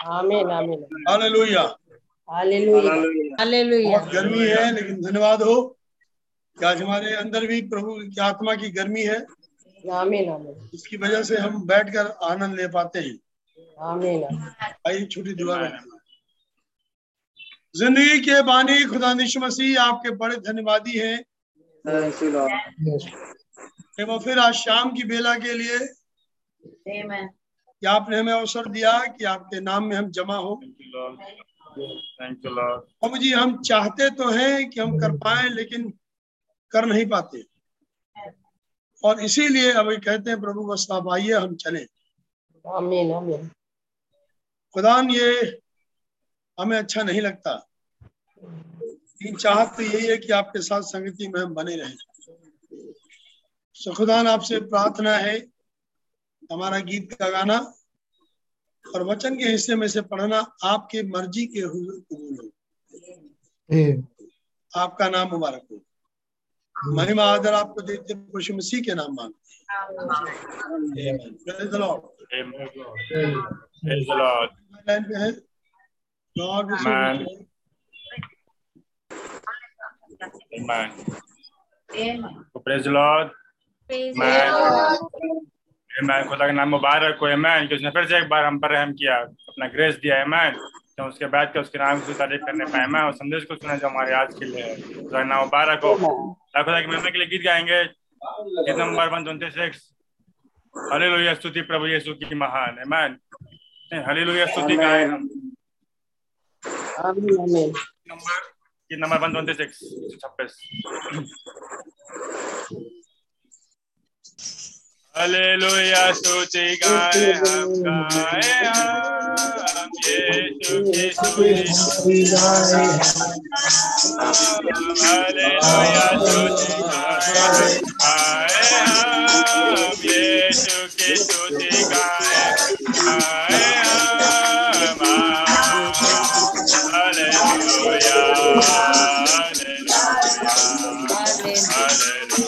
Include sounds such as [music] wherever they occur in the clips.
आमीन आमीन। हालेलुया। हालेलुया। हालेलुया। गर्मी है लेकिन धन्यवाद हो कि आज हमारे अंदर भी प्रभु की आत्मा की गर्मी है। आमीन आमीन। इसकी वजह से हम बैठकर आनंद ले पाते हैं। आमीन। आइए छोटी दुआ करें ज़िंदगी के बानी खुदा निश मसीह आपके बड़े धन्यवादी हैं। एवं फिर आज शाम की बेला के लिए। कि आपने हमें अवसर दिया कि आपके नाम में हम जमा हो। अब जी हम चाहते तो हैं कि हम कर पाए लेकिन कर नहीं पाते। और इसीलिए अब ये कहते हैं प्रभु बस आप आइए हम चले। आमीन आमीन। खुदान ये हमें अच्छा नहीं लगता। लेकिन चाहत तो यही है कि आपके साथ संगति में हम बने रहें। सो खुदान आपसे प्रार्थना है। हमारा गीत का गाना और वचन के हिस्से में से पढ़ना आपके मर्ज़ी के कबूल हो। आपका नाम मुबारक हो। महिमा आदर आपको देते हैं, मसीह के नाम मांगते हैं। Amen. Praise the Lord. Praise the Lord line है आमेन खुदा का नाम मुबारक हो। आमेन कि उसने फिर से एक बार हम पर रहम किया अपना ग्रेस दिया। आमेन तो उसके बाद के उसके नाम की तारीफ़ करने पाए? मैं और संदेश को सुना जो हमारे आज के लिए है। खुदा नाम मुबारक हो। खुदा की महिमा के लिए गीत गाएँगे। गीत नंबर वन ट्वेंटी सिक्स हालेलुया स्तुति प्रभु यीशु की महान। आमेन हालेलुया स्तुति गाएँ हम। नंबर गीत नंबर वन ट्वेंटी सिक्स छब्बीस। Hallelujah, sotiga amkaya Yesu Kristu Hallelujah, sotiga amkaya Yesu Kristu tiga amkaya Hallelujah, Hallelujah, Hallelujah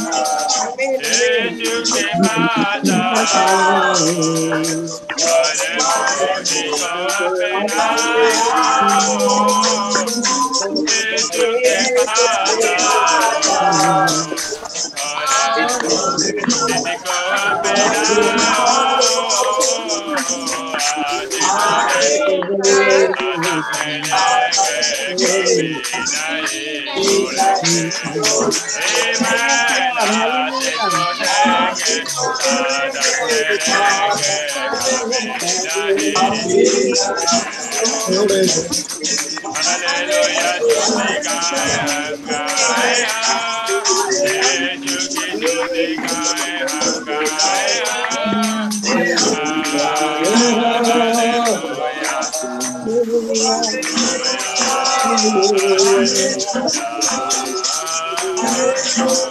के पास आओ और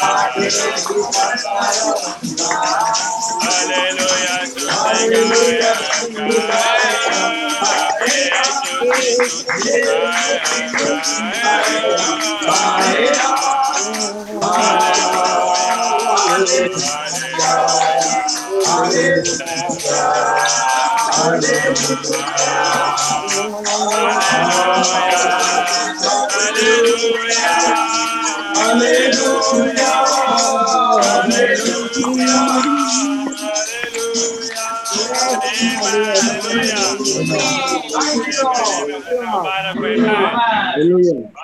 पाके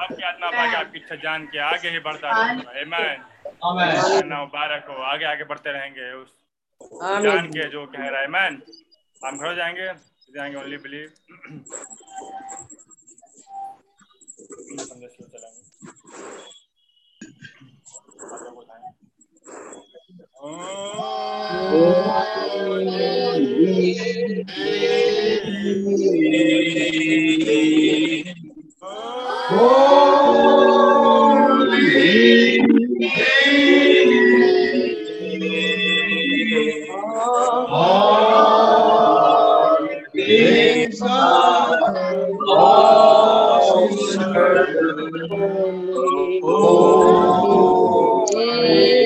आपकी आत्मा पाके. आपकी जान के आगे ही बढ़ता रहेगा। मुबारक हो। आगे आगे बढ़ते रहेंगे उस जान के जो कह रहा है। मैन हम घर हो जाएँगे जाएँगे ओनली बिलीव संदेश में चलेंगे आगे बताएँ। My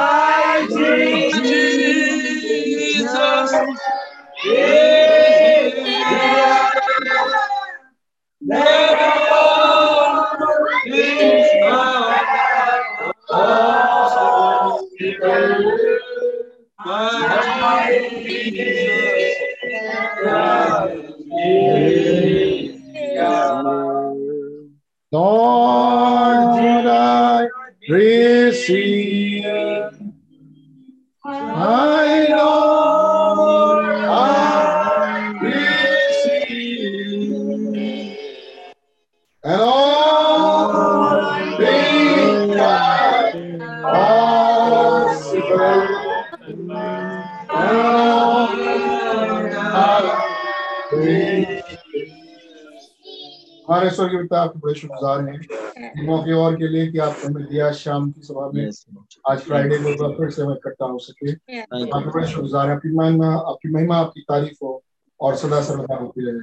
आपके बड़े शुक्रगुजार हैं मौके और के लिए कि आपने हमें दिया शाम की सभा में। आज फ्राइडे को फिर से हम इकट्ठा हो सके। आपके बड़े शुक्रगुजार हैं आपकी महिमा आपकी महिमा आपकी तारीफ़ हो और सदा सर्वदा होती रहे।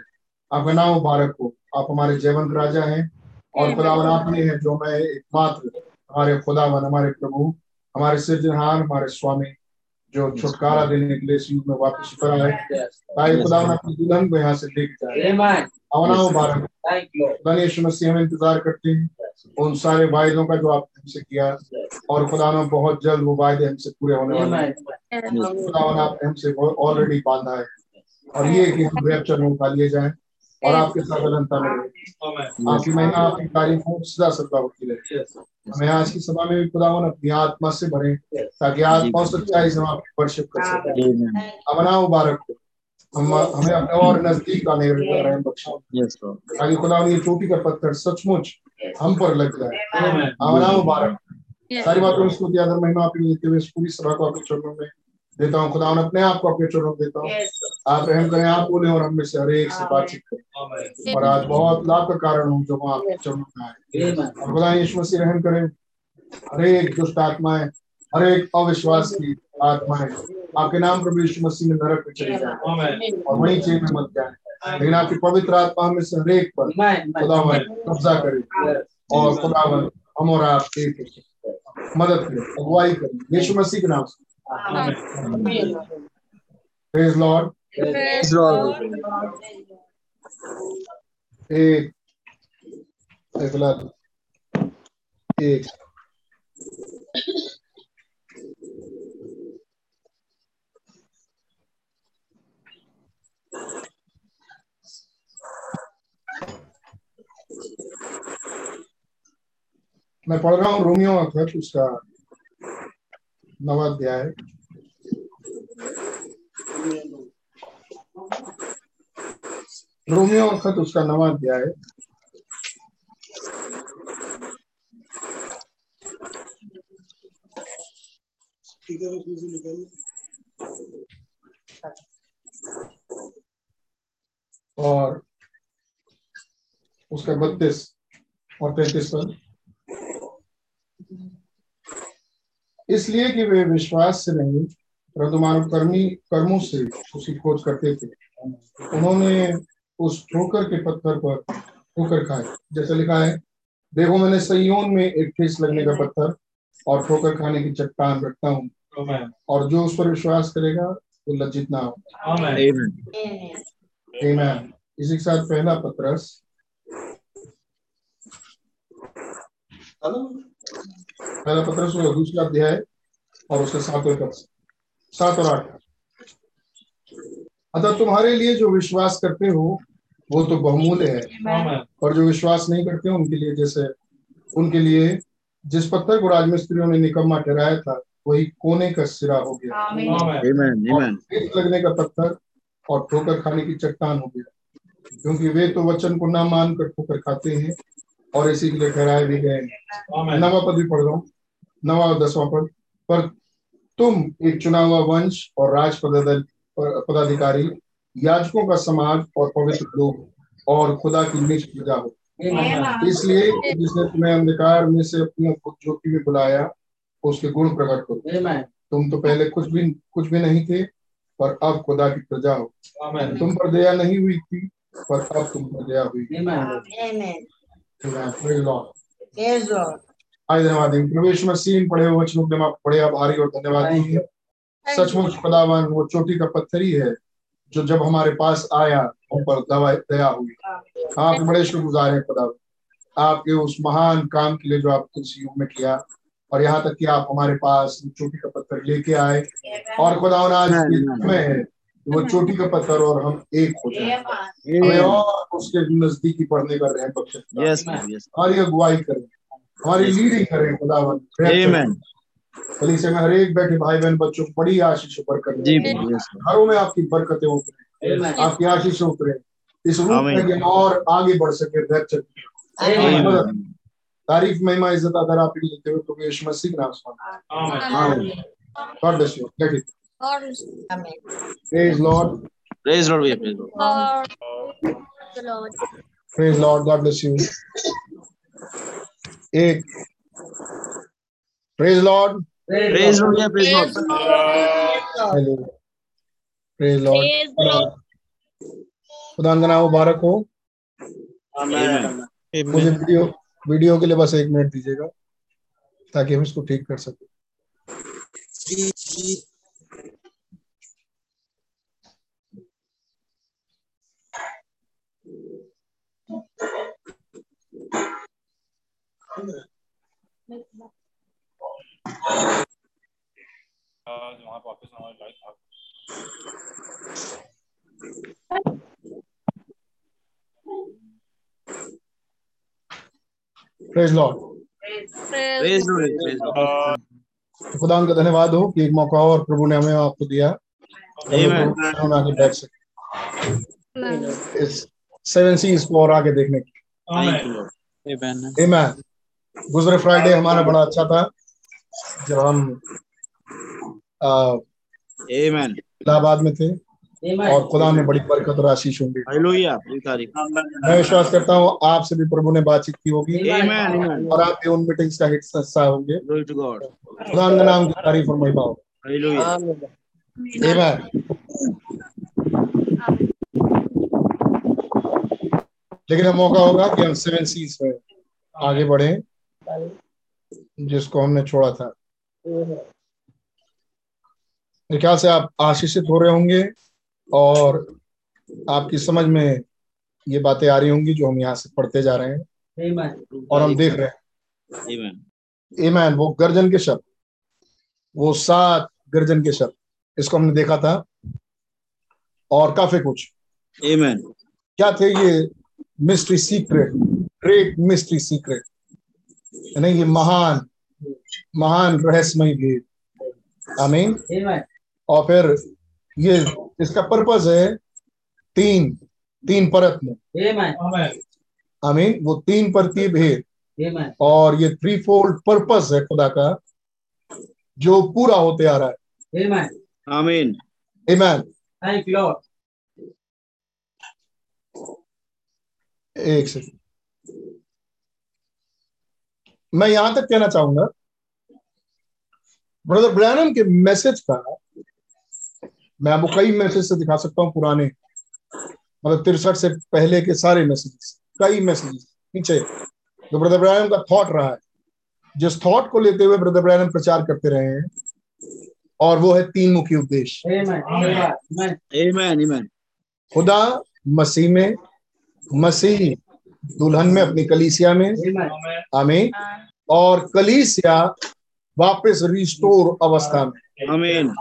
आपका नाम मुबारक हो। आप हमारे जयवंत राजा हैं और खुदावन आप ही हैं जो मैं एकमात्र हमारे खुदावन हमारे प्रभु हमारे सृजनहार हमारे स्वामी जो छुटकारा देने के लिए इस युग में वापस पर आए ताकि खुदावन अपनी दुल्हन को यहाँ से लेके जाए। हमारा मुबारक हो। खुदा यीशु मसीह हम इंतज़ार करते हैं उन सारे वायदों का जो आपने हमसे किया और खुदा ने बहुत जल्द वो वायदे हमसे पूरे होने वाले हैं। खुदा ने आपने हमसे ऑलरेडी बांधा है। और ये कि हम रैप्चर में उठा लिए जाएँ और आपके साथ अनंता में। आपकी महिमा आपकी तारीफ़ हो सदा सदा होती रहे। हमें आज की सभा में भी खुदावन अपनी आत्मा से भरे ताकि आत्मा सच्चाई से हम आपकी वर्शिप कर सकें। अमना मुबारक हो। हम हमें अपने और नज़दीक आने रहम बख्शो। ताकि खुदा ये चोटी का पत्थर सचमुच हम पर लग जाए। आमना मुबारक। सारी बातों में स्तुति आदर महिमा आपके लिए देते हुए इस पूरी सभा को आपके चरणों में देता हूँ। खुदा अपने आप को आपके चरणों में देता हूँ। आप रहम करें आप बोले और हम में से हर एक से बातचीत करें। और आज बहुत लाभ का कारण हूँ जो हम आपके चरणों में आए। और खुदा यीशु मसीह रहम करें। हर एक दुष्ट आत्माएँ हर एक अविश्वास की आत्माएँ आपके नाम प्रभु यीशु मसीह में नरक में चली जाए। और वहीं जेल में मत जाए। लेकिन आपकी पवित्र आत्मा हमें से हर एक पर खुदावन कब्जा करे। और खुदावन हम और आप एक मदद करें अगुवाई करें। यीशु मसीह के नाम से। Praise Lord Praise Lord. एक एक। मैं पढ़ रहा हूँ, रोमियो खत उसका नवा अध्याय रोमियो का खत उसका नवा अध्याय और उसका बत्तीस और तैतीस पद इसलिए कि वे विश्वास से नहीं परंतु मानव कर्मी कर्मों से उसकी खोज करते थे। उन्होंने उस ठोकर के पत्थर पर ठोकर खाए जैसे लिखा है देखो मैंने सयोन में एक ठेस लगने का पत्थर और ठोकर खाने की चट्टान रखता हूँ। और जो उस पर विश्वास करेगा वो तो लज्जित ना हो। Amen. Amen. इसी के साथ पहला पत्रस। पहला पत्रस हुआ दूसरा अध्याय और उसके सातवें पद। सात और आठ। अतः तुम्हारे लिए जो विश्वास करते हो वो तो बहुमूल्य है। और जो विश्वास नहीं करते उनके लिए जैसे उनके लिए जिस पत्थर को राजमिस्त्रियों ने निकम्मा ठहराया था वही कोने का सिरा हो गया. ठेस लगने का पत्थर और ठोकर खाने की चट्टान हो गया। क्योंकि वे तो वचन को ना मानकर ठोकर खाते हैं और इसी के लिए ठहराए भी गए। नवा पद भी पढ़ रहा हूँ। नवा और दसवां पद। पर तुम एक चुना हुआ वंश और राज पदाध- पदाधिकारी याजकों का समाज और पवित्र लोग और खुदा की निज प्रजा हो। इसलिए जिसने तुम्हें अंधकार में से अपनी ज्योति में बुलाया उसके गुण प्रकट करो। तुम तो पहले कुछ भी कुछ भी नहीं थे पर अब खुदा की प्रजा हो। तुम पर दया नहीं हुई थी पर अब तुम पर दया हुई। Praise Lord. आज धन्यवाद प्रवेश मसीह पढ़े हुए वचनों के लिए हम बड़े आभारी और धन्यवाद। सचमुच खुदावन वो चोटी का पत्थर ही है जो जब हमारे पास आया हम पर दवा दया हुई। आप बड़े शुक्रगुजार हैं खुदा आपके उस महान काम के लिए जो आपने इस युग में किया और यहाँ तक कि आप हमारे पास चोटी का पत्थर लेके आए। और खुदावन आज समय है वो चोटी का पत्थर और हम एक हो जाए। हमें और उसके नजदीकी पढ़ने का रहम बख्शे. Yes. हमारी अगुवाई करें। हमारी लीडिंग करें खुदावन. कलीसिया में हर एक बैठे भाई बहन बच्चों को बड़ी आशीष बरकत. घरों में आपकी बरकतें उतरे। आपकी आशीष उतरे। इस रूप में कि और आगे बढ़ सके रह सके। तारीफ़ महिमा इज़्ज़त अगर आप ही लेते हुए प्रभु यीशु मसीह के नाम से Amen. God bless you get it praise Praise Lord. We praise Lord. Praise Lord God bless you एक praise Lord Praise Lord. Yeah, praise praise Lord खुदा का नाम मुबारक हो मुझे वीडियो वीडियो के लिए बस एक मिनट दीजिएगा ताकि हम इसको ठीक कर सके। वहाँ पे ऑफ़िस में हमारी लाइट था praise Lord Praise Lord. Praise Lord. तो खुदा का धन्यवाद हो कि एक मौका और प्रभु ने हमें आपको दिया. हम आगे बैठ सके इस सेवन सीज को और आगे देखने की. Amen. Amen. गुजरे फ्राइडे हमारा बड़ा अच्छा था जब हम इलाहाबाद में थे और खुदा ने बड़ी बरकत और आशीष होंगी। मैं विश्वास करता हूँ आपसे भी प्रभु ने बातचीत की होगी. और आप भी उन मीटिंग्स का हिस्सा होंगे। Glory to God. खुदा का नाम की तारीफ़ और महिमा हो. लेकिन अब मौका होगा कि हम सेवन सीज में आगे बढ़े। जिसको हमने छोड़ा था। मेरे ख्याल से आप आशीषित हो रहे होंगे और आपकी समझ में ये बातें आ रही होंगी जो हम यहाँ से पढ़ते जा रहे हैं। और हम देख रहे हैं। Amen. ईमैन वो गर्जन के शब्द। वो सात गर्जन के शब्द। इसको हमने देखा था। और काफ़ी कुछ। Amen. क्या थे ये mystery secret great mystery secret यानी ये महान महान रहस्यमय भेद। आमीन। और फिर ये इसका पर्पस है तीन तीन परत में। आमीन वो तीन परतीय भेद। और ये थ्री फोल्ड पर्पस है खुदा का जो पूरा होते आ रहा है। Amen. Amen. एक सेकंड मैं यहाँ तक कहना चाहूँगा ब्रदर ब्रैनम के मैसेज का मैं आपको कई मैसेज से दिखा सकता हूँ पुराने मतलब तिरसठ से पहले के सारे मैसेजेस कई मैसेजेस पीछे जो ब्रदर ब्रैनम का थॉट रहा है जिस थॉट को लेते हुए ब्रदर ब्रैनम प्रचार करते रहे हैं और वो है तीन मुखी. Amen. खुदा मसीह में मसीह दुल्हन में अपनी कलीसिया में। हमें और कलीसिया वापस रिस्टोर अवस्था में। Amen.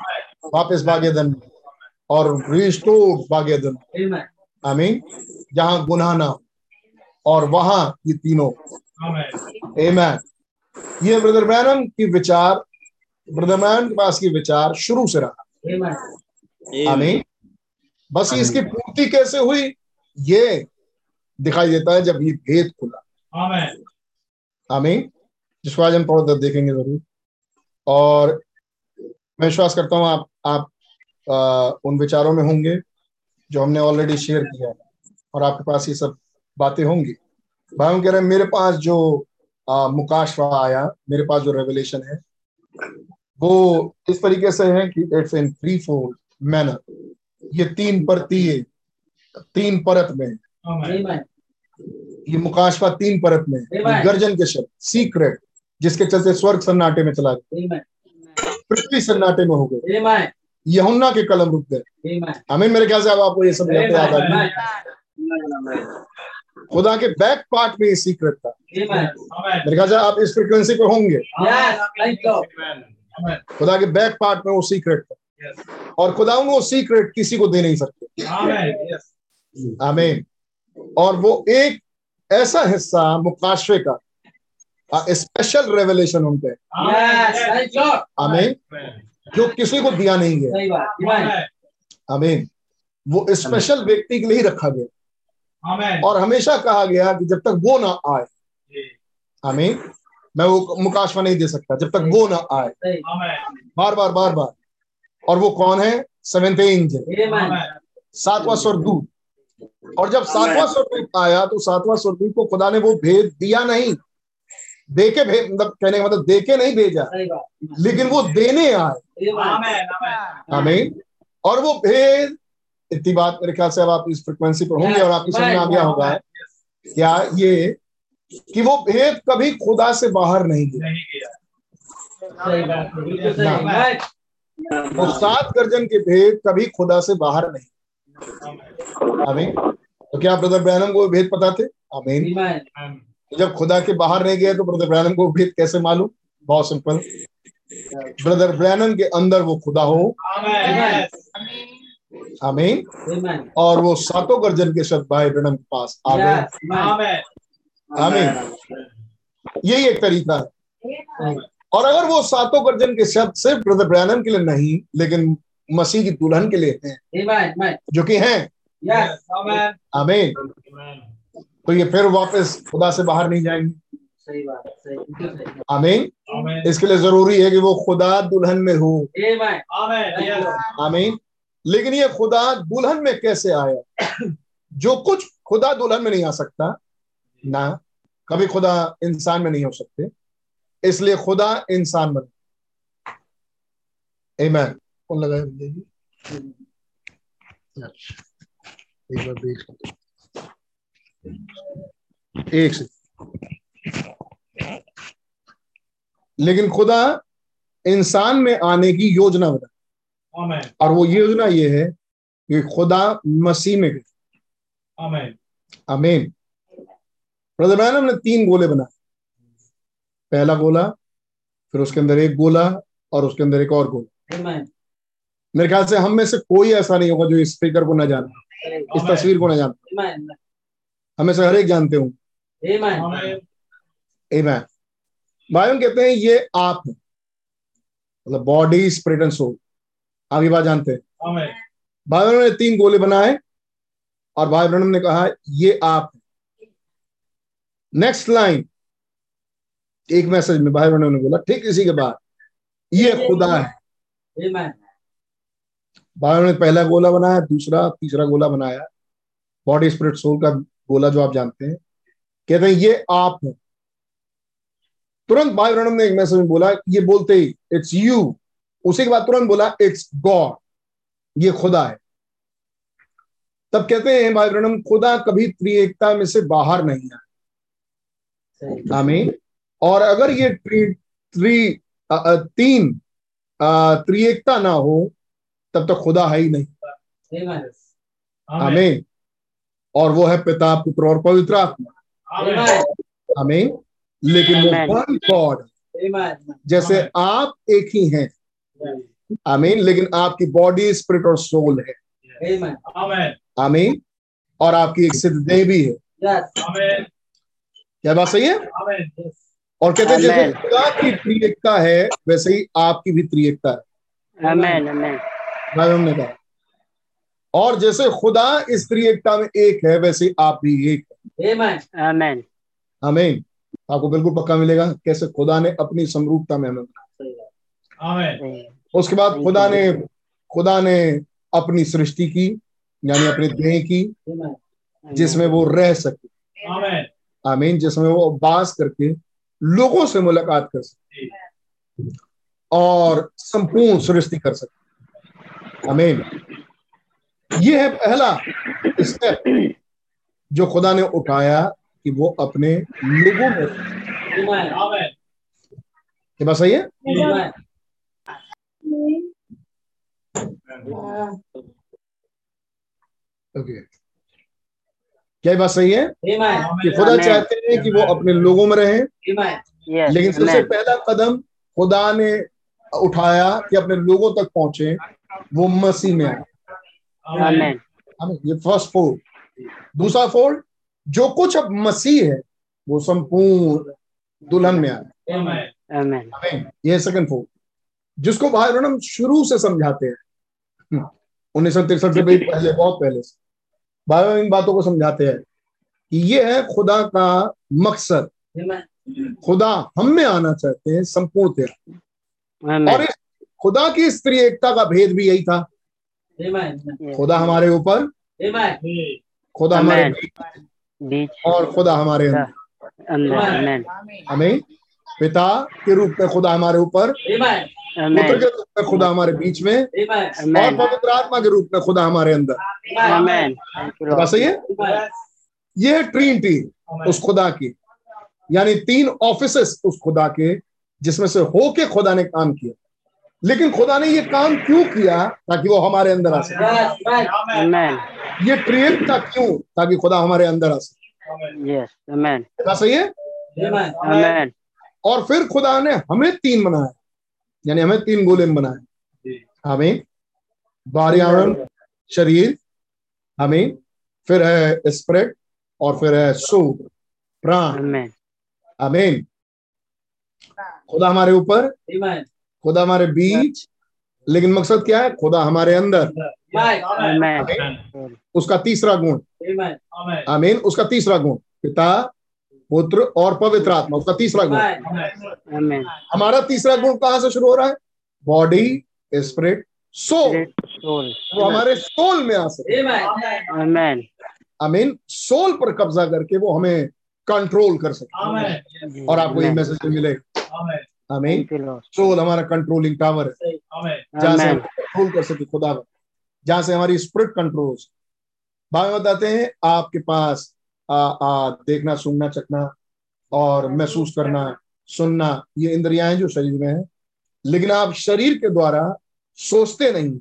वापस में। और रिस्टोर बागेदन में। आमीन। जहाँ गुनाह ना हो। और वहाँ ये तीनों। Amen. ये ब्रदर ब्रैनम की विचार ब्रदर के पास की विचार शुरू से रहा. आमीन। बस इसकी पूर्ति कैसे हुई? ये दिखाई देता है जब ये भेद खुला। आमीन। जिसको आज हम थोड़ा देर देखेंगे ज़रूर। और मैं विश्वास करता हूँ आप आप आ, उन विचारों में होंगे जो हमने ऑलरेडी शेयर किया है। और आपके पास ये सब बातें होंगी। भाई हम कह रहे हैं मेरे पास जो आ, मुकाशवा आया मेरे पास जो रेवलेशन है वो इस तरीके से है कि it's in three four manner ये तीन परतीय तीन परत में। ये मुकाशवा तीन परत में गर्जन के शब्द सीक्रेट जिसके चलते स्वर्ग सन्नाटे में चला गया। पृथ्वी सन्नाटे में हो गए यहुन्ना के कलम रुक गए। हमें मेरे ख्याल से अब आपको ये सब याद आ गई खुदा के बैक पार्ट में ये सीक्रेट था। मेरे ख्याल से आप इस फ्रिक्वेंसी पे होंगे। खुदा के बैक पार्ट में वो सीक्रेट था। और खुदा वो सीक्रेट किसी को दे नहीं सकते। आमीन और वो एक ऐसा हिस्सा मुकाशवे का स्पेशल रेवलेशन उनके आमीन जो किसी को दिया नहीं गया आमीन वो स्पेशल व्यक्ति के लिए ही रखा गया। और हमेशा कहा गया कि जब तक वो ना आए। आमीन मैं वो मुकाशवा नहीं दे सकता जब तक वो ना आए। बार बार बार बार। और वो कौन है? सेवेंथ एंजल सातवां स्वर्गदूत। और जब सातवां स्वर्गदूत आया तो सातवां स्वर्गदूत को खुदा ने वो भेद दिया नहीं। देके भेद मतलब कहने का मतलब देके नहीं भेजा। लेकिन वो देने आए। आमीन और वो भेद इतनी बात मेरे ख्याल से अब आप इस फ्रिक्वेंसी पर होंगे और आपकी समझ में आ गया होगा क्या ये कि वो भेद कभी खुदा से बाहर नहीं गया। वो सात गर्जन के भेद कभी खुदा से बाहर नहीं। आमीन। तो क्या ब्रदर ब्रैनम को भेद पता थे? आमीन जब खुदा के बाहर नहीं गए तो ब्रदर ब्रैनम को भेद कैसे मालूम? बहुत सिंपल ब्रदर ब्रैनम के अंदर वो खुदा हो। आमीन और वो सातों गर्जन के शब्द भाई ब्रैनम के पास आ गए। आमीन यही एक तरीका है। और अगर वो सातों गर्जन के शब्द सिर्फ़ ब्रदर ब्रैनम के लिए नहीं लेकिन मसीह की दुल्हन के लिए हैं जो कि हैं Yes. आमीन तो ये फिर वापस खुदा से बाहर नहीं जाएँगे। सही बात आमीन इसके लिए ज़रूरी है कि वो खुदा दुल्हन में हो। Amen. Amen. आमीन लेकिन ये खुदा दुल्हन में कैसे आया? जो कुछ खुदा दुल्हन में नहीं आ सकता ना कभी खुदा इंसान में नहीं हो सकते। इसलिए खुदा इंसान बने। Amen. कौन लगाया? अच्छा, एक बार देख एक से। लेकिन खुदा इंसान में आने की योजना बना। और वो योजना ये है कि खुदा मसीह में Amen. ब्रदर ने तीन गोले बनाए। पहला गोला फिर उसके अंदर एक गोला और उसके अंदर एक और गोला। मेरे ख्याल से हम में से कोई ऐसा नहीं होगा जो इस स्पीकर को ना जाने। इस तस्वीर को ना जाने। Amen. हमें से हर एक जानते हूँ. Amen. भाइयों कहते हैं ये आप मतलब बॉडी स्पिरिट एंड सोल आगे बात जानते हैं? भाई ने तीन गोले बनाए और भाई ब्रह्म ने कहा ये आप नेक्स्ट लाइन एक मैसेज में भाई ब्रह्म ने बोला ठीक इसी के बाद ये खुदा है। ब्रह्म ने पहला गोला बनाया दूसरा तीसरा गोला बनाया। बॉडी स्पिरिट सोल का गोला जो आप जानते हैं। कहते हैं ये आप हैं। तुरंत ब्रह्म ने एक मैसेज में बोला ये बोलते ही इट्स यू उसी के बाद तुरंत बोला इट्स गॉड ये खुदा है। तब कहते हैं भाई ब्रह्म खुदा कभी त्रिएकता में से बाहर नहीं आया। सही। आमीन। और अगर ये त्रि त्रि अ, तीन त्रिएकता ना हो तब तक खुदा है ही नहीं। Amen. आमीन और वो है पिता पुत्र और पवित्र आत्मा। Amen. आमीन लेकिन वो वन गॉड जैसे आप एक ही हैं। आमीन लेकिन आपकी बॉडी स्पिरिट और सोल है। Amen. Amen. आमीन और आपकी एक सिद्ध देह भी है। क्या बात सही है? और कहते हैं जैसे Amen. खुदा की त्रिएकता है वैसे ही आपकी भी त्रिएकता है। Amen. Amen. हमने कहा। और जैसे खुदा इस त्रिएकता में एक है वैसे आप भी एक है। Amen. Amen. आमीन आपको बिल्कुल पक्का मिलेगा कैसे खुदा ने अपनी समरूपता में हमें बनाया। उसके बाद खुदा ने खुदा ने अपनी सृष्टि की यानी अपने देह की जिसमें वो रह सके। Amen. आमीन जिसमें वो बास करके लोगों से मुलाकात कर सके। और संपूर्ण सृष्टि कर सके। आमीन। ये है पहला स्टेप जो खुदा ने उठाया कि वो अपने लोगों में. ये बात सही है? ओके। क्या बात सही है? कि खुदा चाहते हैं कि वो अपने लोगों में रहें। लेकिन सबसे पहला कदम खुदा ने उठाया कि अपने लोगों तक पहुँचे। वो मसीह में आए ये फ़र्स्ट फोल्ड दूसरा फोल्ड जो कुछ अब मसीह है वो संपूर्ण दुल्हन में आए। Amen. Amen. आमीन। ये सेकंड फोल्ड जिसको भाई ब्रह्म शुरू से समझाते हैं। उन्नीस सौ तिरसठ से भी पहले बहुत पहले से। भाई इन बातों को समझाते हैं कि ये है खुदा का मकसद। खुदा हम में आना चाहते हैं संपूर्णतया और इस खुदा की स्त्री एकता का भेद भी यही था। खुदा हमारे ऊपर खुदा हमारे बीच। और खुदा हमारे अंदर. हमें पिता के रूप में खुदा हमारे ऊपर पुत्र के रूप में खुदा हमारे बीच में और पवित्र आत्मा के रूप में खुदा हमारे अंदर। सही है. ये है ट्रिनिटी उस खुदा की। यानी तीन ऑफ़िस उस खुदा के जिसमें से होके खुदा ने काम किया। लेकिन खुदा ने ये काम क्यों किया ताकि वो हमारे अंदर आ सके. ये ट्रिएकता क्यों? ताकि खुदा हमारे अंदर आ सके। सही है. और फिर खुदा ने हमें तीन बनाया। यानी हमें तीन गोले में बनाया हमें आवरण शरीर। हमें फिर है स्प्रेड और फिर है सूप प्राण। Amen. आमीन। खुदा हमारे ऊपर. खुदा हमारे बीच लेकिन मकसद क्या है? खुदा हमारे अंदर। उसका तीसरा गुण। आमीन उसका तीसरा गुण पिता पुत्र और पवित्र आत्मा। उसका तीसरा गुण। हमारा तीसरा गुण कहाँ से शुरू हो रहा है? बॉडी स्पिरिट सोल वो हमारे सोल में आ सके Amen. आमीन सोल पर कब्जा करके वो हमें कंट्रोल कर सके और आपको ये मैसेज मिले Lord. सोल हमारा कंट्रोलिंग टावर है। जहाँ से हम कंट्रोल कर सके खुदा पर, जहाँ से हमारी स्प्रिट कंट्रोल हो भाई बताते हैं आपके पास आ, आ, देखना सुनना चखना और महसूस करना सुनना ये इंद्रियाँ हैं जो शरीर में है। लेकिन आप शरीर के द्वारा सोचते नहीं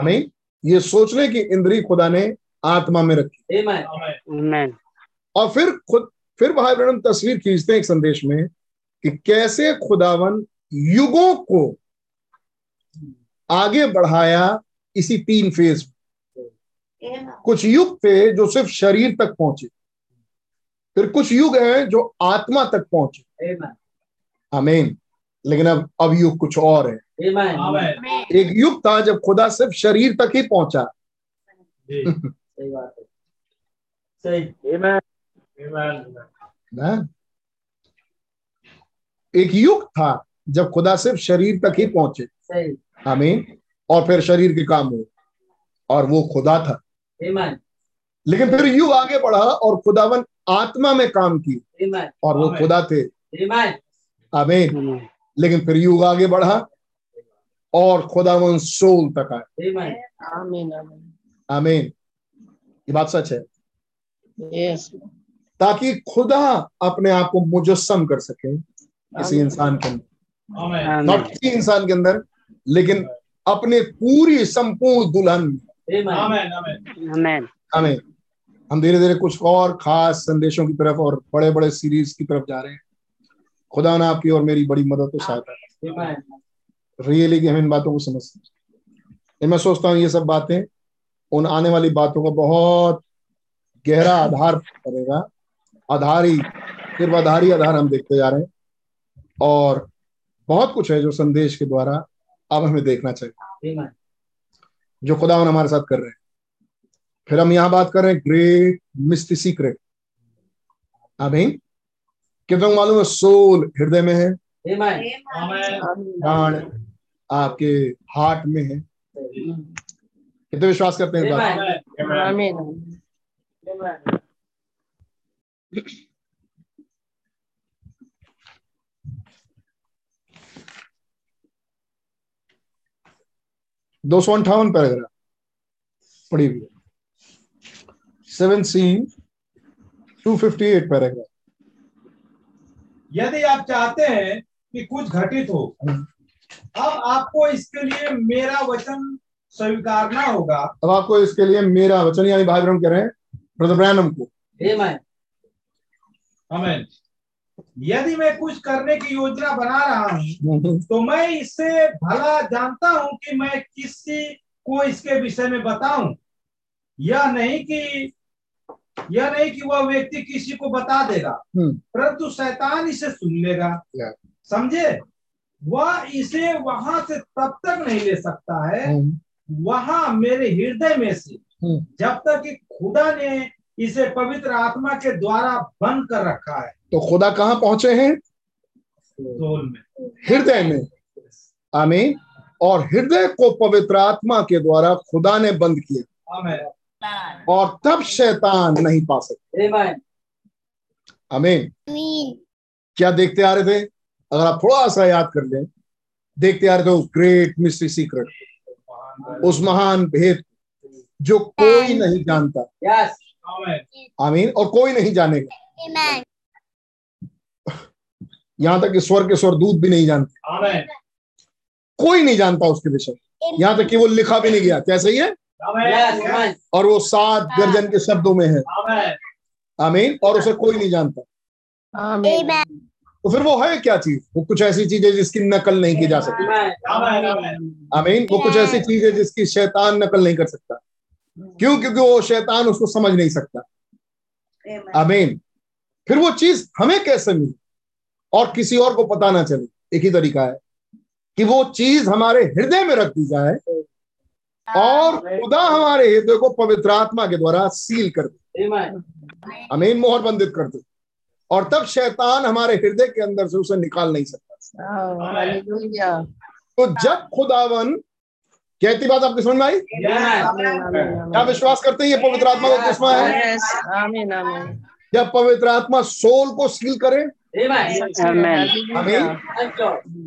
हमें ये सोचने की इंद्री खुदा ने आत्मा में रखी। और फिर खुद फिर भाई ब्रह्म तस्वीर खींचते हैं एक संदेश में। कि कैसे खुदावन युगों को आगे बढ़ाया इसी तीन फ़ेज़ में। कुछ युग थे जो सिर्फ़ शरीर तक पहुँचे। फिर कुछ युग हैं जो आत्मा तक पहुँचे। आमीन लेकिन अब अब युग कुछ और है। एक युग था जब खुदा सिर्फ़ शरीर तक ही पहुँचा। [laughs] सही बात है। सही। ना एक युग था जब खुदा सिर्फ़ शरीर तक ही पहुँचे। सही। आमीन। और फिर शरीर के काम हुए। और वो खुदा था। Amen. लेकिन फिर युग आगे बढ़ा और खुदावन आत्मा में काम की Amen. और वो। खुदा थे। Amen. आमीन। लेकिन फिर युग आगे बढ़ा और खुदावन सोल तक आए। Amen. आमीन आमीन। आमीन। ये बात सच है। यस ताकि खुदा अपने आप को मुजस्म कर सके। किसी इंसान के अंदर। नॉट किसी इंसान के अंदर लेकिन अपने पूरी संपूर्ण दुल्हन में। Amen. Amen. आमीन हम धीरे धीरे कुछ और खास संदेशों की तरफ़ और बड़े बड़े सीरीज़ की तरफ़ जा रहे हैं। खुदा ने आपकी और मेरी बड़ी मदद तो सहायता Amen. रियली कि हम इन बातों को समझते मैं सोचता हूँ ये सब बातें उन आने वाली बातों का बहुत गहरा आधार करेगा। आधार ही सिर्फ़ आधार ही आधार हम देखते जा रहे हैं। और बहुत कुछ है जो संदेश के द्वारा अब हमें देखना चाहिए। जो खुदा हमारे साथ कर रहे हैं। फिर हम यहाँ बात कर रहे हैं ग्रेट मिस्टी सीक्रेट आमीन। कितना मालूम है? सोल हृदय में है। प्राण आपके हार्ट में है। कितने विश्वास करते हैं इस बात पे? Amen. आमीन दो सौ अंठावन पैराग्राफ पढ़ी हुई seven C two fifty eight paragraph. यदि आप चाहते हैं कि कुछ घटित हो अब आपको इसके लिए मेरा वचन स्वीकारना होगा। अब आपको इसके लिए मेरा वचन यानी भाई ब्रह्म कह रहे हैं ब्रदर ब्रैनम को। हमें यदि मैं कुछ करने की योजना बना रहा हूँ तो मैं इससे भला जानता हूँ कि मैं किसी को इसके विषय में बताऊँ। यह नहीं कि यह नहीं कि वह व्यक्ति किसी को बता देगा हम्म। परंतु शैतान इसे सुन लेगा। समझे? वह इसे वहाँ से तब तक नहीं ले सकता है वहाँ मेरे हृदय में से। हम्म। जब तक कि खुदा ने इसे पवित्र आत्मा के द्वारा बंद कर रखा है। तो खुदा कहाँ पहुँचे हैं? सोल में। हृदय में। आमीन। और हृदय को पवित्र आत्मा के द्वारा खुदा ने बंद किया। और तब शैतान नहीं पा सकते। Amen. आमीन। क्या देखते आ रहे थे? अगर आप थोड़ा सा याद कर लें देखते आ रहे थे उस ग्रेट मिस्ट्री सीक्रेट उस महान भेद जो कोई नहीं जानता। Yes. आमेन आमीन और कोई नहीं जानेगा। यहाँ तक कि स्वर के स्वर दूध भी नहीं जानते। आमेन कोई नहीं जानता उसके विषय। यहाँ तक कि वो लिखा भी नहीं गया। कैसे ही है? Amen. और वो सात गर्जन के शब्दों में है। आमेन आमीन और उसे कोई नहीं जानता। आमीन। तो फिर वो है क्या चीज़? वो कुछ ऐसी चीज़ है जिसकी नकल नहीं की जा सकती। Amen. आमेन आमेन आमीन वो कुछ ऐसी चीज़ है जिसकी शैतान नकल नहीं कर सकता। क्यों? क्योंकि वो शैतान उसको समझ नहीं सकता। आमीन। फिर वो चीज़ हमें कैसे मिली? और किसी और को पता ना चले। एक ही तरीका है कि वो चीज़ हमारे हृदय में रख दी जाए और खुदा हमारे हृदय को पवित्र आत्मा के द्वारा सील कर दे। Amen. अमीन मोहर बंदित कर दे। और तब शैतान हमारे हृदय के अंदर से उसे निकाल नहीं सकता। Oh, तो जब खुदावन कहती बात आपकी समझ में आई? क्या विश्वास करते हैं ये पवित्र आत्मा का किस्मा है. जब पवित्र आत्मा सोल को सील करे.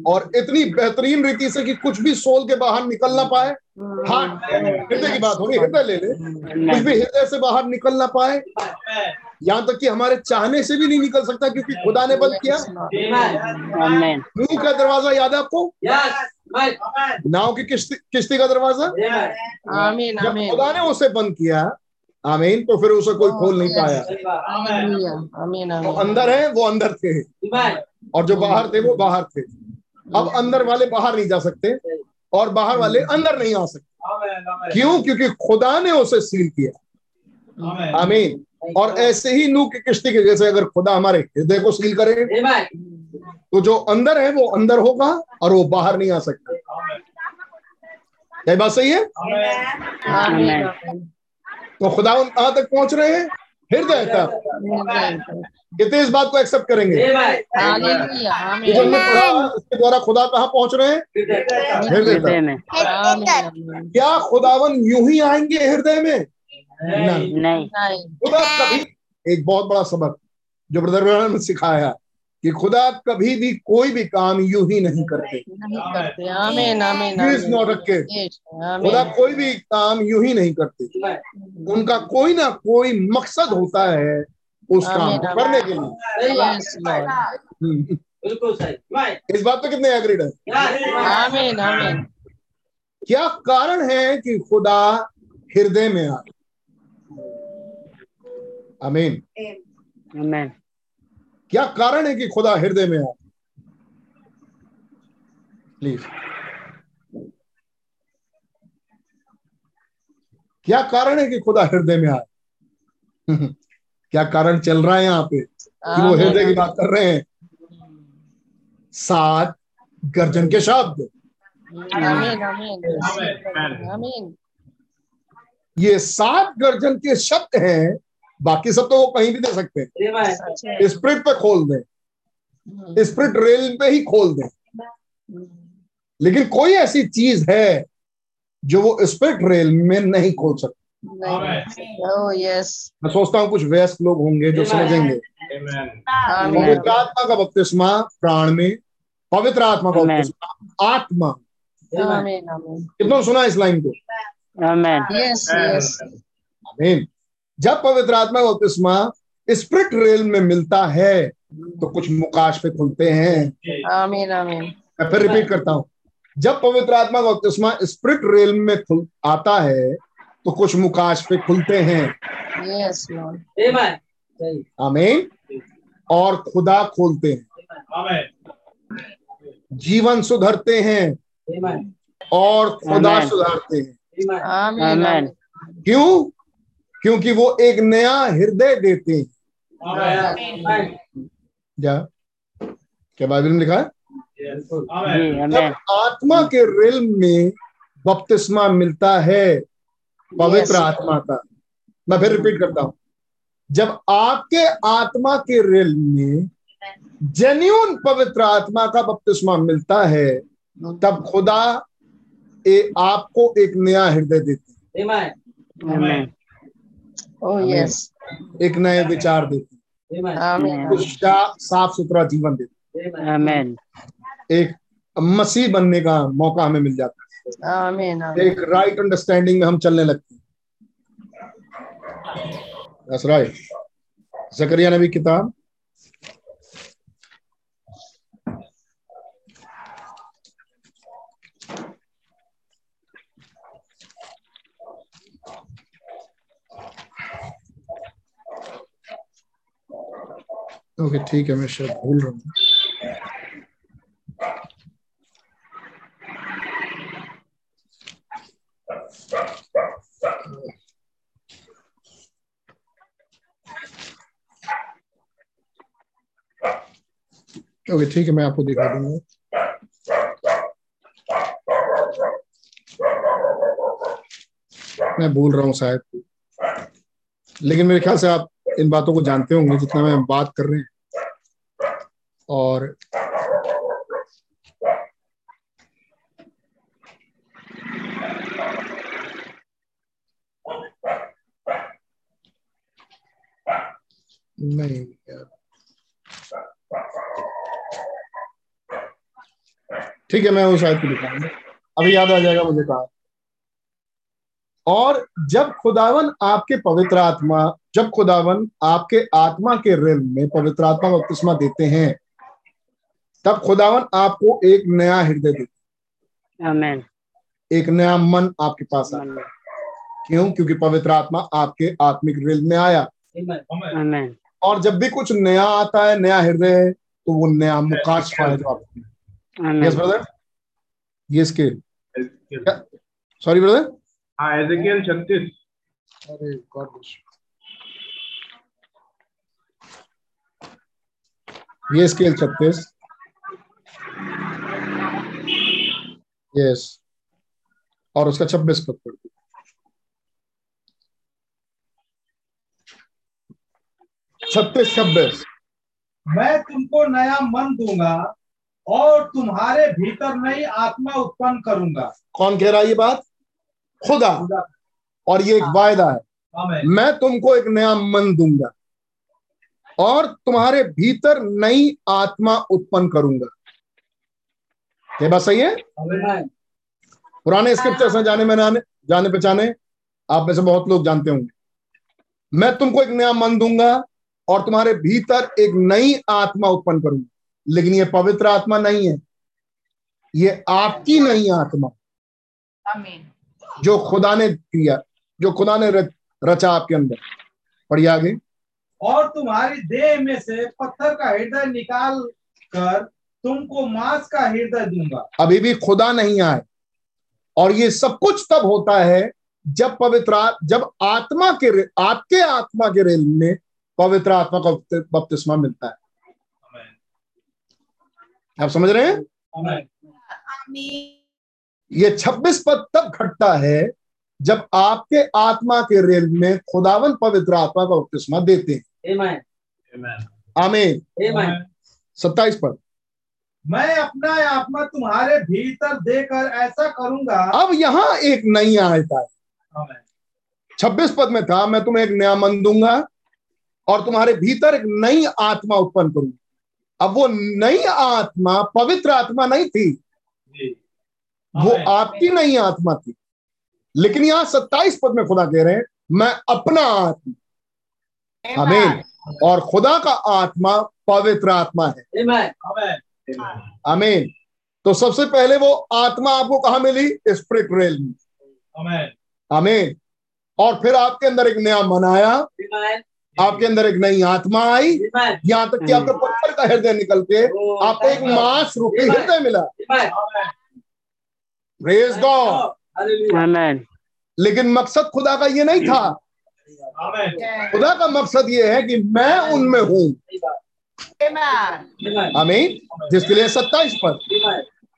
और इतनी बेहतरीन रीति से कि कुछ भी सोल के बाहर निकल ना पाए। हाँ हृदय की बात हो रही हृदय ले ले। कुछ भी हृदय से बाहर निकल ना पाए। यहाँ तक कि हमारे चाहने से भी नहीं निकल सकता क्योंकि खुदा ने बंद किया. Amen. का दरवाज़ा याद है आपको. नाव की किश्ती किश्ती का दरवाज़ा. Amen, जब खुदा ने उसे बंद किया आमीन तो फिर उसे कोई खोल नहीं पाया। Hallelujah. Amen, अंदर है वो अंदर थे। और जो बाहर थे वो बाहर थे। अब अंदर वाले बाहर नहीं जा सकते और बाहर वाले अंदर नहीं आ सकते. क्यों? क्योंकि खुदा ने उसे सील किया। आमीन। और ऐसे ही नू की किश्ती के जैसे अगर खुदा हमारे हृदय को सील करे. तो जो अंदर है वो अंदर होगा और वो बाहर नहीं आ सकता। क्या बात सही है. तो खुदा कहाँ तक पहुँच रहे हैं? हृदय तक। कितने इस बात को एक्सेप्ट करेंगे? Amen. जो हमने पढ़ा उसके द्वारा खुदा कहाँ पहुँच रहे हैं? हृदय तक. क्या खुदावन यूँ ही आएँगे हृदय में? नहीं। खुदा कभी एक बहुत बड़ा सबक जो ब्रदर ब्रदर ने सिखाया। कि खुदा कभी भी कोई भी काम यूँ ही नहीं करते। नहीं करते। रखे खुदा कोई भी काम यूँ ही नहीं करते। उनका कोई ना कोई मकसद होता है उस काम को करने के लिए. हम्म। बिल्कुल सही। Right. इस बात पे कितने एग्रीड है? Yes. आमीन आमीन। क्या कारण है कि खुदा हृदय में आए आमीन। आमेन क्या कारण है कि खुदा हृदय में आए प्लीज़ क्या कारण है कि खुदा हृदय में आए? क्या कारण चल रहा है यहाँ पे? कि वो हृदय की बात कर रहे हैं? सात गर्जन के शब्द। आमीन। आमीन। आमीन। ये सात गर्जन के शब्द हैं बाकी सब तो वो कहीं भी दे सकते हैं। स्प्रिट पे खोल दें। स्प्रिट रेल पे ही खोल दें। लेकिन कोई ऐसी चीज़ है जो वो स्प्रिट रेल में नहीं खोल सकते। नहीं ओह मैं सोचता हूँ कुछ व्यस्त लोग होंगे जो समझेंगे। पवित्र आत्मा का बपतिस्मा प्राण में पवित्र आत्मा का बपतिस्मा आत्मा। आमीन आमीन कितना सुना इस लाइन को? यस यस आमीन जब पवित्र आत्मा बपतिस्मा स्प्रिट रेल में मिलता है तो कुछ मुकाश पे खुलते हैं। आमीन आमीन। मैं फिर रिपीट करता हूँ। जब पवित्र आत्मा का बपतिस्मा स्प्रिट रेल में खुल आता है तो कुछ मुकाश पे खुलते हैं। यस लॉर्ड आमीन। और खुदा खोलते हैं। जीवन सुधरते हैं। और खुदा। सुधारते हैं। क्यों? क्योंकि वो एक नया हृदय देते हैं। क्या क्या बाइबल में लिखा है? जब आत्मा के रेल में बपतिस्मा मिलता है पवित्र आत्मा का। मैं फिर रिपीट करता हूँ। जब आपके आत्मा के रिल में जेन्यून पवित्र आत्मा का बपतिस्मा मिलता है तब खुदा ए, आपको एक नया हृदय देते Amen. यस एक नए विचार देते हैं। साफ़ सुथरा जीवन देते. आमेन एक मसीह बनने का मौका हमें मिल जाता है। आमीन एक राइट अंडरस्टैंडिंग में हम चलने लगते हैं। राइट जकरिया नबी किताब ओके ठीक है, मैं शायद भूल रहा हूँ। ओके ठीक है, मैं आपको दिखा दूँगा। मैं भूल रहा हूँ शायद। लेकिन मेरे ख्याल से आप इन बातों को जानते होंगे जितना मैं बात कर रहे हैं। और नहीं, ठीक है, मैं वो शायद दिखाऊँगा। अभी याद आ जाएगा मुझे कहा। और जब खुदावन आपके पवित्र आत्मा, जब खुदावन आपके आत्मा के रिल में पवित्र आत्मा बपतिस्मा देते हैं तब खुदावन आपको एक नया हृदय आमेन एक नया मन आपके पास है क्यों? क्योंकि पवित्र आत्मा आपके आत्मिक रिल में आया। आमेन और जब भी कुछ नया आता है नया हृदय है तो वो नया मुकाशफा है। जो आपको यस ब्रदर ये स्केल सॉरी ब्रदर हाँ एजेकियल छत्तीस। अरे गॉड ब्लेस ये स्केल छत्तीस। यस और उसका छब्बीस पद पढ़ दो। छत्तीस छब्बीस। मैं तुमको नया मन दूँगा और तुम्हारे भीतर नई आत्मा उत्पन्न करूँगा। कौन कह रहा है ये बात? खुदा। खुदा। और ये एक वायदा है। मैं तुमको एक नया मन दूँगा और तुम्हारे भीतर नई आत्मा उत्पन्न करूँगा। ये बात सही है? पुराने स्क्रिप्चर से जाने में जाने जाने पहचाने आप में से बहुत लोग जानते होंगे। मैं तुमको एक नया मन दूँगा और तुम्हारे भीतर एक नई आत्मा उत्पन्न करूँगा। लेकिन ये पवित्र आत्मा नहीं है। ये आपकी नई आत्मा। जो खुदा ने किया जो खुदा ने रच, रचा आपके अंदर। पढ़िए आगे। और तुम्हारी देह में से पत्थर का हृदय निकाल कर तुमको मांस का हृदय दूँगा। अभी भी खुदा नहीं आए। और ये सब कुछ तब होता है जब पवित्र जब आत्मा के आपके आत्मा के रेल में पवित्र आत्मा का बपति- बपतिस्मा मिलता है। आप समझ रहे हैं? आमेन। ये 26 पद तब घटता है जब आपके आत्मा के रेल में खुदावन पवित्र आत्मा का बपतिस्मा देते हैं। आमेन। आमीन। सत्ताईस पद। मैं अपना आत्मा तुम्हारे भीतर देकर ऐसा करूँगा। अब यहाँ एक नई आयता है छब्बीस पद में था मैं तुम्हें एक नया मन दूँगा और तुम्हारे भीतर एक नई आत्मा उत्पन्न करूँगा। अब वो नई आत्मा पवित्र आत्मा नहीं थी। वो आपकी नई आत्मा थी। लेकिन यहाँ सत्ताईस पद में खुदा कह रहे हैं मैं अपना आत्मा। आमीन। और खुदा का आत्मा पवित्र आत्मा है। आमेन आमीन तो सबसे पहले वो आत्मा आपको कहा मिली? स्प्रिट रेल में। आमीन और फिर आपके अंदर एक नया मन आया। आपके अंदर एक नई आत्मा आई। यहाँ तक कि आपके पत्थर का हृदय निकल के आपको एक मांस रूपी हृदय मिला। प्रेज गॉड आमेन लेकिन मकसद खुदा का ये नहीं था। खुदा का मकसद ये है कि मैं उनमें हूँ। आमीन जिसके लिए सत्ताईस पद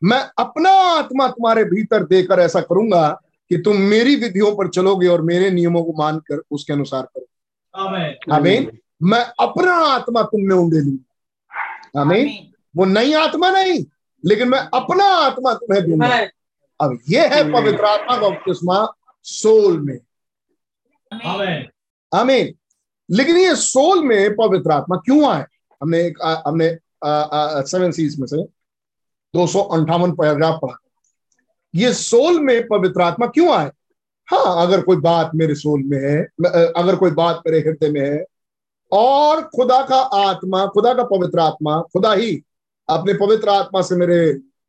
मैं अपना आत्मा तुम्हारे भीतर देकर ऐसा करूँगा कि तुम मेरी विधियों पर चलोगे और मेरे नियमों को मानकर उसके अनुसार करो। आमेन आमीन मैं अपना आत्मा तुम में उंडे लूँगा। आमीन वो नई आत्मा नहीं लेकिन मैं अपना आत्मा तुम्हें दूँगा। अब ये है पवित्र आत्मा का बपतिस्मा सोल में। आमेन आमीन लेकिन ये सोल में पवित्र आत्मा क्यों आए? हमने एक आ, हमने सेवन सीज में से दो सौ अंठावन पैराग्राफ पढ़ा। ये सोल में पवित्र आत्मा क्यों आए? हाँ अगर कोई बात मेरे सोल में है अगर कोई बात मेरे हृदय में है और खुदा का आत्मा खुदा का पवित्र आत्मा खुदा ही अपने पवित्र आत्मा से मेरे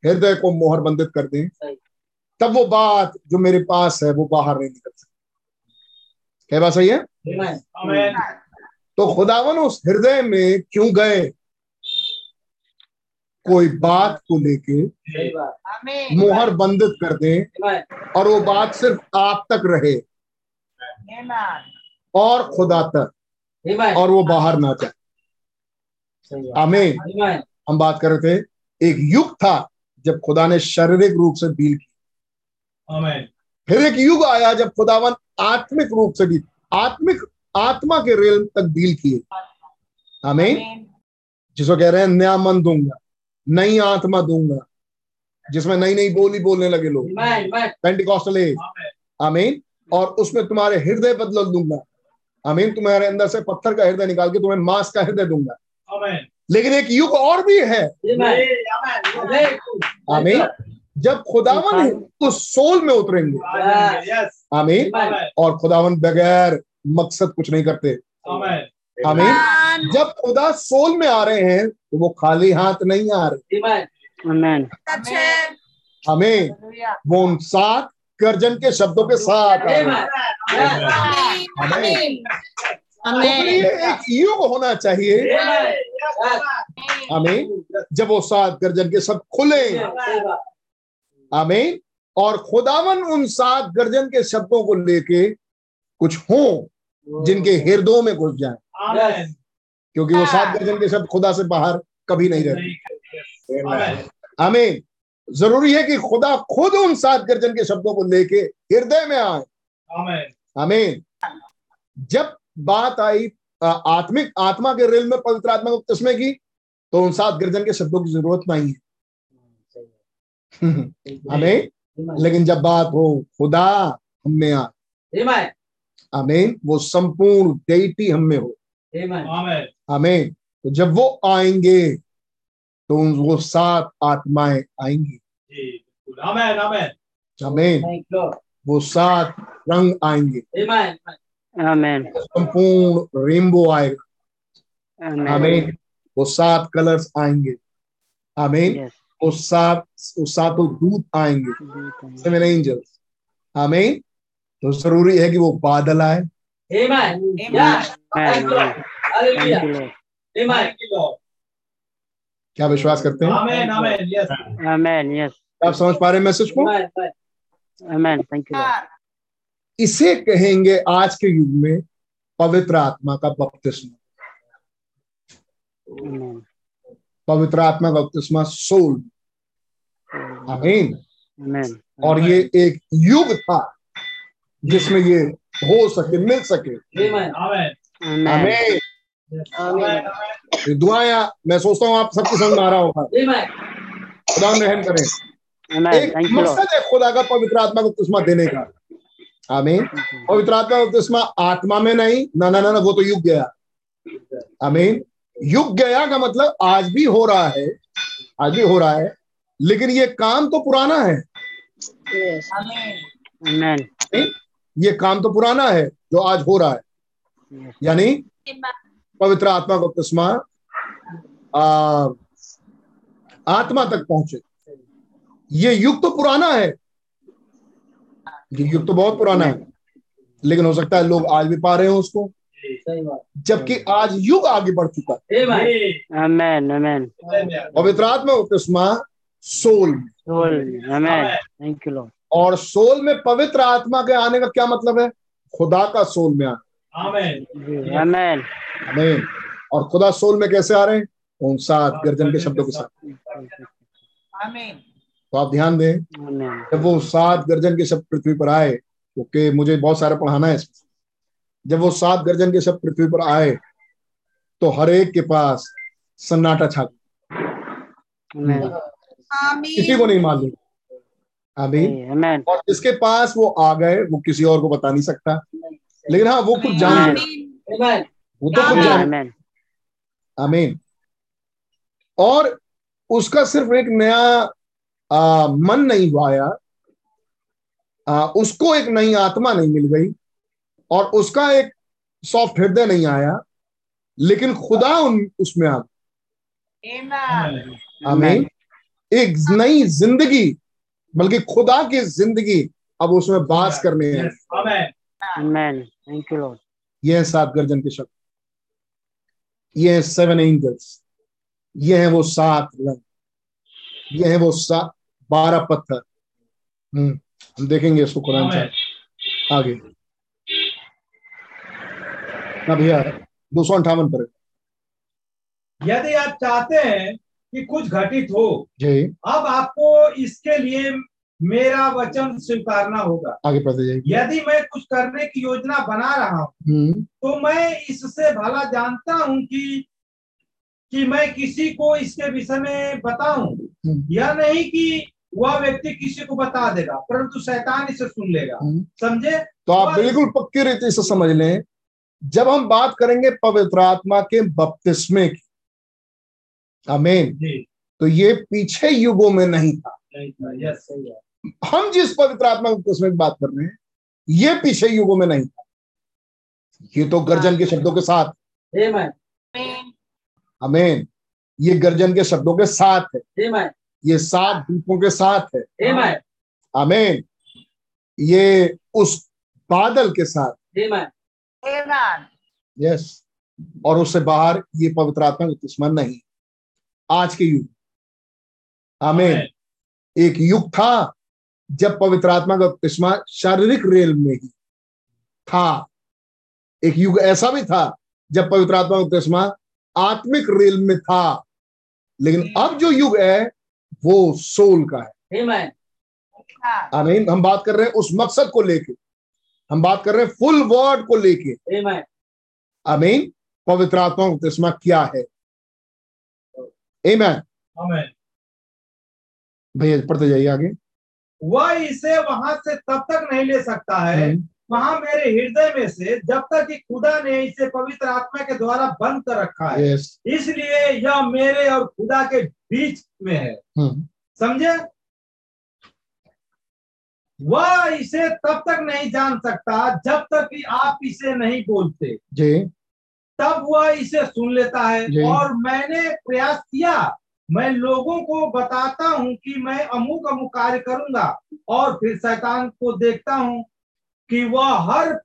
हृदय को मोहर बंदित कर दें तब वो बात जो मेरे पास है वो बाहर नहीं निकल सकती। क्या बात सही है? आमेन तो खुदावन उस हृदय में क्यों गए? कोई बात को लेके मोहर बंदित कर दें और वो बात सिर्फ़ आप तक रहे। और खुदा तक। और वो बाहर ना जाए। आमीन। हम बात कर रहे थे एक युग था जब खुदा ने शारीरिक रूप से डील की। फिर एक युग आया जब खुदावन आत्मिक रूप से भी आत्मिक आत्मा के रेल तक डील किए। हमें जिसको कह रहे हैं नया मन दूँगा नई आत्मा दूँगा जिसमें नई नई बोली बोलने लगे लोग. पेंटिकॉस्टल एज आमीन और उसमें तुम्हारे हृदय बदल दूँगा। आमीन तुम्हारे अंदर से पत्थर का हृदय निकाल के तुम्हें मांस का हृदय दूँगा। लेकिन एक युग और भी है. आमीन जब खुदावन उस सोल में उतरेंगे। आमीन और खुदावन बगैर मकसद कुछ नहीं करते। आमेन। आमीन। जब खुदा सोल में आ रहे हैं तो वो खाली हाथ नहीं आ रहे। Amen. Amen. हमें वो उन सात गर्जन के शब्दों के साथ आ रहे हैं। Amen. आमीन। तो ये एक युग होना चाहिए। हमें जब वो सात गर्जन के शब्द खुले। हमें और खुदावन उन सात गर्जन के शब्दों को लेके कुछ हो। जिनके हृदयों में घुस जाए। क्योंकि वो सात गर्जन के शब्द खुदा से बाहर कभी नहीं रहते। हमें ज़रूरी है कि खुदा खुद उन सात गर्जन के शब्दों को लेके हृदय में आए। आमीन। जब बात आई आत्मिक आत्मा के रेल में पवित्र आत्मा को तस्मे की तो उन सात गर्जन के शब्दों की ज़रूरत नहीं है। [laughs] हमें लेकिन जब बात हो खुदा हम में आ Amen. आमीन। वो संपूर्ण डेटी हम में हो। Amen. आमेन आमीन। तो जब वो आएँगे तो वो सात आत्माएँ आएँगी। जी आमेन। आमेन आमीन. वो सात रंग आएँगे। Amen. Amen. संपूर्ण रेनबो आएगा। Amen. आमीन। वो सात कलर्स आएँगे। आमीन. वो सात वो सातों दूत आएँगे। सेवन एंजल्स आमीन। तो ज़रूरी है कि वो बादल आए। क्या विश्वास करते हैं? आप समझ पा रहे हैं मैसेज को? हाँ। इसे कहेंगे आज के युग में पवित्र आत्मा का बपतिस्मा। पवित्र आत्मा बपतिस्मा सोल। आमीन और ये एक युग था। जिसमें ये हो सके मिल सके। Amen. आमेन Amen. आमीन आमेन ये दुआया मैं सोचता हूँ आप सबकी समझ में आ रहा होगा। खुदा रहम करें। एक. मकसद है खुदा का पवित्र आत्मा को बपतिस्मा देने का। आमीन। पवित्र आत्मा का बपतिस्मा आत्मा में नहीं ना ना ना ना, वो तो युग गया। आमीन। युग गया का मतलब आज भी हो रहा है आज भी हो रहा है लेकिन ये काम तो पुराना है। Yes. Amen. ये काम तो पुराना है जो आज हो रहा है। यानी पवित्र आत्मा को बपतिस्मा आ, आत्मा तक पहुँचे। ये युग तो पुराना है। ये युग तो बहुत पुराना है। लेकिन हो सकता है लोग आज भी पा रहे हो उसको। जबकि आज युग आगे बढ़ चुका है. पवित्र आत्मा का बपतिस्मा सोल। और सोल में पवित्र आत्मा के आने का क्या मतलब है? खुदा का सोल में आना. और खुदा सोल में कैसे आ रहे हैं? उन सात गर्जन के शब्दों के साथ। तो आप ध्यान दें जब वो सात गर्जन के शब्द पृथ्वी पर आए क्योंकि मुझे बहुत सारा पढ़ाना है इसमें। जब वो सात गर्जन के शब्द पृथ्वी पर आए तो हर एक के पास सन्नाटा छा गया। किसी को नहीं मालूम। आमीन और जिसके पास वो आ गए वो किसी और को बता नहीं सकता। लेकिन हाँ वो कुछ जान। Amen. गया वो तो खुद जान. आमीन। और उसका सिर्फ़ एक नया आ, मन नहीं आया। आ, उसको एक नई आत्मा नहीं मिल गई। और उसका एक सॉफ्ट हृदय नहीं आया। लेकिन खुदा उन उसमें आ आमेन आमीन। एक नई ज़िंदगी बल्कि खुदा की ज़िंदगी अब उसमें बास करने हैं। आमेन Amen. Thank you, Lord. ये है सात गर्जन के शब्द। ये है सेवन एंजल्स ये है वो सात रंग। ये है वो सात बारह पत्थर। हम्म हम देखेंगे इसको कुरान से। आगे। ना भैया दो सौ अंठावन पर यदि आप चाहते हैं कि कुछ घटित हो। जी। अब आपको इसके लिए मेरा वचन स्वीकारना होगा। आगे यदि मैं कुछ करने की योजना बना रहा हूँ हम्म, तो मैं इससे भला जानता हूँ कि कि मैं किसी को इसके विषय में बताऊँ। हम्म। यह नहीं कि वह व्यक्ति किसी को बता देगा परंतु शैतान इसे सुन लेगा। हम्म। समझे? तो आप बिल्कुल पक्की रीति से समझ लें। जब हम बात करेंगे पवित्र आत्मा के बपतिस्मे की आमीन जी। तो ये पीछे युगों में नहीं था। यस सही है। हम जिस पवित्र आत्मा के बपतिस्मे की बात कर रहे हैं ये पीछे युगों में नहीं था। ये तो गर्जन के शब्दों के साथ Amen. आमीन ये गर्जन के शब्दों के साथ है। ये सात दीपों के साथ है। अमेन ये उस बादल के साथ। Amen. यस और उससे बाहर ये पवित्र आत्मा दुश्मन नहीं। आज के युग। आमीन। एक युग था जब पवित्र आत्मा का बपतिस्मा शारीरिक रेल में ही था। एक युग ऐसा भी था जब पवित्र आत्मा का बपतिस्मा आत्मिक रेल में था। लेकिन अब जो युग है वो सोल का है. आमीन। हम बात कर रहे हैं उस मकसद को लेके। हम बात कर रहे हैं फुल वर्ड को लेके. आमीन। पवित्र आत्मा का बपतिस्मा क्या है? आमीन आमेन भैया पढ़ते जाइए आगे। वह इसे वहाँ से तब तक नहीं ले सकता है। वहाँ मेरे हृदय में से जब तक कि खुदा ने इसे पवित्र आत्मा के द्वारा बंद कर रखा है यस इसलिए यह मेरे और खुदा के बीच में है। समझे? वह इसे तब तक नहीं जान सकता जब तक कि आप इसे नहीं बोलते। जी। तब वह इसे सुन लेता है। और मैंने प्रयास किया। मैं लोगों को बताता हूँ कि मैं अमुक अमुक कार्य करूँगा और फिर शैतान को देखता हूँ कि वह हर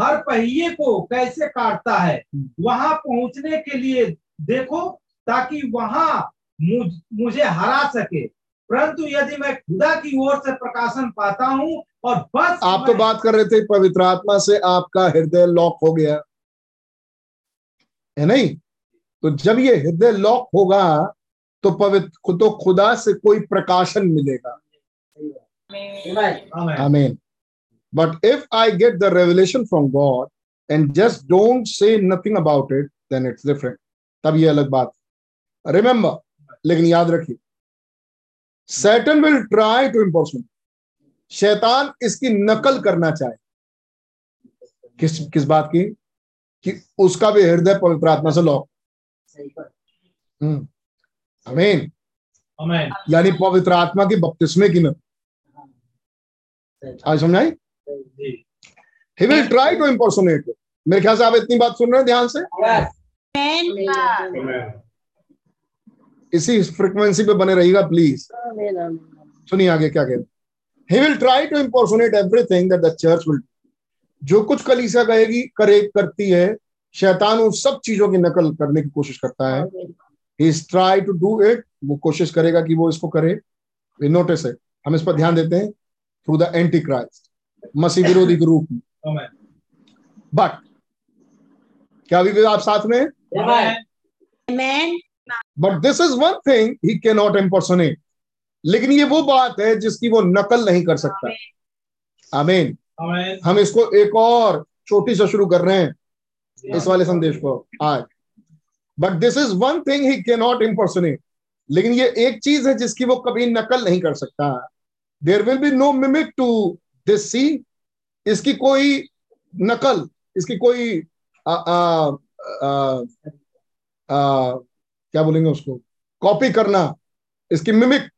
हर पहिए को कैसे काटता है। वहाँ पहुँचने के लिए देखो ताकि वहाँ मुझ, मुझे हरा सके। परंतु यदि मैं खुदा की ओर से प्रकाशन पाता हूँ और बस आप तो बात कर रहे थे पवित्र आत्मा से आपका हृदय लॉक हो गया। है नहीं? तो जब ये हृदय लॉक होगा तो पवित्र तो खुदा से कोई प्रकाशन मिलेगा. आमेन। But if I get the revelation from God and just don't say nothing about it then it's different तब ये अलग बात रिमेंबर लेकिन याद रखिए Satan will try to impersonate शैतान इसकी नकल करना चाहे। किस किस बात की? कि उसका भी हृदय पवित्र आत्मा से लॉक सही बात। हम्म। आमीन आमेन यानी पवित्र आत्मा की बपतिस्मे की हाँ। सही आज समझाई? जी। He will try to impersonate मेरे ख्याल से आप इतनी बात सुन रहे हैं ध्यान से. इसी फ्रिक्वेंसी पे बने रहिएगा प्लीज़. सुनिए आगे क्या कहते he. Will try to impersonate everything that the church will जो कुछ कलीसिया कहेगी करे करती है शैतान उन सब चीज़ों की नकल करने की कोशिश करता है। He try to do it वो कोशिश करेगा कि वो इसको करे। नोटिस है। हम इस पर ध्यान देते हैं। थ्रू द एंटी क्राइस्ट मसीह विरोधी के रूप में। बट क्या अभी आप साथ में but this is one thing he can not impersonate लेकिन ये वो बात है जिसकी वो नकल नहीं कर सकता। आमीन आमेन हम इसको एक और छोटी से शुरू कर रहे हैं इस वाले संदेश को आज। But this is one thing he can not impersonate लेकिन ये एक चीज़ है जिसकी वो कभी नकल नहीं कर सकता। There will be no mimic to this see इसकी कोई नकल इसकी कोई आ, आ, आ, आ, क्या बोलेंगे उसको? कॉपी करना इसकी मिमिक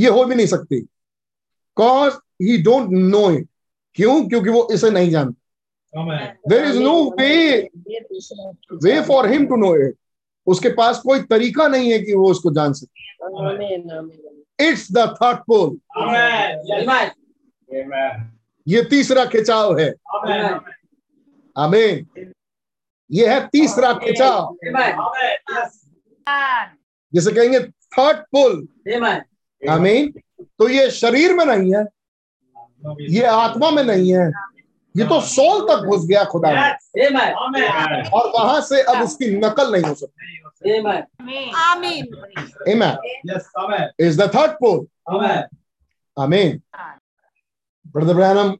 ये हो भी नहीं सकती। Cause he don't know it क्यों? क्योंकि वो इसे नहीं जानता। There is no way way for him to know it उसके पास कोई तरीका नहीं है कि वो उसको जान सके। Amen. Amen. It's the third pole ये तीसरा खिंचाव है। आमेन आमीन ये है तीसरा खिंचाव। Amen. जिसे कहेंगे थर्ड पुल Amen. आमीन तो ये शरीर में नहीं है ये आत्मा में नहीं है। ये तो सोल तक घुस गया खुदा में। Amen. और वहाँ से अब उसकी नकल नहीं हो सकती। Amen. Amen. यस आमेन is the third pole? आमेन आमीन ब्रदर ब्रैनम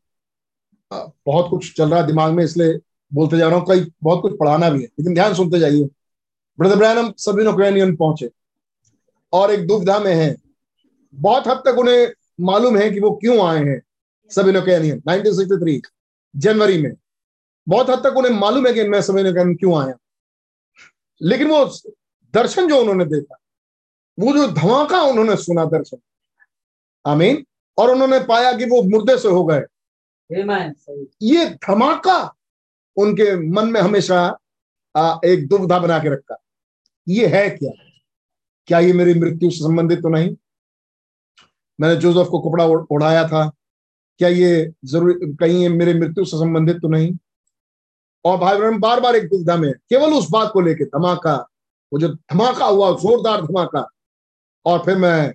बहुत कुछ चल रहा है दिमाग में इसलिए बोलते जा रहा हूँ। कई बहुत कुछ पढ़ाना भी है लेकिन ध्यान सुनते जाइए। ब्रदर ब्रैनम सभी यूनियन पहुँचे। और एक दुविधा में है। बहुत हद तक उन्हें मालूम है कि वो क्यों आए हैं। सभी यूनियन 1963 जनवरी में। बहुत हद तक उन्हें मालूम है कि मैं सभी यूनियन क्यों आया लेकिन वो दर्शन जो उन्होंने देखा वो जो धमाका उन्होंने सुना दर्शन आमीन और उन्होंने पाया कि वो मुर्दे से हो गए। ये धमाका उनके मन में हमेशा एक दुविधा बना के रखा ये है क्या? क्या ये मेरी मृत्यु से संबंधित तो नहीं? मैंने जोसेफ को कपड़ा उड़- उड़ाया था। क्या ये ज़रूर कहीं ये मेरे मृत्यु से संबंधित तो नहीं? और भाई बहन बार बार एक दुविधा में केवल उस बात को लेके धमाका वो जो धमाका हुआ जोरदार धमाका। और फिर मैं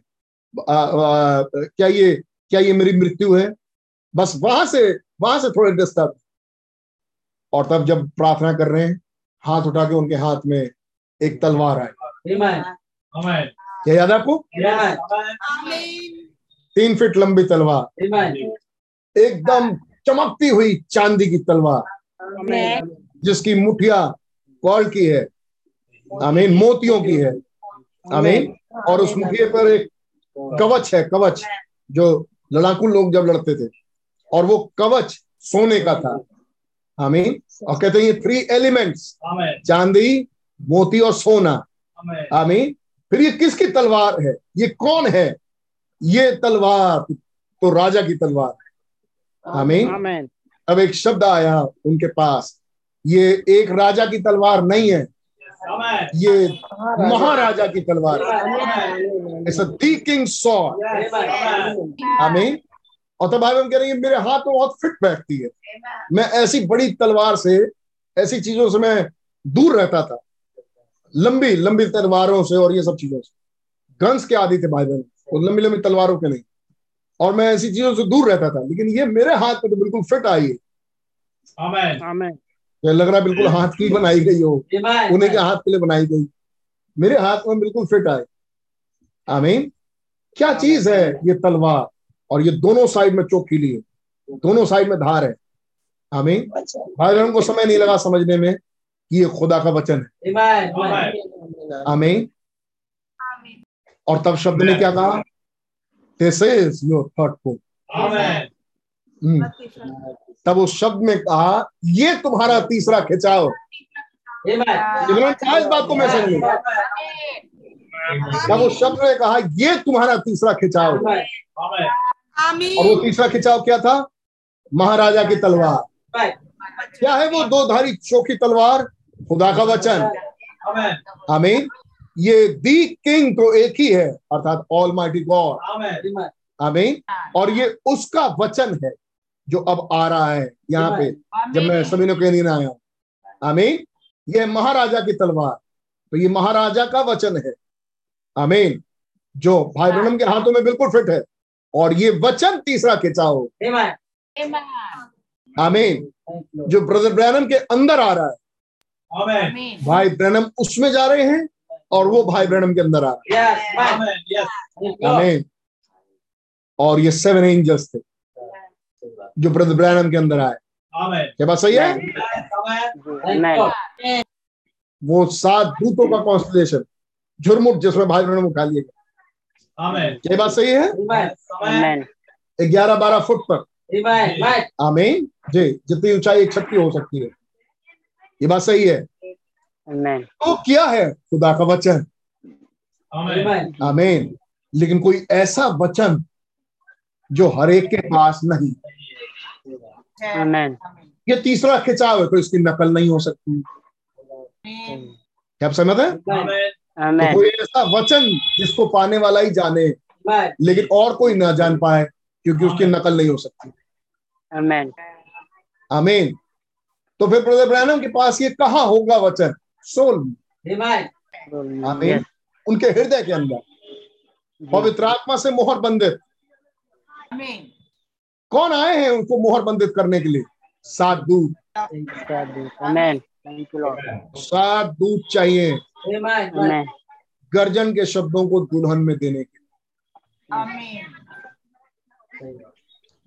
आ, आ, क्या ये क्या ये मेरी मृत्यु है? बस वहाँ से वहाँ से थोड़े डिस्टर्ब। और तब जब प्रार्थना कर रहे हैं हाथ उठा के उनके हाथ में एक तलवार आई. Amen. क्या याद है आपको? तीन फीट लंबी तलवार। Amen. एकदम चमकती हुई चांदी की तलवार। जिसकी मुठिया गोल्ड की है आमीन मोतियों की है आमीन। और उस मुठिए पर एक कवच है कवच जो लड़ाकू लोग जब लड़ते थे। और वो कवच सोने का था। आमीन। और कहते हैं ये थ्री एलिमेंट्स चांदी मोती और सोना. आमीन। फिर ये किसकी तलवार है? ये कौन है? ये तलवार तो राजा की तलवार। है आमीन। आमीन। अब एक शब्द आया उनके पास। ये एक राजा की तलवार नहीं है। ये महाराजा की तलवार है। It's king. आमीन। और तब भाई हम कह रहे हैं मेरे हाथ में बहुत फिट बैठती है। मैं ऐसी बड़ी तलवार से ऐसी चीज़ों से मैं दूर रहता था। लंबी लंबी तलवारों से और ये सब चीज़ों से। गन्स के आदि थे भाई बहन और लंबी लंबी तलवारों के नहीं। और मैं ऐसी चीज़ों से दूर रहता था लेकिन ये मेरे हाथ में तो बिल्कुल फिट आई। है ये लग रहा है बिल्कुल हाथ की बनाई गई हो. उन्हीं के हाथ के लिए बनाई गई। मेरे हाथ में बिल्कुल फिट आए। आमीन। क्या चीज़ है ये तलवार? और ये दोनों साइड में चौकीली है दोनों साइड में धार है। आमीन। भाई बहन को समय नहीं लगा समझने में कि ये खुदा का वचन है। Amen. Amen. आमीन। और तब शब्द ने क्या कहा? This is your third pole तब उस शब्द में कहा ये तुम्हारा तीसरा खिंचाव। Amen. इस बात को मैं समझ लूँ। तब उस शब्द ने कहा ये तुम्हारा तीसरा खिंचाव. और वो तीसरा खिंचाव क्या था? महाराजा की तलवार। क्या है वो दो धारी चौकी तलवार? खुदा का वचन। Amen. आमीन। ये दी किंग तो एक ही है अर्थात almighty God Amen. Amen. आमीन और ये उसका वचन है जो अब आ रहा है यहाँ पे जब मैं सभी ने कहने आया हूँ। आमीन ये महाराजा की तलवार तो ये महाराजा का वचन है। आमीन जो भाई ब्रनम के हाथों में बिल्कुल फिट है और ये वचन तीसरा Amen. आमीन जो ब्रदर ब्रैनम के अंदर आ रहा है। भाई ब्रैनम उसमें जा रहे हैं और वो भाई ब्रैनम के अंदर आ रहे Yes. Amen. Amen. Yes. Thank हैं और ये सेवन एंजल्स थे जो ब्रदर ब्रैनम के अंदर आए। क्या बात सही है. वो सात दूतों का कॉन्स्टलेशन झुरमुट जिसमें भाई ब्रैनम उठा लिए गए। क्या बात सही है? ग्यारह बारह फुट पर. आमीन जी जितनी ऊंचाई एक छत की हो सकती है। ये बात सही है। तो क्या है? खुदा का वचन। Amen. Amen. आमीन लेकिन कोई ऐसा वचन जो हर एक के पास नहीं। आमीन ये तीसरा खिंचाव है तो इसकी नकल नहीं हो सकती। क्या आप समझ है? तो कोई ऐसा वचन जिसको पाने वाला ही जाने लेकिन और कोई ना जान पाए क्योंकि उसकी नकल नहीं हो सकती। आमीन आमीन तो फिर ब्रदर ब्रैनम के पास ये कहा होगा वचन? सोल। आमीन उनके हृदय के अंदर। पवित्र आत्मा से मोहर बंदित कौन आए हैं उनको मोहर बंदित करने के लिए? सात दूत आमीन थैंक यू लॉर्ड सात दूत चाहिए गर्जन के शब्दों को दुल्हन में देने के लिए।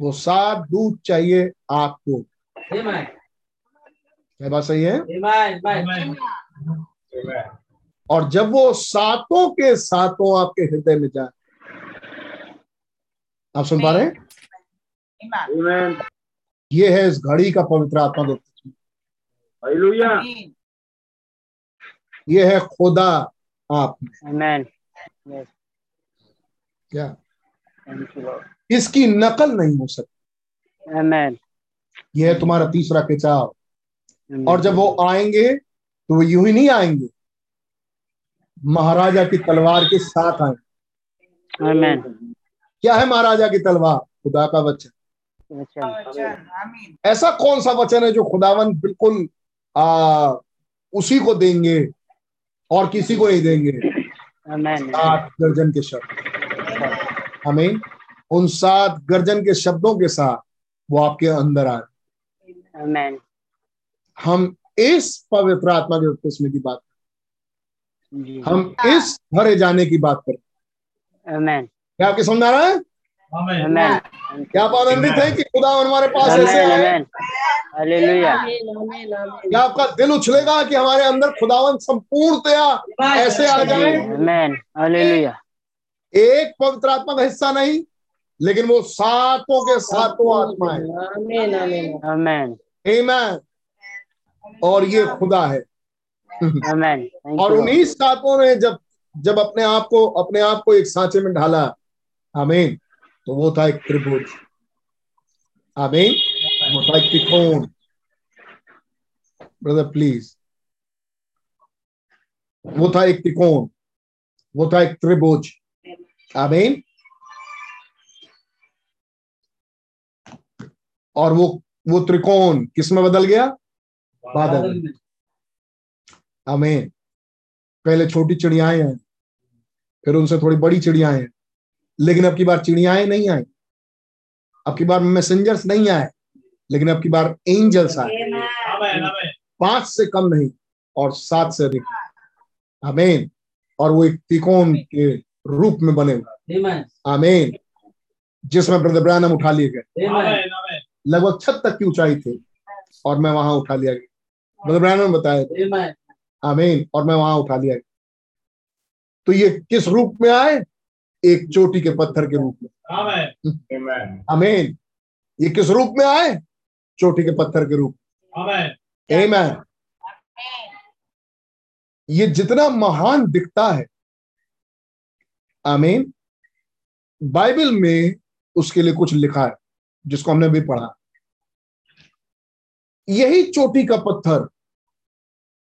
वो सात दूत चाहिए आपको। क्या बात सही है. और जब वो सातों के सातों आपके हृदय में जाए आप सुन पा रहे हैं ये है इस घड़ी का पवित्र आत्मा। Hallelujah. ये है खुदा आप. क्या. इसकी नकल नहीं हो सकती Amen. ये है तुम्हारा तीसरा खिंचाव और जब वो आएँगे तो वो यूँ ही नहीं आएँगे। महाराजा की तलवार के साथ आएँगे। Amen. क्या है महाराजा की तलवार? खुदा का वचन। वचन ऐसा कौन सा वचन है जो खुदावन बिल्कुल आ, उसी को देंगे और किसी को नहीं देंगे? सात गर्जन के शब्द। हमें उन सात गर्जन के शब्दों के साथ वो आपके अंदर आए। हम इस पवित्र आत्मा के उपदेश की बात हम इस भरे जाने की बात करें। Amen. क्या आपके समझ आ रहा है. क्या आप आनंदित हैं कि खुदा हमारे पास ऐसे आमीन क्या आपका दिल उछलेगा कि हमारे अंदर खुदावन संपूर्णतया ऐसे आ जाए? एक पवित्र आत्मा का हिस्सा नहीं लेकिन वो सातों के सातों आत्माएँ। आमीन आमीन Amen. Amen. और ये खुदा है। और उन्हीं सातों ने जब जब अपने आप को अपने आप को एक सांचे में ढाला आमीन तो वो था एक त्रिभुज। आमीन वो था एक त्रिकोण। ब्रदर प्लीज़ वो था एक त्रिकोण वो था एक त्रिभुज। आमीन। और वो वो त्रिकोण किसमें बदल गया? बादल में। आमीन पहले छोटी चिड़ियाएँ हैं फिर उनसे थोड़ी बड़ी चिड़ियाएँ हैं लेकिन अब की बार चिड़ियाएँ नहीं आई अब की बार मैसेंजर्स नहीं आए लेकिन अब की बार एंजल्स आए Amen. Amen. पाँच से कम नहीं और सात से अधिक आमीन और वो एक तिकोन के रूप में बने हुए Amen. आमीन जिसमें ब्रदर ब्रानम उठा लिए गए Amen. Amen. Amen. लगभग छत तक की ऊंचाई थी और मैं वहाँ उठा लिया गया ब्रानम ने बताया. आमीन। और मैं वहाँ उठा लिया। तो ये किस रूप में आए? एक चोटी के पत्थर के रूप में. Amen. आमीन। ये किस रूप में आए? चोटी के पत्थर के रूप में। ये जितना महान दिखता है। आमीन। बाइबल में उसके लिए कुछ लिखा है जिसको हमने भी पढ़ा। यही चोटी का पत्थर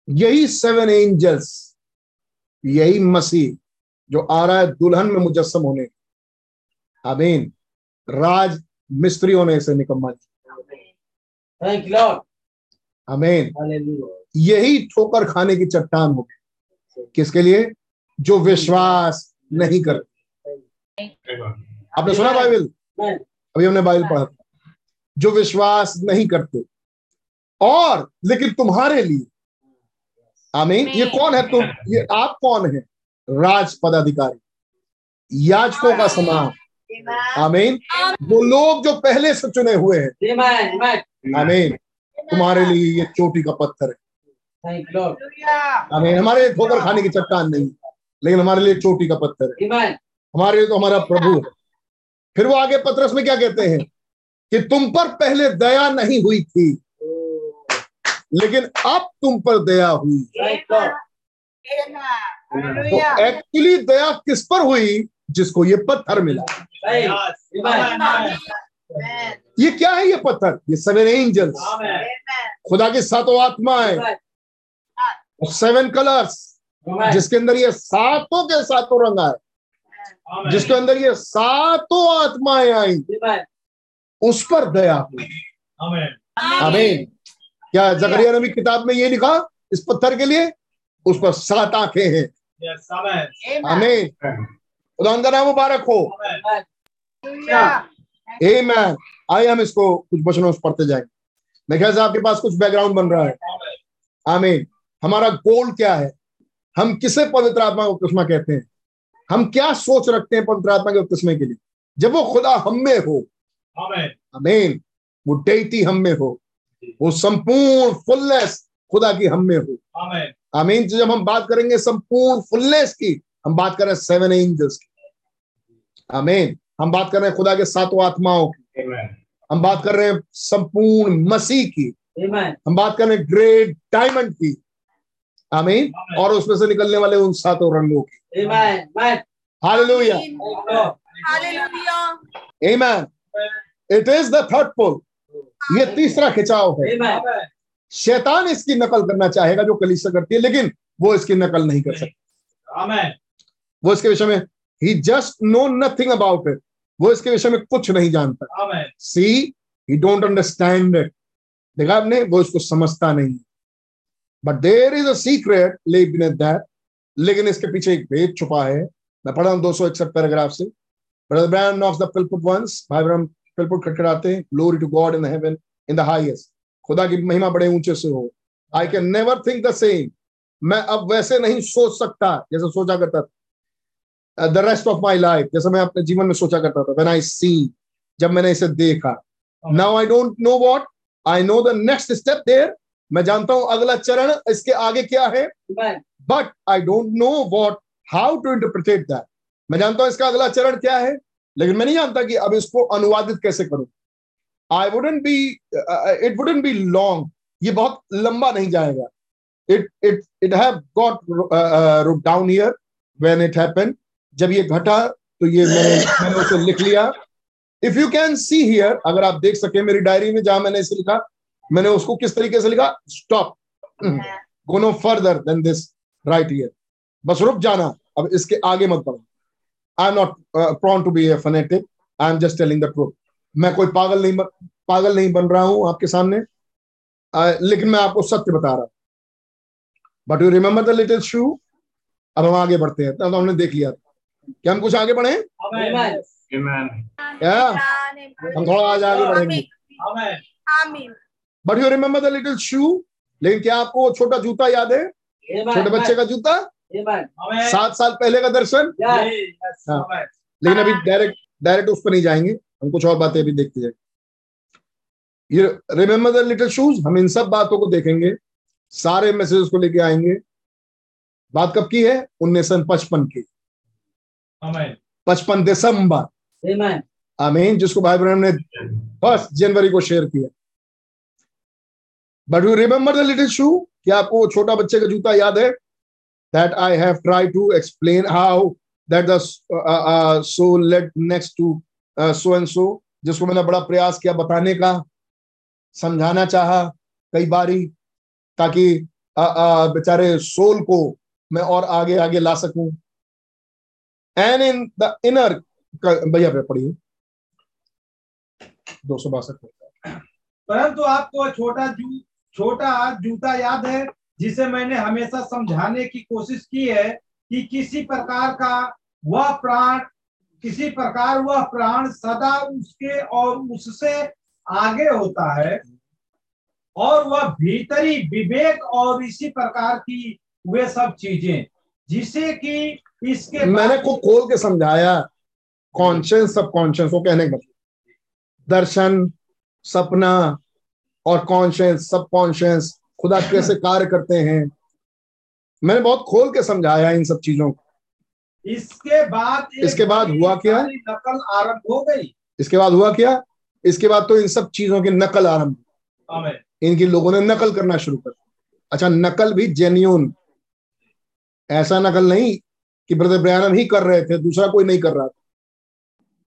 यही सेवन एंजल्स यही मसीह जो आ रहा है दुल्हन में मुजस्म होने। आमीन। राज मिस्त्रियों ने इसे निकम्मा किया। आमीन। यही ठोकर खाने की चट्टान होगी किसके लिए? जो विश्वास नहीं करते। आपने सुना बाइबल अभी हमने बाइबल पढ़ा था। जो विश्वास नहीं करते और लेकिन तुम्हारे लिए। आमीन? ये कौन है तुम? ये आप कौन है? राज पदाधिकारी। याचकों का समान। आमीन? वो लोग जो पहले से चुने हुए हैं. आमीन? तुम्हारे लिए ये चोटी का पत्थर है। Thank आमीन? हमारे लिए ठोकर खाने की चट्टान नहीं लेकिन हमारे लिए चोटी का पत्थर है। हमारे लिए तो हमारा प्रभु है। फिर वो आगे पत्रस में क्या कहते हैं? कि तुम पर पहले दया नहीं हुई थी। लेकिन अब तुम पर दया हुई. तो एक्चुअली दया किस पर हुई जिसको ये पत्थर मिला. ये क्या है ये पत्थर ये सेवन एंजल्स खुदा की सातों आत्माएँ Amen. और सेवन कलर्स जिसके अंदर ये सातों के सातों रंग आए जिसके अंदर ये सातों आत्माएँ आई उस पर दया हुई Amen. क्या जकरिया नबी किताब में ये लिखा इस पत्थर के लिए? उस पर सात आँखें हैं. Amen. खुदा का नाम मुबारक हो। ए मैन आइए हम इसको कुछ वचनों से पढ़ते जाएँगे। मेरे ख्याल से आपके पास कुछ बैकग्राउंड बन रहा है। Amen. आमीन। हमारा गोल क्या है? हम किसे पवित्र आत्मा को बपतिस्मा कहते हैं? हम क्या सोच रखते हैं पवित्र आत्मा के बपतिस्मे के लिए? जब वो खुदा हम में हो। आमेन। वो डेटी हम में हो। वो संपूर्ण फुलनेस खुदा की हम में हो। आमीन। तो जब हम बात करेंगे संपूर्ण फुलनेस की हम बात कर रहे हैं सेवन एंजल्स की। आमीन। हम बात कर रहे हैं खुदा के सातों आत्माओं की। हम बात कर रहे हैं संपूर्ण मसीह की। हम बात कर रहे हैं ग्रेट डायमंड की। आमीन। और उसमें से निकलने वाले उन सातों रंगों की. हालेलुया. आमेन it is the third pull ये तीसरा खिंचाव है। शैतान इसकी नकल करना चाहेगा जो कलीसिया करती है लेकिन वो इसकी नकल नहीं कर सकता। वो इसके विषय में he just know nothing about it वो इसके विषय में कुछ नहीं जानता। See he don't understand it देखा आपने वो इसको समझता नहीं but there is a secret that लेकिन इसके पीछे एक भेद छुपा है। मैं पढ़ा हूँ दो सौ इकसठ पैराग्राफ से। Brother Branham of the pulpit once भाई ब्रह्म पिलपुट खटखटाते हैं glory to God in heaven in the highest खुदा की महिमा बड़े ऊँचे से हो। I can never think the same मैं अब वैसे नहीं सोच सकता जैसे सोचा करता था। The rest of my life जैसे मैं अपने जीवन में सोचा करता था। व्हेन आई सी जब मैंने इसे देखा। Now I don't know what I know the next step there मैं जानता हूँ अगला चरण इसके आगे क्या है। But I don't know what how to interpret that मैं जानता हूँ इसका अगला चरण क्या है। लेकिन मैं नहीं जानता कि अब इसको अनुवादित कैसे करूँ। I wouldn't be it wouldn't be long ये बहुत लंबा नहीं जाएगा। It it it have got down here when it happened जब ये घटा तो ये मैंने मैंने उसे लिख लिया। If you can see here अगर आप देख सके मेरी डायरी में जहाँ मैंने इसे लिखा, मैंने उसको किस तरीके से लिखा? Stop go no further than this right here बस रुक जाना। अब इसके आगे मत बढ़ो। I am not prone to be a fanatic I am just telling the truth मैं कोई पागल नहीं बन, पागल नहीं बन रहा हूँ आपके सामने। Uh, लेकिन मैं आपको सत्य बता रहा हूँ। But you remember the little shoe अब हम आगे बढ़ते हैं। तब हमने देख लिया। क्या हम कुछ आगे बढ़े? क्या? हम थोड़ा आज आगे बढ़ेंगे। But you remember the little shoe लेकिन क्या आपको छोटा जूता याद है? छोटे बच्चे का जूता? सात साल पहले का दर्शन? हाँ। लेकिन अभी डायरेक्ट डायरेक्ट उस पर नहीं जाएँगे। हम कुछ और बातें अभी देखते जाएँगे ये रिमेम्बर द लिटिल शूज़ हम इन सब बातों को देखेंगे। सारे मैसेजेस को लेके आएँगे। बात कब की है? उन्नीस सौ पचपन की। पचपन दिसंबर। Amen. आमीन। जिसको भाई बहन ने फ़र्स्ट जनवरी को शेयर किया। But you remember the little shoe क्या आपको छोटा बच्चे का जूता याद है? That I have try to explain how that the so late next to so and so जिसको मैंने बड़ा प्रयास किया बताने का समझाना चाहा कई बारी ताकि uh, uh, बेचारे सोल को मैं और आगे आगे ला सकूँ। एंड इन द इनर भैया पे पढ़िए। दो सौ बासठ। परंतु आपको छोटा जू छोटा जूता याद है जिसे मैंने हमेशा समझाने की कोशिश की है कि किसी प्रकार का वह प्राण, किसी प्रकार वह प्राण सदा उसके और उससे आगे होता है और वह भीतरी विवेक और इसी प्रकार की वे सब चीज़ें, जिसे कि इसके मैंने को खोल के समझाया कॉन्शियस सब कॉन्शियस वो कहने का मतलब। दर्शन, सपना और कॉन्शियस सब कॉन्शियस खुदा कैसे कार्य करते हैं? मैंने बहुत खोल के समझाया इन सब चीज़ों को। इसके बाद इसके बाद हुआ क्या? नकल आरंभ हो गई। इसके बाद हुआ क्या? इसके बाद तो इन सब चीज़ों की नकल आरंभ इनकी लोगों ने नकल करना शुरू कर अच्छा नकल भी जेन्यून ऐसा नकल नहीं कि ब्रदर ब्रयानम ही कर रहे थे दूसरा कोई नहीं कर रहा था।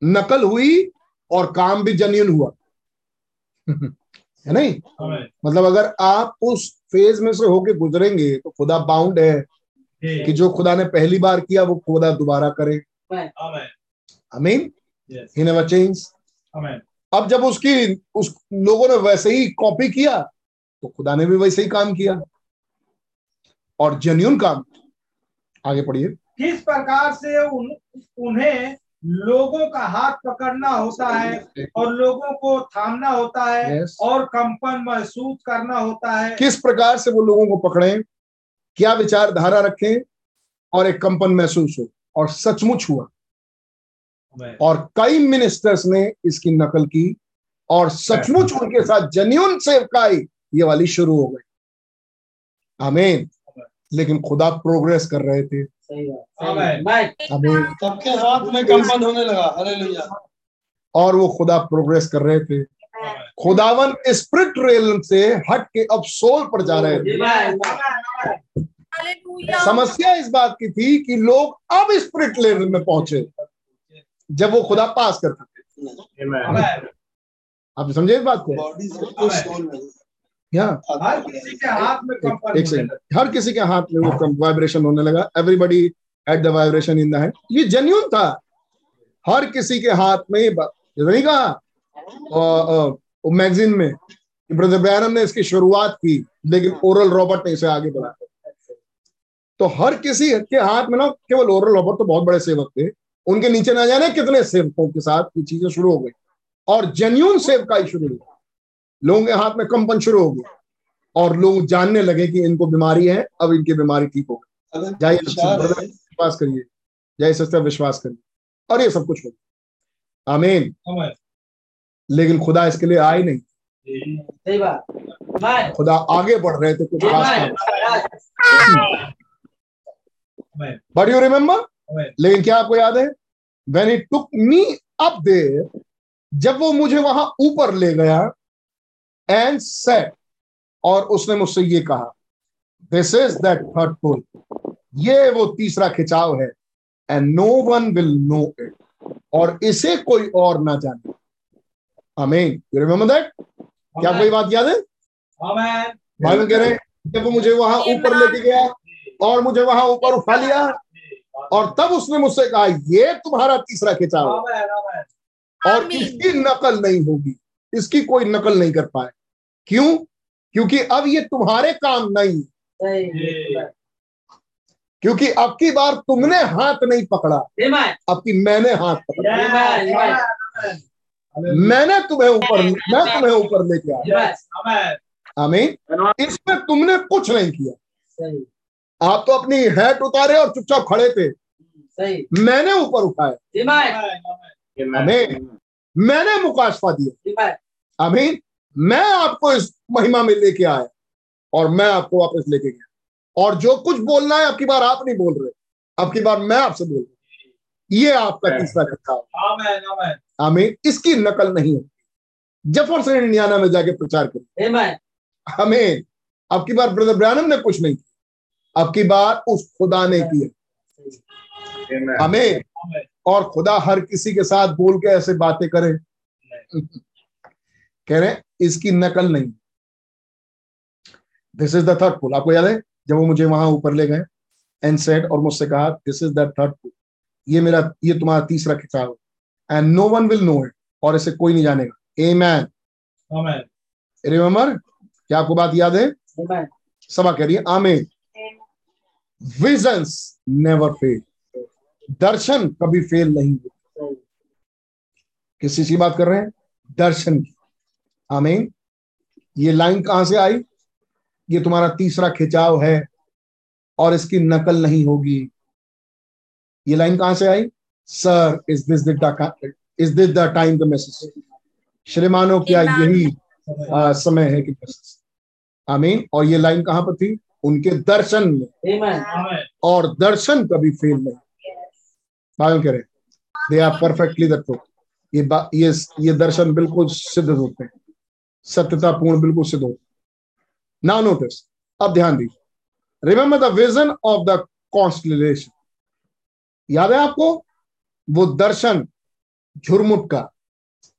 नकल हुई और काम भी जेन्यून हुआ। [laughs] है नहीं? मतलब अगर आप उस फ़ेज़ में से होके गुजरेंगे तो खुदा बाउंड है कि जो खुदा ने पहली बार किया वो खुदा दोबारा करे। अमीन यस ही नेवर चेंज अब जब उसकी उस लोगों ने वैसे ही कॉपी किया तो खुदा ने भी वैसे ही काम किया। और जेन्यून काम। आगे पढ़िए। किस प्रकार से उन, उन्हें लोगों का हाथ पकड़ना होता है और लोगों को थामना होता है Yes. और कंपन महसूस करना होता है। किस प्रकार से वो लोगों को पकड़े? क्या विचारधारा रखें और एक कंपन महसूस हो? और सचमुच हुआ। और कई मिनिस्टर्स ने इसकी नकल की और सचमुच उनके साथ जेन्यून सेवकाई ये वाली शुरू हो गई। आमीन। लेकिन खुदा प्रोग्रेस कर रहे थे। आमीन सबके हाथ में कंपन होने लगा। हालेलुया। और वो खुदा प्रोग्रेस कर रहे थे। खुदावन स्प्रिट रेल से हट के अब सोल पर जा रहे थे। समस्या इस बात की थी कि लोग अब स्प्रिट लेवल में पहुँचे जब वो खुदा पास करते थे। आप समझे इस बात को? या हर किसी के हाथ में कंपन एक सेकंड हर किसी के हाथ में वो वाइब्रेशन होने लगा। Everybody at the vibration in the hand ये जेन्यून था। हर किसी के हाथ में जैसे नहीं कहा। मैगजीन में। कि ब्रदर ब्रैनम ने इसकी शुरुआत की लेकिन ओरल रॉबर्ट ने इसे आगे बढ़ाया तो हर किसी के हाथ में ना केवल ओरल रॉबर्ट तो बहुत बड़े सेवक थे। उनके नीचे ना जाने कितने सेवकों के साथ ये चीज़ें शुरू हो गई। और जेन्यून सेवकाई शुरू हुई लोगों के हाथ में कंपन शुरू हो गया। और लोग जानने लगे कि इनको बीमारी है अब इनकी बीमारी ठीक हो गई। जाइए विश्वास करिए। जय सच्चा विश्वास करिए। और ये सब कुछ हो गया। आमीन। लेकिन खुदा इसके लिए आए नहीं। सही बात। खुदा आगे बढ़ रहे थे कुछ खास. बट यू रिमेम्बर लेकिन क्या आपको याद है? When he took me up there जब वो मुझे वहाँ ऊपर ले गया एंड सेट और उसने मुझसे ये कहा this is that third pull ये वो तीसरा खिंचाव है and no one will know it और इसे कोई और ना जाने. आमीन यू रिमेम्बर दैट क्या ये बात याद है? Amen. बाइबल कह रहे हैं जब वो मुझे वहाँ ऊपर लेके गया और मुझे वहाँ ऊपर उठा लिया और तब उसने मुझसे कहा ये तुम्हारा तीसरा खिंचाव है Amen. Amen. और इसकी नकल नहीं होगी इसकी कोई नकल नहीं कर पाए. क्यों? क्योंकि अब ये तुम्हारे काम नहीं। क्योंकि अब की बार तुमने हाथ नहीं पकड़ा। अब की मैंने हाथ पकड़ा. मैंने तुम्हें ऊपर मैं तुम्हें ऊपर लेके आया. आमीन। इसमें तुमने कुछ नहीं किया। आप तो अपनी हैट उतारे और चुपचाप खड़े थे। सही। मैंने ऊपर उठाया. मैंने मुकाशफा दिया. आमीन। मैं आपको इस महिमा में लेके आया और मैं आपको वापस लेके गया। और जो कुछ बोलना है आपकी बार आप नहीं बोल रहे। आपकी बार मैं आपसे बोल रहा हूँ। ये आपका तीसरा कथा है. आमीन। इसकी नकल नहीं होती। जफरसन इंडियाना में जाके प्रचार करें। हमें आमीन। अब की बार ब्रदर ब्रैनम ने कुछ नहीं किया। अब की बार उस खुदा ने किया। हमें और खुदा हर किसी के साथ बोल के ऐसे बातें करे। कह रहे इसकी नकल नहीं। This is the third pull आपको याद है? जब वो मुझे वहाँ ऊपर ले गए एंड सेड और मुझसे कहा this is the third pull ये मेरा ये तुम्हारा तीसरा खिंचाव है. And no one will know it और इसे कोई नहीं जानेगा। ए मैन रिमेम्बर क्या आपको बात याद है? Amen. सभा कह रही है आमीन विजन्स नेवर फेल दर्शन कभी फेल नहीं होते। किस चीज़ की बात कर रहे हैं? दर्शन की। आमीन। ये लाइन कहाँ से आई? ये तुम्हारा तीसरा खिंचाव है और इसकी नकल नहीं होगी। ये लाइन कहाँ से आई? Sir is this the is this the time the message श्रीमानो क्या यही आ, समय है कि मैसेज आमीन। और ये लाइन कहाँ पर थी? उनके दर्शन में। Amen. और दर्शन कभी फेल नहीं। कह रहे दे आर परफेक्टली द ये ये ये दर्शन बिल्कुल सिद्ध होते हैं। सत्यता पूर्ण बिल्कुल सिद्ध हो। नाउ नोटिस अब ध्यान दीजिए। Remember the vision of the constellation याद है आपको? वो दर्शन झुरमुट का।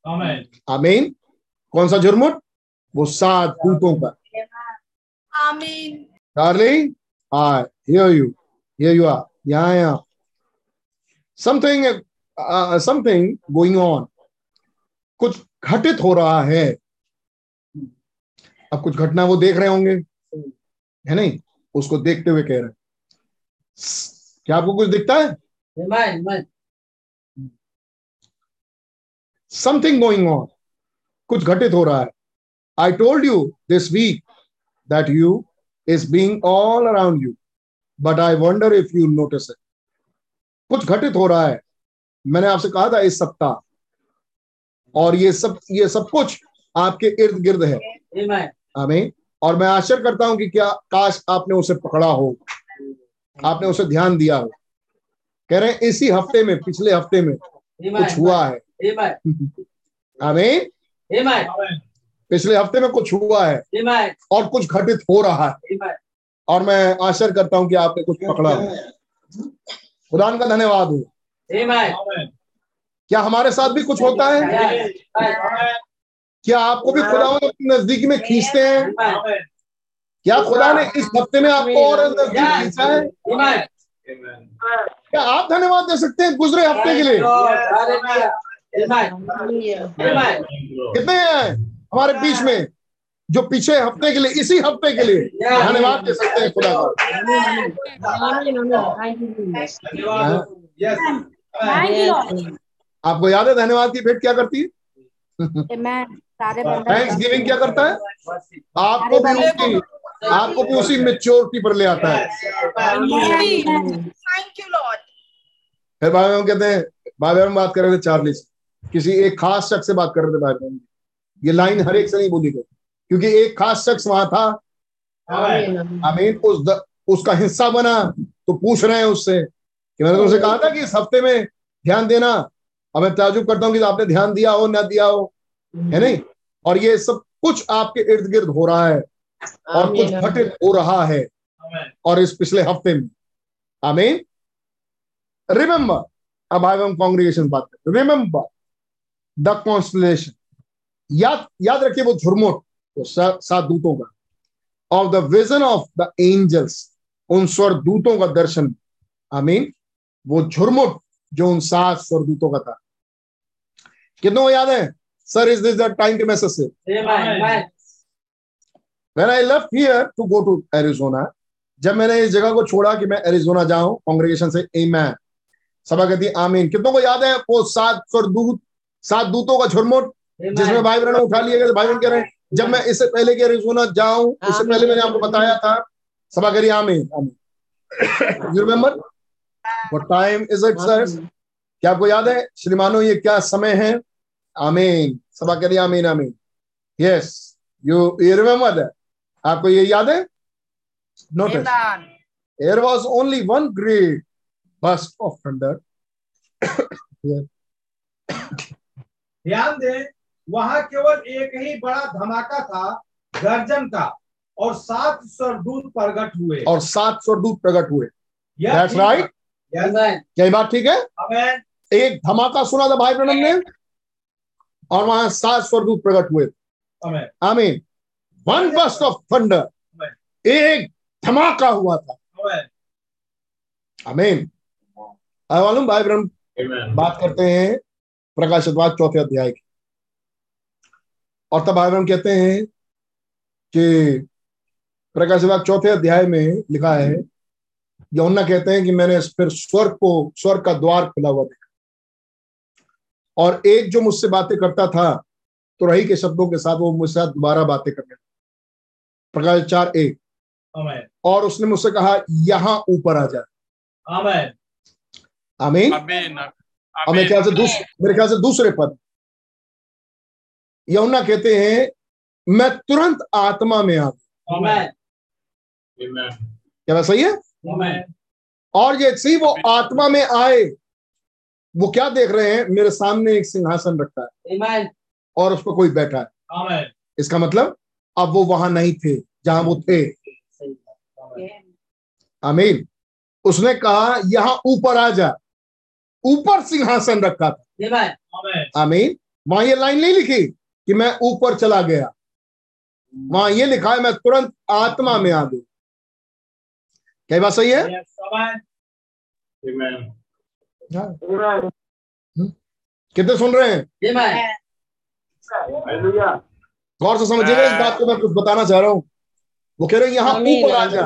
Amen. आमीन कौन सा झुरमुट? वो सात भूतों का। आमीन Darling, I hear you. Here you are. यहाँ uh, something going on. कुछ घटित हो रहा है। अब कुछ घटना वो देख रहे होंगे। है नहीं? उसको देखते हुए कह रहे हैं। क्या आपको कुछ दिखता है. समथिंग गोइंग ऑन कुछ घटित हो रहा है। I told you this week that you is being all around you but I wonder if you notice it कुछ घटित हो रहा है। मैंने आपसे कहा था इस सप्ताह। और ये सब ये सब कुछ आपके इर्द गिर्द है। Amen. आमीन। और मैं आश्चर्य करता हूँ कि क्या काश आपने उसे पकड़ा हो। आपने उसे ध्यान दिया हो। कह रहे हैं इसी हफ़्ते में पिछले हफ़्ते में कुछ हुआ है। [laughs] Amen. पिछले हफ़्ते में कुछ हुआ है। और कुछ घटित हो रहा है। और मैं आश्चर्य करता हूँ कि आपने कुछ पकड़ा हो। खुदा का धन्यवाद हो। क्या हमारे साथ भी कुछ होता है. क्या आपको भी खुदा अपने नज़दीक में खींचते हैं? क्या खुदा ने इस हफ़्ते में आपको और नज़दीक खींचा है? क्या आप धन्यवाद दे सकते हैं गुजरे हफ़्ते के लिए. कितने हैं हमारे बीच में जो पिछले हफ़्ते के लिए इसी हफ़्ते के लिए धन्यवाद दे सकते हैं खुदा का? Lord. आपको याद है धन्यवाद की भेंट क्या करती है? थैंक्स गिविंग क्या करता है? आपको भी उसकी आपको भी उसी मेच्योरिटी पर ले आता है। Thank you, Lord. फिर भाई हम कहते हैं भाई बहन बात कर रहे थे चार्ली से। किसी एक खास शख्स से बात कर रहे थे भाई बहन ये लाइन हर एक से नहीं बोली गई। क्योंकि एक खास शख्स वहाँ था। अमीन उस द, उसका हिस्सा बना। तो पूछ रहे हैं उससे कि मैंने तुमसे कहा था कि इस हफ़्ते में ध्यान देना। अब मैं ताजुब करता हूँ कि आपने ध्यान दिया हो ना दिया हो है नहीं? और ये सब कुछ आपके इर्द गिर्द हो रहा है और कुछ घटित हो रहा है। और इस पिछले हफ़्ते में आमीन। रिमेंबर अब आई हम कांग्रेगेशन बात करते रिमेंबर द कॉन्स्टलेशन याद याद रखिए वो झुरमुट वो सा- सात दूतों का। Of the vision of the angels उन स्वर दूतों का दर्शन। आमीन। वो झुरमुट जो उन सात स्वरदूतों का था। कितनों को याद है? Sir is this the time के मैसेज से when I left here to go to Arizona, जब मैंने इस जगह को छोड़ा कि मैं एरिजोना जाऊँ कांग्रेगेशन से आमेन सभा कहती है आमीन. कितनों को याद है? वो सात स्वरदूत सात दूतों का झुरमुट जिसमें भाई बहन उठा लिए गए भाई बहन कह रहे हैं जब मैं इससे पहले कि एरिजोना जाऊँ इससे पहले मैंने आपको बताया था। सभा करिए आमीन आमीन. You remember what time is it sir क्या आपको याद है? श्रीमानो ये क्या समय है? आमीन। सभा करिए आमीन आमीन। यस यू दैट आपको ये याद है? Notice there was only one great burst of thunder. ध्यान दें वहाँ केवल एक ही बड़ा धमाका था गर्जन का और सात स्वर्गदूत प्रकट हुए। और सात सौ दूत प्रकट हुए। यह That's क्या बात ठीक है? एक धमाका सुना था भाई ब्रनम ने? और वहाँ सात स्वरदूत प्रकट हुए। Amen. आमीन वन बस्ट ऑफ़ थंडर एक धमाका हुआ था। आए मालूम भाई ब्रह्म बात करते हैं प्रकाशवाद चौथे अध्याय की। और तब भाई ब्रह्म कहते हैं कि प्रकाशवाद चौथे अध्याय में लिखा है यौना कहते हैं कि मैंने फिर स्वर्ग को स्वर्ग का द्वार खुला हुआ देखा। और एक जो मुझसे बातें करता था तो रही के शब्दों के साथ वो मुझसे साथ दोबारा बातें करने लगा। प्रकाश चार एक। और उसने मुझसे कहा यहाँ ऊपर आ जा। Amen. आमीन। और मेरे ख्याल से दूसरे मेरे ख्याल से दूसरे पद। यमुना कहते हैं मैं तुरंत आत्मा में आ गया। क्या बात सही है? Amen. और ये सी वो आत्मा में आए वो क्या देख रहे हैं? मेरे सामने एक सिंहासन रखा है और उस पर कोई बैठा है। इसका मतलब अब वो वहाँ नहीं थे जहाँ वो थे। आमीन। उसने कहा यहाँ ऊपर आ जा। ऊपर सिंहासन रखा था. आमीन। वहाँ ये लाइन नहीं लिखी कि मैं ऊपर चला गया। वहाँ ये लिखा है मैं तुरंत आत्मा में आ गया। क्या बात सही है कितने सुन रहे हैं गौर से समझिएगा इस बात को मैं कुछ बताना चाह रहा हूँ वो कह रहे हैं यहाँ ऊपर आ जा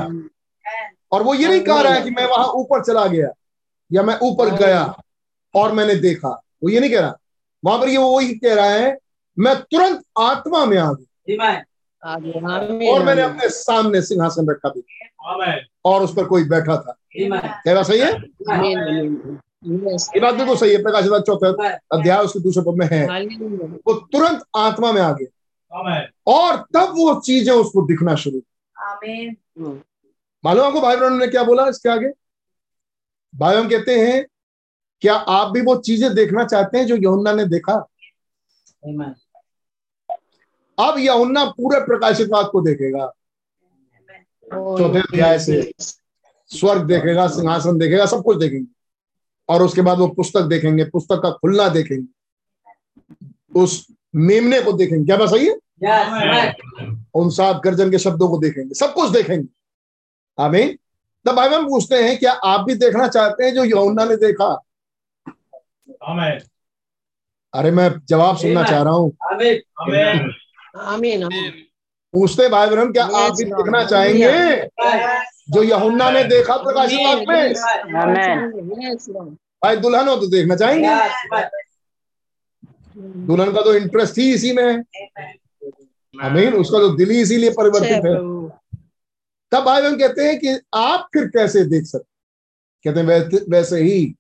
और वो ये नहीं कह रहा है कि मैं वहाँ ऊपर चला गया या मैं ऊपर गया और मैंने देखा वो ये नहीं कह रहा वहाँ पर ये वो वही कह रहा है मैं तुरंत आत्मा में आ गया और मैंने अपने सामने सिंहासन रखा भी Amen. और उस पर कोई बैठा था। Amen. क्या बात सही है? ये बात बिल्कुल सही है। प्रकाश वाक्य चौथा अध्याय उसके दूसरे पद में है। वो तुरंत आत्मा में आ गया। और तब वो चीज़ें उसको दिखना शुरू मालूम आपको भाई बहनों ने क्या बोला इसके आगे? भाई हम कहते हैं क्या आप भी वो चीज़ें देखना चाहते हैं जो यहुन्ना ने देखा? अब यहुन्ना पूरे प्रकाशित वाद को देखेगा। चौथे अध्याय से स्वर्ग देखेगा सिंहासन देखेगा सब कुछ देखेंगे। और उसके बाद वो पुस्तक देखेंगे पुस्तक का खुलना देखेंगे। उस मेमने को देखेंगे। क्या बात सही है? उन सात गर्जन के शब्दों को देखेंगे। सब कुछ देखेंगे। आमीन। तब भाई हम पूछते हैं क्या आप भी देखना चाहते हैं जो यहुन्ना ने देखा? अरे मैं जवाब सुनना चाह रहा हूँ। Amen. आमेन। Amen. Amen. पूछते भाई बहन क्या आप भी देखना चाहेंगे? जो यहुन्ना ने देखा प्रकाशित वाक्य में. भाई दुल्हन हो तो देखना चाहेंगे? दुल्हन का तो इंटरेस्ट ही इसी में है। आमीन उसका तो दिल ही इसीलिए परिवर्तित है। तब भाई बहन कहते हैं कि आप फिर कैसे देख सकते? कहते हैं वैसे, ही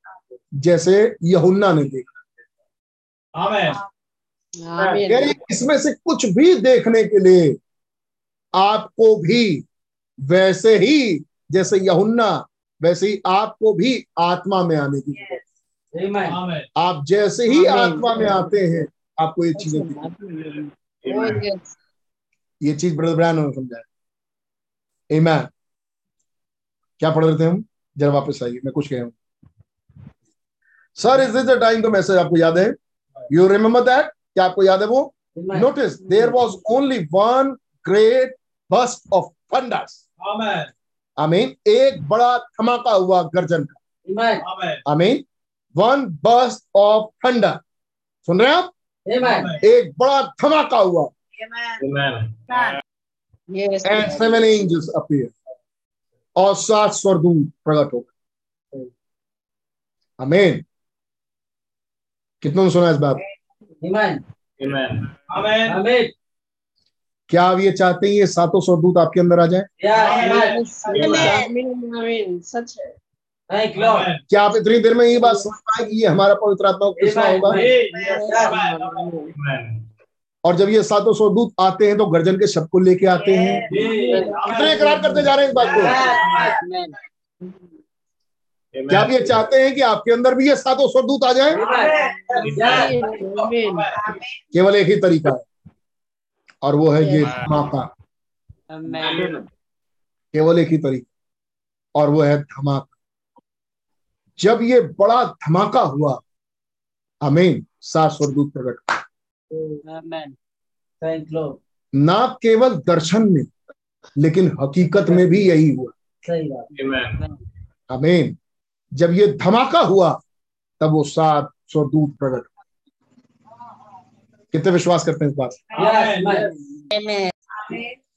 जैसे यहुन्ना ने देखा। इसमें से कुछ भी देखने के लिए आपको भी वैसे ही जैसे यहुन्ना वैसे ही आपको भी आत्मा में आने की ज़रूरत आप जैसे ही। आत्मा में आते हैं आपको ये चीज़ें. ये चीज़ ब्रदर ब्रैन ने समझाया। ईमान क्या पढ़ रहे थे हम? जरा वापस आइए मैं कुछ कह रहा हूँ। Sir is this the time का मैसेज आपको याद है? यू रिमेम्बर दैट क्या आपको याद है वो? Notice there was only one great burst of thunders amen. I mean एक बड़ा धमाका हुआ गर्जन का। Amen. Amen. One burst of thunder सुन रहे हैं आप? Amen. एक बड़ा धमाका हुआ। Yes. And seven angels appear और सात स्वरदूत प्रकट हो गए। आमीन। कितनों ने सुना इस बात? Amen. आमेन Amen. क्या आप ये चाहते हैं ये सातों स्वरदूत आपके अंदर आ जाए. सच है। क्या आप इतनी देर में ये बात समझ पाए कि ये हमारा पवित्र आत्मा को किसका Amen. होगा? और जब ये सातों सौ दूत आते हैं तो गर्जन के शब्द को लेके आते हैं। कितने इकरार करते जा रहे हैं इस बात को। क्या आप ये चाहते हैं कि आपके अंदर भी ये सातों सौ दूत आ जाए. केवल एक ही तरीका है। और वो है ये धमाका। केवल एक ही तरीका और वो है धमाका। जब ये बड़ा धमाका हुआ अमीन सात स्वरदूत प्रकट. ना केवल दर्शन में लेकिन हकीकत में भी यही हुआ। सही अमीन। जब ये धमाका हुआ तब वो सात स्वरदूत प्रकट। कितने विश्वास करते हैं इस बात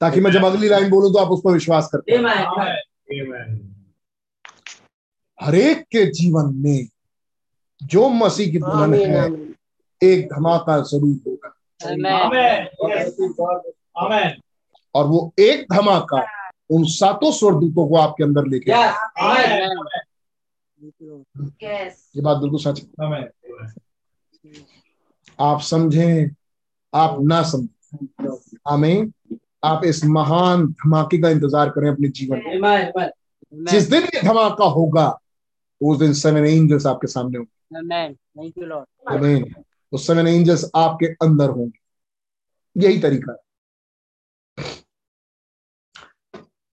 ताकि मैं जब अगली लाइन बोलूँ तो आप उस पर विश्वास करते हैं। हरेक के जीवन में जो मसीह की दुल्हन है एक धमाका ज़रूर होगा। और वो एक धमाका उन सातों स्वरदूतों को आपके अंदर लेके। Yes. ये बात बिल्कुल सच है। आमेन आप समझें आप ना समझें। आमीन। आप इस महान धमाके का इंतज़ार करें अपने जीवन में. जिस दिन ये धमाका होगा उस दिन सेवन एंजल्स आपके सामने होंगे। आमीन। उस सेवन एंजल्स आपके अंदर होंगे। यही तरीका है।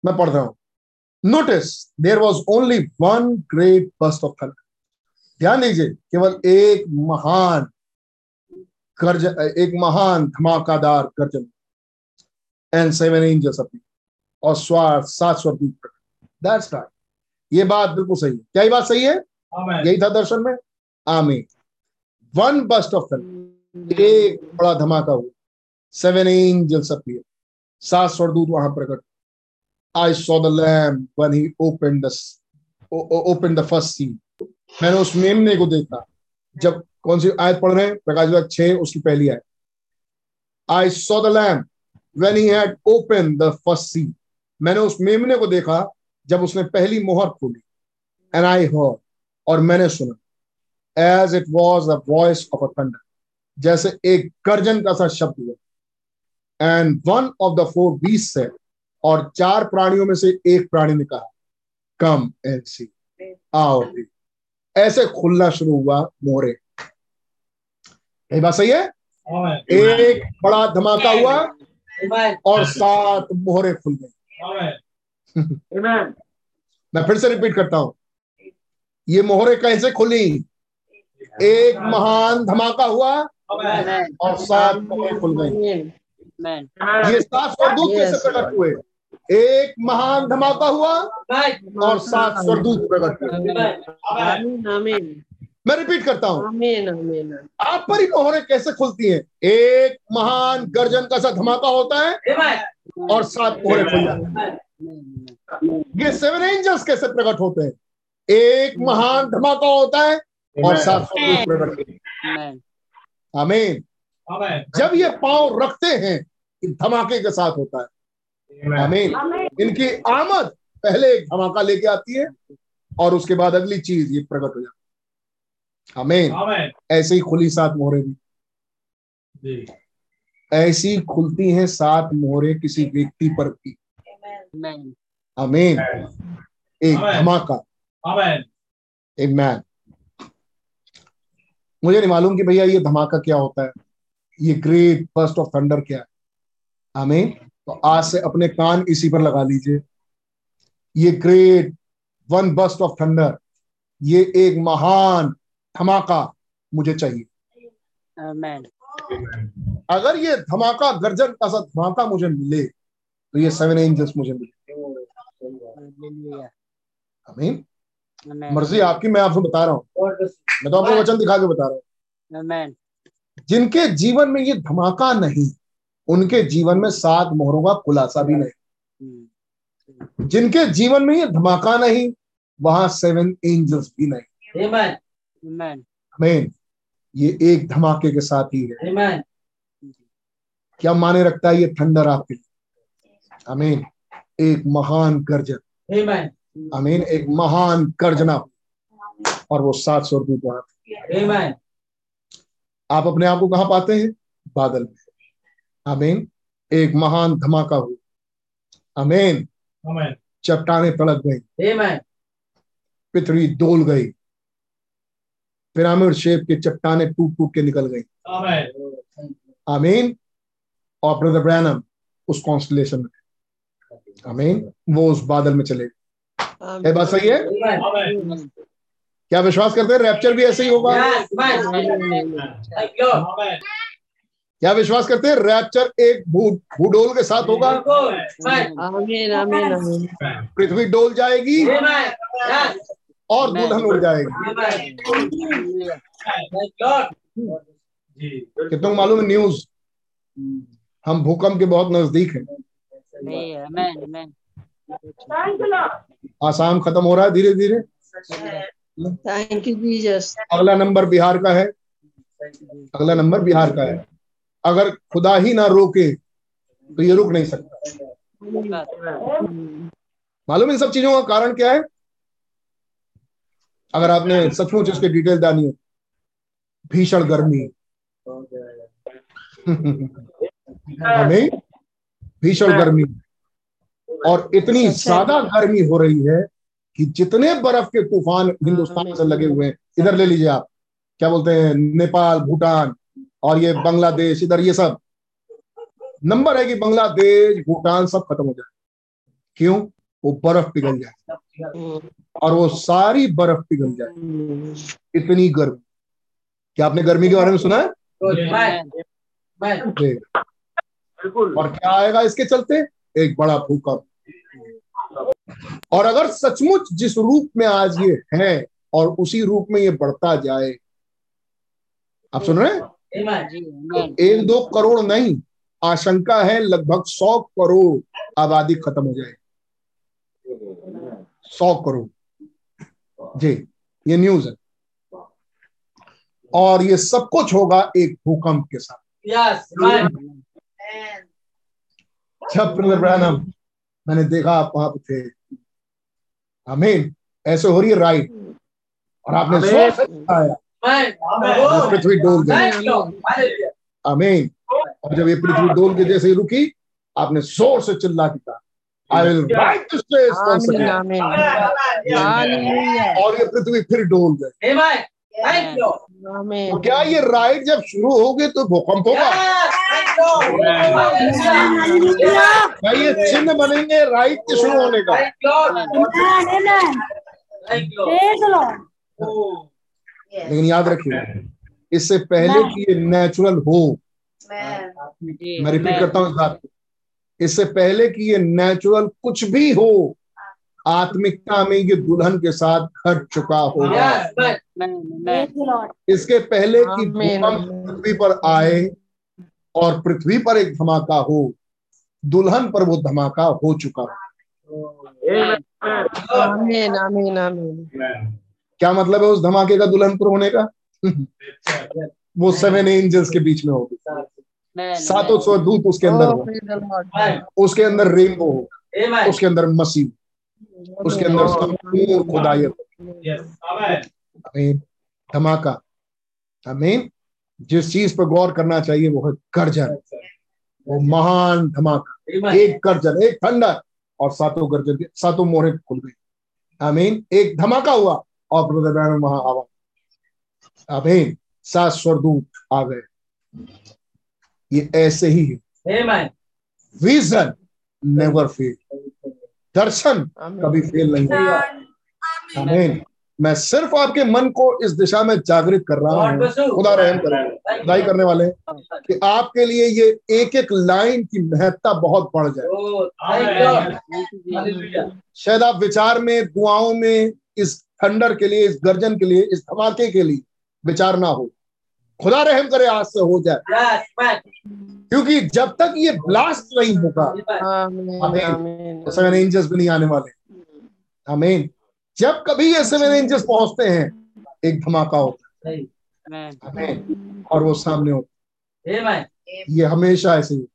मैं पढ़ रहा हूँ। Notice there was only one great burst of thunder ध्यान दीजिए केवल एक महान गर्ज एक महान धमाकादार गर्जन एंड सेवन एंजल्स अपनी और स्वार सात स्वर्गदूत दैट्स राइट ये बात बिल्कुल सही है। क्या ये बात सही है? आमेन यही था दर्शन में? आमीन वन बस्ट ऑफ़ थंडर एक बड़ा धमाका हुआ। सेवन एंजल्स अपीयर सात स्वर्गदूत वहाँ प्रकट I saw the lamb when he opened the open the first seal मैंने उस मेमने को देखा। जब कौन सी आयत पढ़ रहे हैं? प्रकाश छह, उसकी पहली आयत। I saw the lamb when he had open the first seal मैंने उस मेमने को देखा जब उसने पहली मोहर खोली। एंड आई हर्ड और मैंने सुना। As it was a voice of a thunder जैसे एक गर्जन का सा शब्द हुआ। And one of the four beasts से और चार प्राणियों में से एक प्राणी ने कहा कम एंड सी आओ ऐसे खुलना शुरू हुआ मोहरे। ये बात सही है? एक बड़ा धमाका हुआ और सात मोहरे खुल गई [laughs] मैं फिर से रिपीट करता हूँ। ये मोहरे कैसे खुली? एक महान धमाका हुआ और सात मोहरे खुल गई. ये सात स्वरदूत कैसे प्रकट हुए? एक महान धमाका हुआ और सात स्वरदूत प्रकट हुए। Amen. Amen. Amen. मैं रिपीट करता हूँ। Amen. Amen. आप पर ही मोहरे कैसे खुलती हैं? एक महान गर्जन का सा धमाका होता है और सात मोहरे खुल जाते हैं। ये सेवन एंजल्स कैसे प्रकट होते हैं? एक महान धमाका होता है और सात प्रकट होते हैं। Amen. आमीन। जब ये पाँव रखते हैं धमाके के साथ होता है। आमीन। इनकी आमद पहले एक धमाका लेके आती है और उसके बाद अगली चीज़ ये प्रकट हो जाती है। आमीन आमेन ऐसे ही खुली सात मोहरे भी। ऐसी खुलती हैं सात मोहरे किसी व्यक्ति पर भी। Amen. आमीन एक धमाका। एक मैन मुझे नहीं मालूम कि भैया ये धमाका क्या होता है। ये ग्रेट फ़र्स्ट ऑफ़ थंडर क्या है? हमें तो आज से अपने कान इसी पर लगा लीजिए। ये great one burst of thunder ये एक महान धमाका मुझे चाहिए Amen. अगर ये धमाका गर्जन का सा धमाका मुझे मिले तो ये सेवन एंजल्स मुझे मिले Amen. मर्ज़ी आपकी मैं आपको बता रहा हूँ. मैं तो आपको वचन दिखा के बता रहा हूँ जिनके जीवन में ये धमाका नहीं उनके जीवन में सात मोहरों का खुलासा भी नहीं Hmm. जिनके जीवन में ये धमाका नहीं वहाँ सेवन एंजल्स भी नहीं. आमीन ये एक धमाके के साथ ही है। Amen. क्या माने रखता है ये थंडर आपके लिए? आमीन एक महान गर्जन। Amen. आमीन एक महान गर्जना। और वो सात सौ रुपये थे। आप अपने आप को कहा पाते हैं? बादल में। आमीन एक महान धमाका हुआ। आमीन चट्टाने तड़क गई। Amen. पृथ्वी डोल गई। पिरामिड शेप के चट्टाने टूट टूट के निकल गई। आमेन आमीन। और ब्रदर ब्रैनम उस कॉन्स्टलेशन में। आमीन। वो उस बादल में चले। ये बात सही है? क्या विश्वास करते हैं? रैप्चर भी ऐसे ही होगा। क्या विश्वास करते हैं? रैप्चर एक भू भूडोल के साथ होगा. पृथ्वी डोल जाएगी. और दुल्हन उड़ जाएगी। कितनों को मालूम है न्यूज़ हम भूकंप के बहुत नज़दीक हैं. आसाम खत्म हो रहा है धीरे धीरे Thank you, Jesus. अगला नंबर बिहार का है। अगला नंबर बिहार का है। अगर खुदा ही ना रोके तो ये रुक नहीं सकता। मालूम इन सब चीज़ों का कारण क्या है? अगर आपने सचमुच इसके डिटेल हो भीषण गर्मी। हमें भीषण गर्मी। और इतनी ज़्यादा गर्मी हो रही है कि जितने बर्फ़ के तूफ़ान हिंदुस्तान से लगे हुए हैं इधर ले लीजिए आप। क्या बोलते हैं? नेपाल भूटान और ये बांग्लादेश इधर ये सब। नंबर है कि बांग्लादेश भूटान सब खत्म हो जाए। क्यों? वो बर्फ़ पिघल जाए। और वो सारी बर्फ़ पिघल जाए। इतनी गर्मी। क्या आपने गर्मी के बारे में सुना है? और क्या आएगा इसके चलते? एक बड़ा भूकंप और अगर सचमुच जिस रूप में आज ये है और उसी रूप में ये बढ़ता जाए आप सुन रहे हैं? Amen. एक दो करोड़ नहीं आशंका है लगभग सौ करोड़ आबादी खत्म हो जाएगी सौ करोड़। जी ये न्यूज़ है। और ये सब कुछ होगा एक भूकंप के साथ। Yes. ब्रैनम मैंने देखा आप वहाँ पे थे। आमीन ऐसे हो रही है राइट और आपने पृथ्वी डोल गई। आमीन और जब ये पृथ्वी डोल के जैसे ही रुकी आपने ज़ोर से चिल्ला के कहा I will write this place once आमीन अगेन आमीन Amen. हालेलुया और ये पृथ्वी फिर डोल गई Amen. Thank you. तो क्या ये राइड जब शुरू होगी तो भूकंप होगा. क्या ये चिन्ह बनेंगे राइड के शुरू होने का? The. Oh. लेकिन याद रखिए इससे पहले कि ये नेचुरल हो मैं रिपीट करता हूँ इस बात को। इससे पहले कि ये नेचुरल कुछ भी हो आत्मिकता में ये दुल्हन के साथ घट चुका होगा. इसके पहले कि भूकंप पृथ्वी पर आए और पृथ्वी पर एक धमाका हो दुल्हन पर वो धमाका हो चुका हो। आमीन आमीन आमीन क्या मतलब है उस धमाके का दुल्हन पर होने का? [laughs] वो सेवन एंजल्स के बीच में होगी। सातों. सौ दूत उसके अंदर हो. उसके अंदर रेनबो हो। उसके अंदर मसीह उसके अंदर संपूर्ण खुदायत Yes. धमाका। आमीन। जिस चीज़ पर गौर करना चाहिए वो है गर्जन। वो महान धमाका। एक गर्जन एक थंडर और सातों गर्जन के सातों मोहरे खुल गई। आमीन। एक धमाका हुआ और ब्रदर वहाँ आवा। आमीन। सात स्वरदूत आ गए। ये ऐसे ही है। विजन नेवर फेल दर्शन कभी फेल नहीं होगा आमीन मैं सिर्फ़ आपके मन को इस दिशा में जागृत कर रहा हूँ। खुदा रहम करे। खुदाई करने वाले कि आपके लिए ये एक एक लाइन की महत्ता बहुत बढ़ जाए। Oh. शायद आप विचार में दुआओं में इस थंडर के लिए इस गर्जन के लिए इस धमाके के लिए विचार ना हो। खुदा रहम करे आज से हो जाए. क्योंकि जब तक ये ब्लास्ट नहीं होगा तो सेवन एंजल्स भी नहीं आने वाले। आमीन। जब कभी ये सेवन एंजल्स पहुँचते हैं एक धमाका होता है। आमीन। और वो सामने होता. है। ये हमेशा ऐसे ही.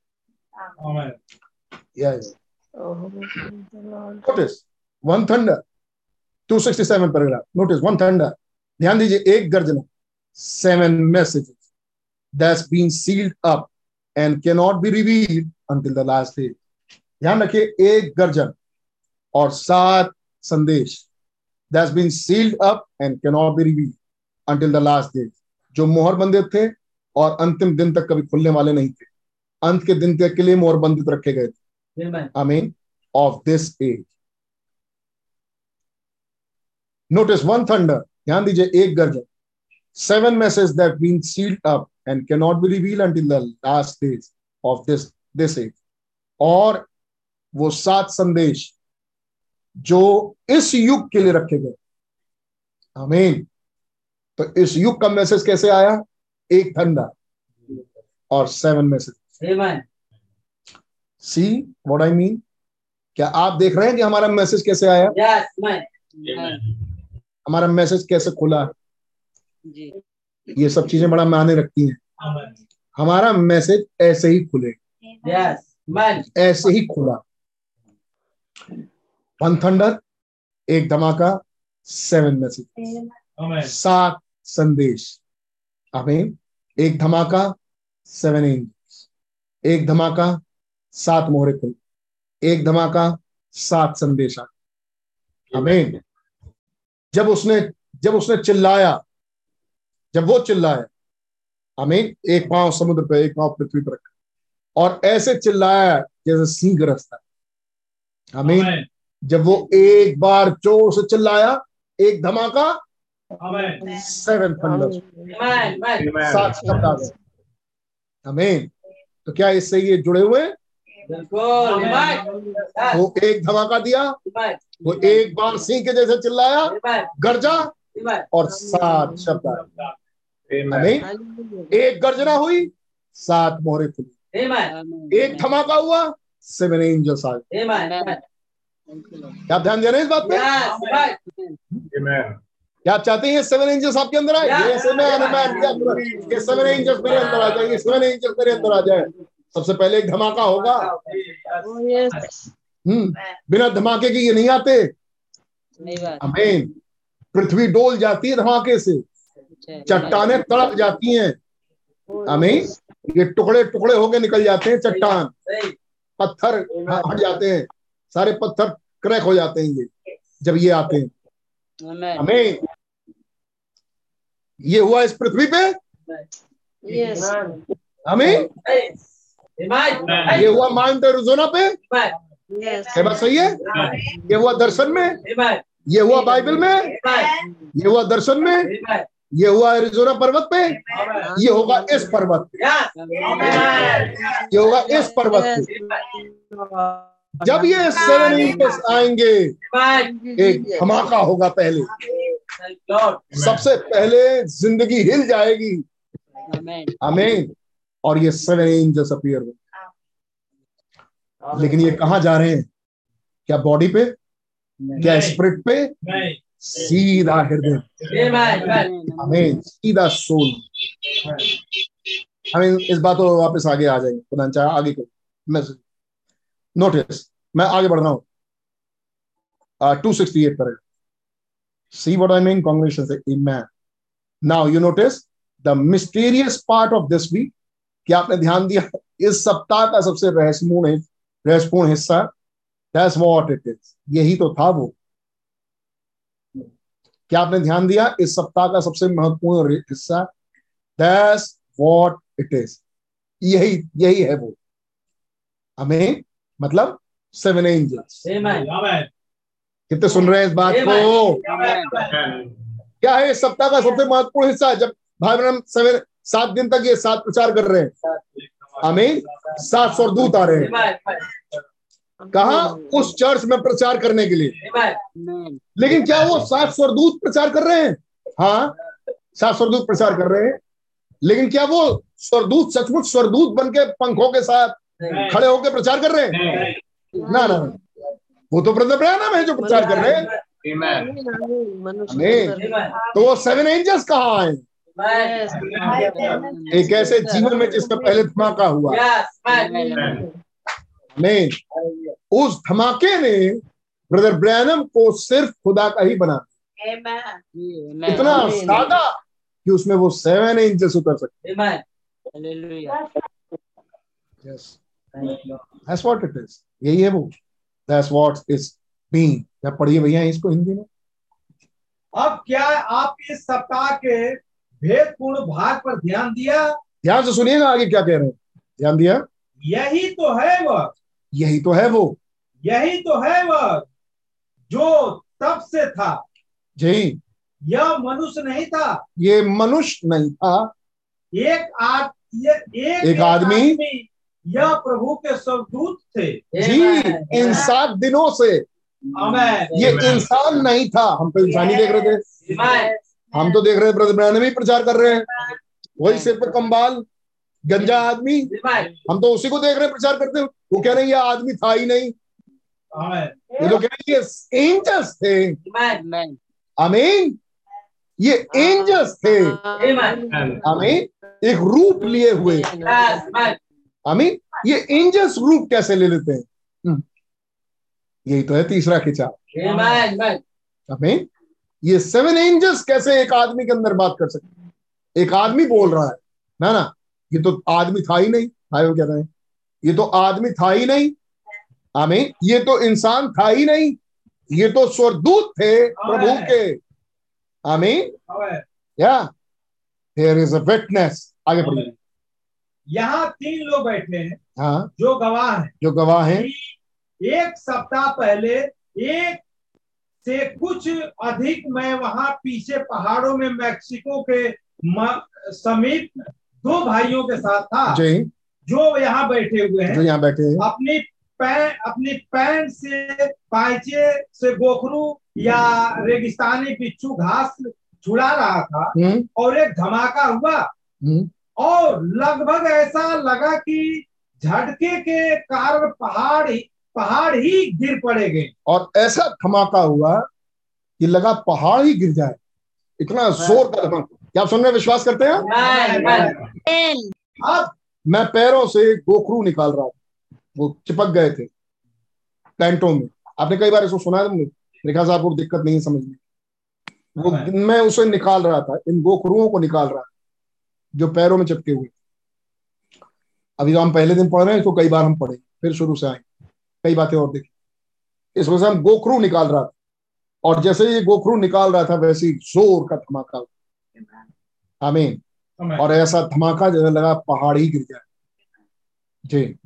Notice one thunder 267 paragraph notice one thunder ध्यान दीजिए एक गर्जना। Messages that's been sealed up and can not be revealed until the last day ध्यान रखिए एक गर्जन और सात संदेश been sealed up and can not be revealed until the last day जो मोहर बंदित थे और अंतिम दिन तक कभी खुलने वाले नहीं थे अंत के दिन तक के लिए मोहर बंदित रखे गए थे Amen. I mean, of this age. Notice one thunder. ध्यान दीजिए एक गर्जन seven messages that been sealed up and cannot be revealed until the last days of this this age. और वो सात संदेश जो इस युग के लिए रखे गए आमीन तो इस युग का मैसेज कैसे आया एक ठंडा और seven message Amen. See what I mean क्या आप देख रहे हैं कि हमारा मैसेज कैसे आया Yes. हमारा मैसेज कैसे खुला जी। ये सब चीज़ें बड़ा मायने रखती हैं। हमारा मैसेज ऐसे ही खुले। Yes. ऐसे ही खुला। वन थंडर एक धमाका सेवन मैसेज सात संदेश। आमीन। एक धमाका सेवन एंजल्स एक धमाका सात मोहरे खुल। एक धमाका सात संदेश आमीन। जब उसने जब उसने चिल्लाया जब वो चिल्लाया आमीन एक पाँव समुद्र पर एक पाँव पृथ्वी पर रखा। और ऐसे चिल्लाया जैसे सिंह गरजता है आमीन Amen. जब वो एक बार ज़ोर से चिल्लाया एक धमाका सेवन. सात शब्द आ गए आमीन तो क्या इससे ये जुड़े हुए? हैं? वो एक धमाका दिया वो एक बार सिंह के जैसे चिल्लाया गर्जा. और सात शब्द आए एक गर्जना हुई सात मोहरे खुली. एक धमाका हुआ सेवन एंजल्स आ. क्या आप ध्यान दे रहे हैं इस बात पे? क्या आप चाहते हैं सेवन एंजल्स आपके अंदर आए? ये सेवन एंजल्स मेरे अंदर आ जाए सेवन एंजल्स मेरे अंदर आ जाए। सबसे पहले एक धमाका होगा। Oh, हम्म बिना धमाके के ये नहीं आते। आमीन पृथ्वी डोल जाती है धमाके से। चट्टाने तड़प जाती हैं। हमें ये टुकड़े टुकड़े होके निकल जाते हैं चट्टान। पत्थर हट जाते हैं। सारे पत्थर क्रैक हो जाते हैं ये जब ये आते हैं। हमें ये हुआ इस पृथ्वी पे? हमें ये हुआ माउंट एरिजोना पे. बात सही है? ये हुआ दर्शन में? ये हुआ बाइबल में? ये हुआ दर्शन में? ये हुआ एरिजोना पर्वत पे? ये होगा इस पर्वत पे। ये होगा इस पर्वत पे। जब ये सेवन इंचेस आएँगे एक धमाका होगा पहले। सबसे पहले ज़िंदगी हिल जाएगी। हमें और ये सेवन एंजल्स अपीयर लेकिन ये कहा जा रहे हैं? क्या बॉडी पे? क्या स्पिरिट पे सीधा हृदय आमीन सीधा सोल हमें इस बात को वापस आगे आ जाएँगे खुदा चाहा आगे को। मैं नोटिस मैं आगे बढ़ रहा हूँ। टू सिक्सटी एट पर see what I mean congregation say man now you notice the mysterious part of this week क्या आपने ध्यान दिया इस सप्ताह का सबसे रहस्यपूर्ण रहस्यपूर्ण हिस्सा दैट्स व्हाट इट इज़ यही तो था वो। क्या आपने ध्यान दिया? इस सप्ताह का सबसे महत्वपूर्ण हिस्सा। दैट्स व्हाट इट इज़ यही यही है वो। हमें मतलब सेवन एंजल्स कितने सुन रहे हैं इस बात को? क्या है इस सप्ताह का सबसे महत्वपूर्ण हिस्सा? जब भाई बहन सेवन सात दिन तक ये सात प्रचार कर रहे हैं। हमें सात सौ दूत आ रहे हैं। कहा उस चर्च में प्रचार करने के लिए। लेकिन क्या वो सात स्वरदूत प्रचार कर रहे हैं? हाँ सात स्वरदूत प्रचार कर रहे हैं। लेकिन क्या वो स्वरदूत सचमुच स्वरदूत बन के पंखों के साथ खड़े होकर प्रचार कर रहे हैं? ना ना। वो तो ब्रैनम है जो प्रचार कर रहे हैं। तो वो सेवन एंजल्स कहाँ आए? एक ऐसे जीवन में जिसका पहले धमाका हुआ। नहीं उस धमाके ने ब्रदर ब्रैनम को सिर्फ़ खुदा का ही बना इतना सादा कि उसमें वो सेवन एंजल्स उतर सकते. That's what it is. यही है वो। That's what is being. क्या पढ़िए भैया इसको हिंदी में। अब क्या आप इस सप्ताह के भेदपूर्ण भाग पर ध्यान दिया? ध्यान से सुनिएगा आगे क्या कह रहे हैं। ध्यान दिया? यही तो है वह। यही तो है वो। यही तो है वह जो तब से था। जी। यह मनुष्य नहीं था। ये मनुष्य नहीं था। एक आद, ये, एक, एक आदमी। यह प्रभु के स्वदूत थे। जी इन सात दिनों से। ये इंसान नहीं था। हम तो इंसान ही देख रहे थे। हम तो देख रहे थे ब्रदर ही प्रचार कर रहे हैं। वही सिर पर कंबाल। गंजा आदमी। हम तो उसी को देख रहे हैं प्रचार करते हुए वो कह रहे हैं ये आदमी था ही नहीं। ये तो कह रहे हैं ये एंजल्स थे. आमीन ये एंजल्स थे। आमीन एक रूप लिए हुए। आमीन ये एंजल्स रूप कैसे ले लेते हैं? हम्म, यही तो है तीसरा खिंचाव आमीन ये सेवन एंजल्स कैसे एक आदमी के अंदर बात कर सकते एक आदमी बोल रहा है। ना ना। ये तो आदमी था ही नहीं। भाई वो कहते हैं ये तो आदमी था ही नहीं। आमीन। ये तो इंसान था ही नहीं। ये तो स्वर्गदूत थे प्रभु के। आमीन। या। देयर इज़ अ विटनेस आगे पढ़िए। यहाँ तीन लोग बैठे हैं। हाँ। जो गवाह हैं। जो गवाह हैं। एक सप्ताह पहले एक से कुछ अधिक मैं वहाँ पीछे पहाड़ों में मैक्सिको के समीप दो भाइयों के साथ था। जी। जो यहाँ बैठे हुए जो हैं यहाँ बैठे हैं। अपनी पैंट अपनी पैंट से पाइचे से गोखरू या रेगिस्तानी बिच्छू घास छुड़ा रहा था हम्म। और एक धमाका हुआ। हम्म। और लगभग ऐसा लगा कि झटके के कारण पहाड़ ही पहाड़ ही गिर पड़ेंगे और ऐसा धमाका हुआ कि लगा पहाड़ ही गिर जाए। इतना ज़ोर का धमाका। क्या आप सुन रहे हैं? विश्वास करते हैं? अब मैं पैरों से गोखरू निकाल रहा था वो चिपक गए थे पैंटों में। आपने कई बार इसको सुना है तुमने? मेरे ख्याल से दिक्कत नहीं है समझ में। वो मैं उसे निकाल रहा था। इन गोखरुओं को निकाल रहा था जो पैरों में चिपके हुए थे। अभी तो हम पहले दिन पढ़ रहे हैं इसको कई बार हम पढ़े। फिर शुरू से आए। कई बातें और देखी। इस वजह से हम गोखरू निकाल रहा था। और जैसे ही ये गोखरू निकाल रहा था वैसे ही ज़ोर का धमाका हुआ। आमीन। और ऐसा धमाका जैसे लगा पहाड़ ही गिर जाए। जी।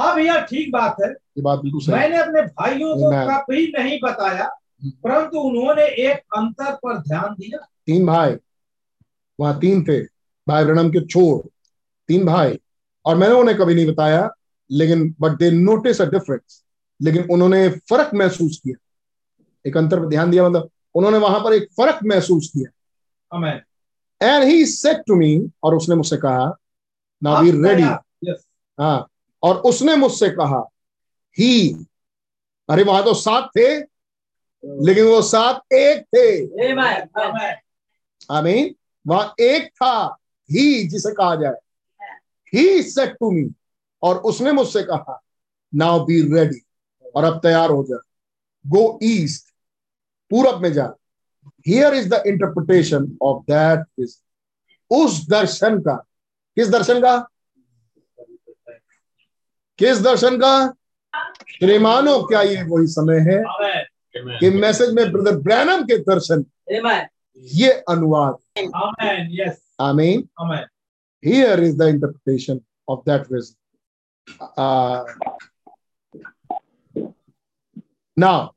अब यह ठीक बात है। ये बात बिल्कुल सही। मैंने अपने भाइयों को कभी नहीं बताया परंतु उन्होंने एक अंतर पर ध्यान दिया। तीन भाई। वहाँ तीन थे। भाई ब्रणम के छोड़ तीन भाई। और मैंने उन्हें कभी नहीं बताया लेकिन but they notice a difference लेकिन उन्होंने फ़र्क महसूस किया। एक अंतर पर ध्यान दिया मतलब उन्होंने वहाँ पर एक फ़र्क महसूस किया। And he said to me और उसने मुझसे कहा नाउ वी रेडी हाँ और उसने मुझसे कहा ही अरे वहाँ तो सात थे लेकिन वो सात एक थे. आमीन। वहाँ एक था ही जिसे कहा जाए। ही सेट टू मी और उसने मुझसे कहा नाउ बी रेडी और अब तैयार हो जा। गो ईस्ट पूरब में जा। Here is the interpretation of that is उस दर्शन का किस दर्शन का किस दर्शन का श्रीमानो क्या ये वही समय है कि मैसेज में ब्रदर ब्रैनम के दर्शन ये अनुवाद amen here is the interpretation of that interpretation of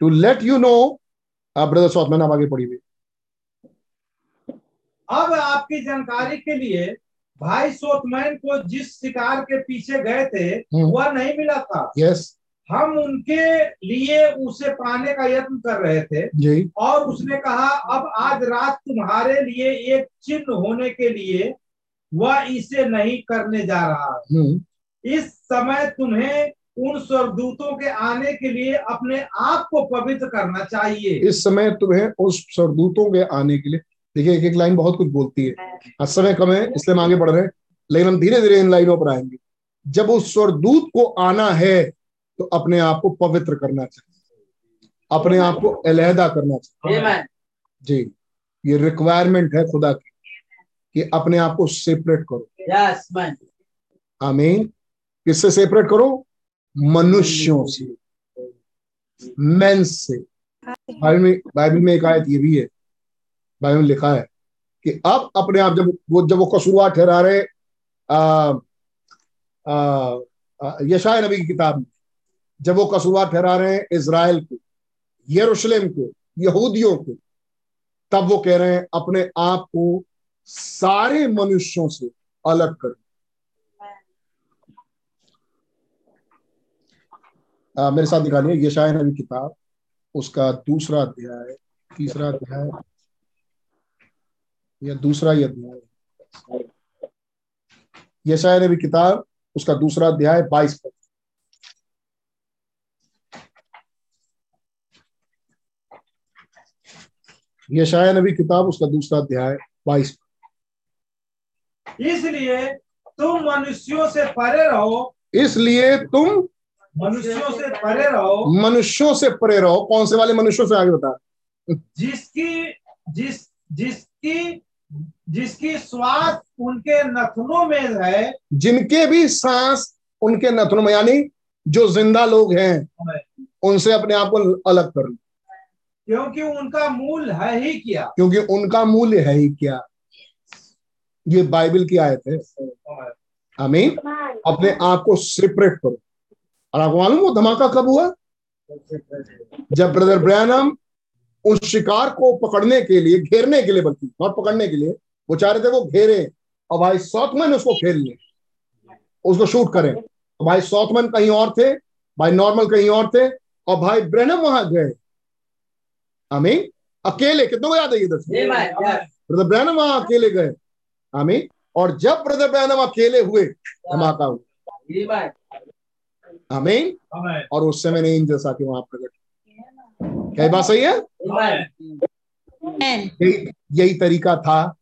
to let you now, to let you know, uh, brother Swatman, आप अब आपकी जानकारी के लिए भाई सोतमैन को जिस शिकार के पीछे गए थे हम्म। वह नहीं मिला था। यस हम उनके लिए उसे पाने का यत्न कर रहे थे जी। और उसने कहा अब आज रात तुम्हारे लिए एक चिन्ह होने के लिए वह इसे नहीं करने जा रहा। है हम्म, इस समय तुम्हें उन स्वर्गदूतों के आने के लिए अपने आप को पवित्र करना चाहिए। इस समय तुम्हें उस सरदूतों के आने के लिए देखिए एक एक लाइन बहुत कुछ बोलती है। आज समय कम है इसलिए हम आगे बढ़ रहे हैं लेकिन हम धीरे धीरे इन लाइनों पर आएँगे। जब उस स्वरदूत को आना है तो अपने आप को पवित्र करना चाहिए। अपने आप को अलहदा करना चाहिए। जी ये रिक्वायरमेंट है खुदा की कि अपने आप को सेपरेट करो। आमीन किससे सेपरेट करो? मनुष्यों से मैन से। बाइबल में बाइबल में एक आयत ये भी है, बाइबल में लिखा है कि अब अपने आप जब वो जब वो कसूरवार ठहरा रहे यशाय नबी की किताब में, जब वो कसूरवार ठहरा रहे हैं इसराइल को, यरूशलेम को, यहूदियों को, तब वो कह रहे हैं, अपने आप को सारे मनुष्यों से अलग कर। आ, मेरे साथ निकालिए यशाय नबी किताब उसका दूसरा अध्याय तीसरा अध्याय या दूसरा ही अध्याय। यशाय नबी किताब उसका दूसरा अध्याय बाईस पद। यशाया नबी किताब उसका दूसरा अध्याय बाईस पद। इसलिए तुम मनुष्यों से परे रहो। इसलिए तुम मनुष्यों से परे रहो। मनुष्यों से परे रहो। कौन से वाले मनुष्यों से आगे बता? जिसकी जिस जिसकी जिसकी श्वास उनके नथनों में है। जिनके भी सांस उनके नथनों में यानी जो ज़िंदा लोग हैं उनसे अपने आप को अलग कर। लो क्योंकि उनका मूल है ही क्या? क्योंकि उनका मूल्य है ही क्या? ये बाइबल की आयत है। आमीन। अपने आप को सेपरेट करो। और आपको मालूम वो धमाका कब हुआ? जब ब्रदर ब्रैनम उस शिकार को पकड़ने के लिए घेरने के लिए बल्कि नॉट पकड़ने के लिए वो चाह रहे थे वो घेरे और भाई सौथमैन उसको घेर ले। उसको शूट करें। तो भाई सौथमैन कहीं और थे भाई नॉर्मल कहीं और थे और भाई ब्रैनम वहाँ गए। आमीन। अकेले कितनों को याद है ये दर्शन ब्रदर ब्रैनम वहाँ अकेले गए। आमीन। और जब ब्रदर ब्रैनम अकेले हुए धमाका हुआ। आमीन और उस समय ने एंजल्स आके वहाँ प्रकट क्या बात सही है? यही यही तरीका था।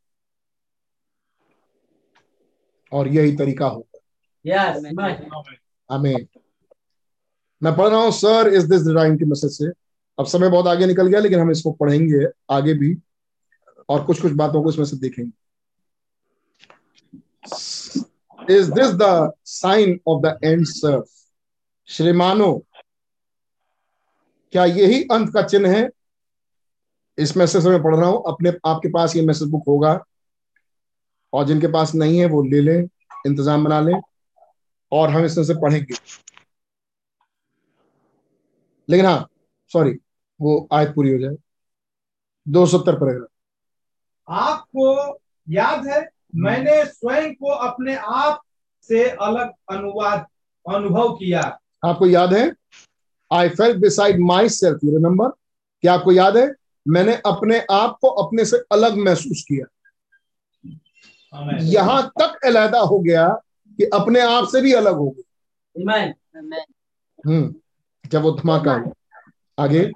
और यही तरीका होगा आमीन मैं पढ़ रहा हूँ सर इज़ दिस डिज़ाइन के मैसेज से। अब समय बहुत आगे निकल गया लेकिन हम इसको पढ़ेंगे आगे भी। और कुछ कुछ बातों को इसमें से देखेंगे। Is this the sign of the end sir श्रीमानो, क्या यही अंत का चिन्ह है? इस मैसेज में पढ़ रहा हूँ। अपने आपके पास ये मैसेज बुक होगा। और जिनके पास नहीं है, वो ले लें, इंतज़ाम बना लें, और हम इसमें से पढ़ेंगे। लेकिन हाँ सॉरी वो आयत पूरी हो जाए। दो सत्तर पैराग्राफ आपको याद है, मैंने स्वयं को अपने आप से अलग अनुवाद, अनुभव किया। आपको याद है? I fell beside myself you remember क्या आपको याद है? मैंने अपने आप को अपने से अलग महसूस किया। यहाँ तक अलहदा हो गया कि अपने आप से भी अलग हो गया Amen. हम्म जब वो धमाका हुआ। आगे।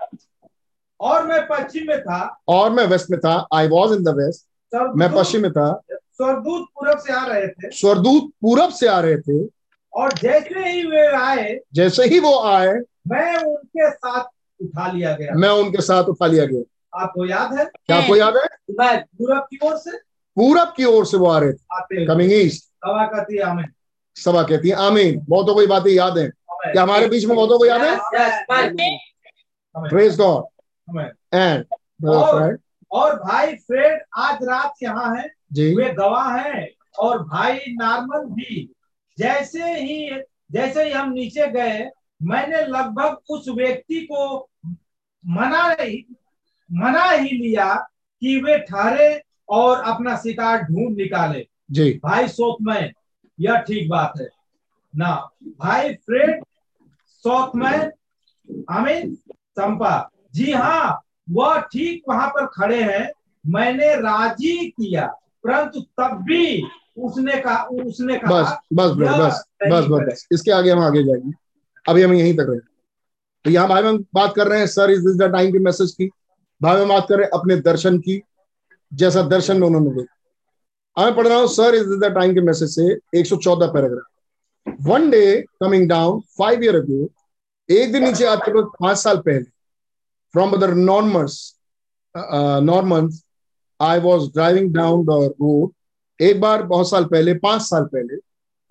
और मैं पश्चिम में था। और मैं वेस्ट में था। I was in the west मैं पश्चिम में था। स्वर्गदूत पूरब से आ रहे थे। स्वरदूत पूरब से आ रहे थे। और जैसे ही वे आए जैसे ही वो आए मैं उनके साथ उठा लिया गया। मैं उनके साथ उठा लिया गया। आपको याद है? क्या आपको याद है? Amen. पूरब की ओर से पूरब की ओर से वो आ रहे थे। कमिंग ईस्ट दवा कहती है हमें सभा कहती है आमीन। बहुतों को ये बातें याद है। क्या हमारे बीच में बहुतों को याद है? प्रेज गॉड एंड और- और भाई फ्रेड आज रात यहाँ है। जी। वे गवाह हैं। और भाई नार्मन भी। जैसे ही जैसे ही हम नीचे गए मैंने लगभग उस व्यक्ति को मना ही मना ही लिया कि वे ठहरे और अपना शिकार ढूंढ निकाले। जी। भाई सोतमैन यह ठीक बात है। ना भाई फ्रेड सोतमैन आमीन चंपा। जी हाँ वह ठीक वहाँ पर खड़े हैं। मैंने राज़ी किया परंतु तब भी उसने कहा उसने कहा बस बस बस बस बस बस बस इसके आगे हम आगे जाएँगे। अभी हम यहीं तक रहे। तो यहाँ भाई हम बात कर रहे हैं sir is this the time की मैसेज की? भाई हम बात कर रहे हैं अपने दर्शन की जैसा दर्शन में उन्होंने देखा मैं पढ़ रहा हूँ sir is is the time के मैसेज से 114 paragraph one day coming down five year ago एक दिन नीचे आते वक्त पाँच साल पहले from other Normans Normans I was driving down the road एक बार बहुत साल पहले पाँच साल पहले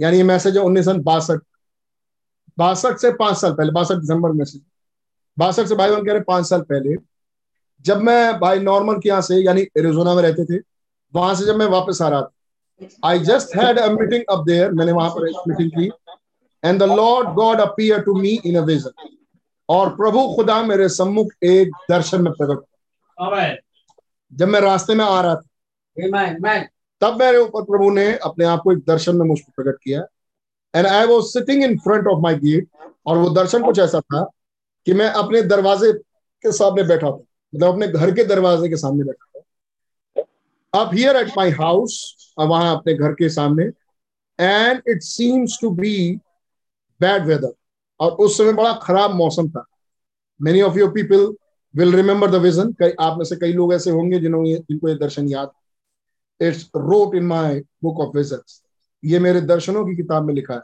यानी ये मैसेज है उन्नीस सौ बासठ बासठ से पाँच साल पहले बासठ दिसंबर मैसेज बासठ से भाई बहन कह रहे पाँच साल पहले जब मैं भाई नॉर्मल के यहाँ से यानी एरिजोना में रहते थे वहाँ से जब मैं वापस आ रहा था I just had a meeting up there मैंने वहाँ पर एक मीटिंग की and the Lord God appear to me in a vision और प्रभु खुदा मेरे सम्मुख एक दर्शन में प्रकट हुआ। जब मैं रास्ते में आ रहा था Amen. Amen. तब मेरे ऊपर प्रभु ने अपने आप को एक दर्शन में मुझको प्रकट किया। And I was sitting in front of my gate और वो दर्शन कुछ ऐसा था कि मैं अपने दरवाजे के सामने बैठा था। मतलब अपने घर के दरवाजे के सामने बैठा था। अब हियर एट माई हाउस वहाँ अपने घर के सामने। And it seems to be bad weather और उस समय बड़ा खराब मौसम था। Many of your people will remember the vision आप में से कई लोग ऐसे होंगे जिन्होंने जिनको ये दर्शन याद it's wrote in my book of visions ये मेरे दर्शनों की किताब में लिखा है।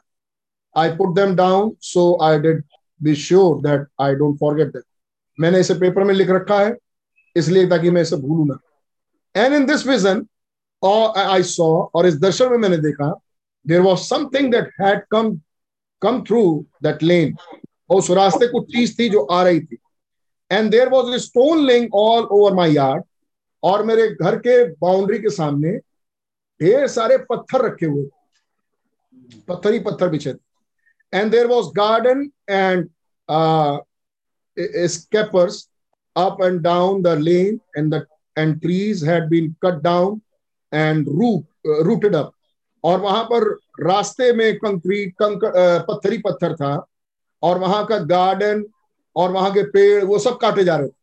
I put them down so I did be sure that I don't forget that मैंने इसे पेपर में लिख रखा है, इसलिए ताकि मैं इसे भूलू ना। And in this vision I saw और इस दर्शन में मैंने देखा there was something that had come come through that lane उस रास्ते कुछ चीज़ थी जो आ रही थी। And there was stone laying all over my yard और मेरे घर के बाउंड्री के सामने ढेर सारे पत्थर रखे हुए। पत्थर ही पत्थर बिछे थे। And there was garden and scrapers up and down the lane and the and trees had been cut down and root uh, rooted और वहाँ पर रास्ते में कंक्रीट कंक पत्थरी पत्थर था। और वहाँ का गार्डन और वहाँ के पेड़ वो सब काटे जा रहे थे।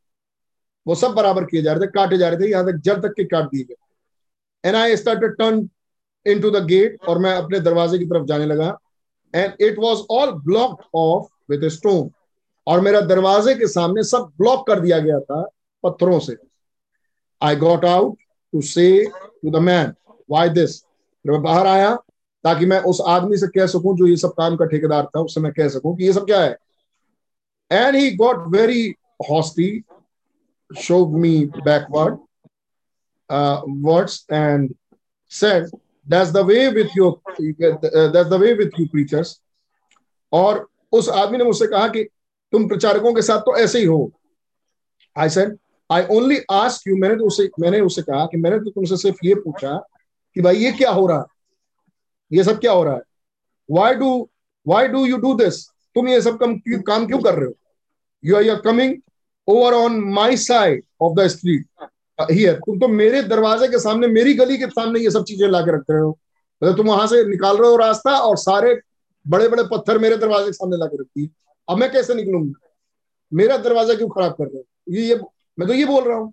वो सब बराबर किए जा रहे थे, काटे जा रहे थे, यहाँ तक जड़ तक के काट दिए गए। And I started turn into the gate और मैं अपने दरवाजे की तरफ़ जाने लगा। And it was all blocked off with stone और मेरा दरवाजे के सामने सब ब्लॉक कर दिया गया था पत्थरों से। I got out to say to the man why this मैं बाहर आया ताकि मैं उस आदमी से कह सकूँ जो ये सब काम का ठेकेदार था, उससे मैं कह सकूँ कि ये सब क्या है? And he got very hostie showed me backward uh, words and said, "That's the way with your uh, that's the way with you preachers." और उस आदमी ने मुझसे कहा कि तुम प्रचारकों के साथ तो ऐसे ही हो। I said I only ask you मैंने तो उसे मैंने उसे कहा कि मैंने तो तुमसे सिर्फ़ ये पूछा कि भाई ये क्या हो रहा है? ये सब क्या हो रहा है? Why do why do you do this तुम ये सब कम क्यों काम क्यों कर रहे हो? You are you're coming over on my side of the street here तुम तो मेरे दरवाजे के सामने मेरी गली के सामने ये सब चीज़ें ला के रख रहे हो। मतलब तुम वहाँ से निकाल रहे हो रास्ता और सारे बड़े बड़े पत्थर मेरे दरवाजे के सामने ला के रखती है अब मैं कैसे निकलूँगा? मेरा दरवाज़ा क्यों खराब कर रहे हो? ये ये मैं तो ये बोल रहा हूँ।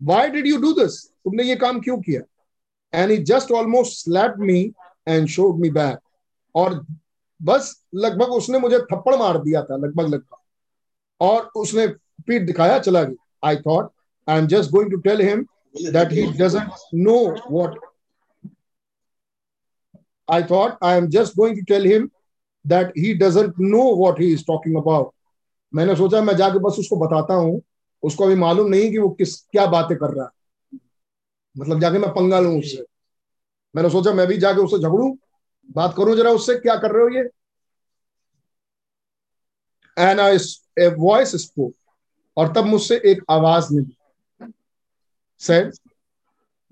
Why did you do this तुमने ये काम क्यों किया? And he just almost slap me and shoved me back और बस लगभग उसने मुझे थप्पड़ मार दिया था लगभग लगभग और उसने पीठ दिखाया चला गया। I thought I am just going to tell him that he doesn't know what I thought. I am just going to tell him that he doesn't know what he is talking about. मैंने सोचा, मैं जाके बस उसको बताता हूँ। उसको अभी मालूम नहीं कि वो किस, क्या बातें कर रहा है। मतलब जाके मैं पंगा लू उससे। मैंने सोचा, मैं भी जाके उससे झगड़ू। बात करूँ जरा उससे, क्या कर रहे हो ये? एंड आई वॉइस स्पोक और तब मुझसे एक आवाज़ मिली। सेड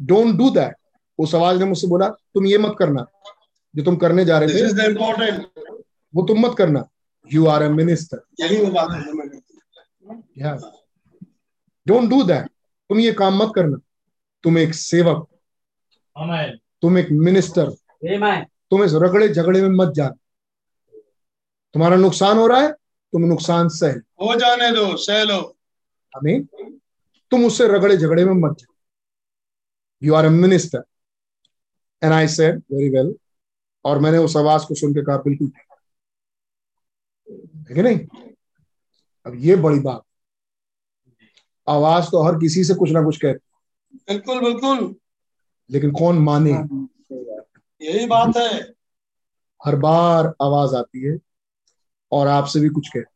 डोंट डू दैट उस आवाज़ ने मुझसे बोला तुम ये मत करना जो तुम करने जा रहे थे वो तुम मत करना। यू आर ए मिनिस्टर यही वो बात जो हूँ। डोंट डू दैट तुम ये काम मत करना। तुम एक सेवक। तुम एक मिनिस्टर तुम इस रगड़े झगड़े में मत जाना। तुम्हारा नुकसान हो रहा है तुम नुकसान सह हो जाने दो सह लो। हमें तुम उससे रगड़े झगड़े में मत जाओ। You are a minister and I said very well और मैंने उस आवाज़ को सुन के कहा बिल्कुल ठीक है। कि नहीं? अब ये बड़ी बात। आवाज़ तो हर किसी से कुछ ना कुछ कहते बिल्कुल बिल्कुल। लेकिन कौन माने? यही बात है। हर बार आवाज़ आती है और आपसे भी कुछ कहती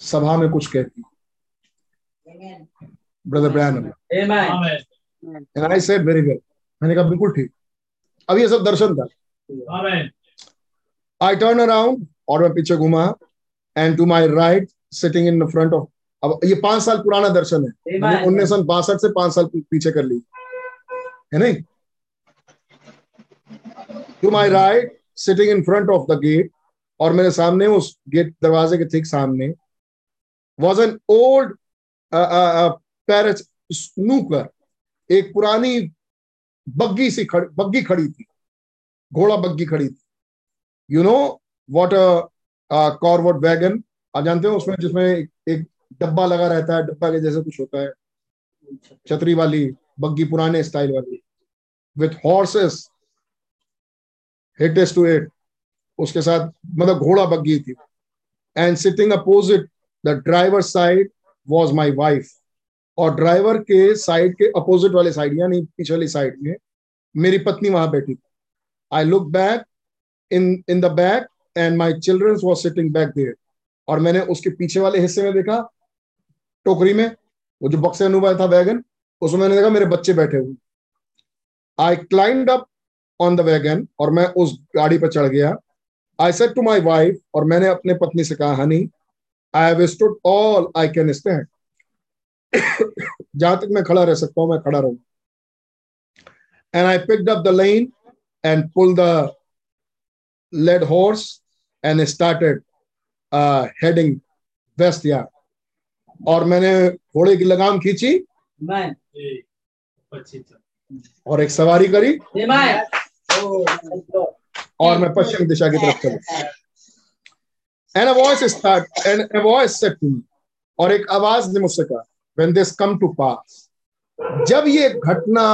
सभा में कुछ कहती brother Branham. And I said very well मैंने कहा बिल्कुल ठीक। अब ये सब दर्शन था आई टर्न अराउंड और मैं पीछे घुमा and to my right sitting in front of अब ये पाँच साल पुराना दर्शन है। उन्नीस सौ बासठ से पाँच साल पीछे कर ली है नहीं? To my right sitting in front of the gate और मेरे सामने उस गेट दरवाजे के ठीक सामने was an old prairie schooner एक पुरानी बग्गी सी खड़ी बग्गी खड़ी थी। घोड़ा बग्गी खड़ी थी। You know what covered wagon आप जानते हो उसमें जिसमें एक, डब्बा लगा रहता है डब्बा के जैसे कुछ होता है। छतरी वाली बग्गी पुराने स्टाइल वाली। With horses hitched to it उसके साथ मतलब घोड़ा बग्गी थी। And sitting opposite the driver side was my wife और ड्राइवर के साइड के अपोजिट वाले साइड यानी पीछे वाली साइड में मेरी पत्नी वहाँ बैठी थी। I look back in in the back and my children was sitting back there और मैंने उसके पीछे वाले हिस्से में देखा, टोकरी में, वो जो बक्से अनुभव था वैगन उसमें मैंने देखा मेरे बच्चे बैठे हुए। I climbed up on the wagon और मैं उस गाड़ी पर चढ़ गया। I said to my wife और मैंने अपने पत्नी से कहा honey I have stood all I can stand जहाँ तक मैं खड़ा रह सकता हूँ मैं खड़ा रहूँ and I picked up the lines and pull the lead horse and started heading westward और मैंने घोड़े की लगाम खींची। और एक सवारी करी। और मैं पश्चिम दिशा की तरफ़ चला। And a voice start and a voice said to और एक आवाज़ ने मुझसे कहा when this come to pass जब ये घटना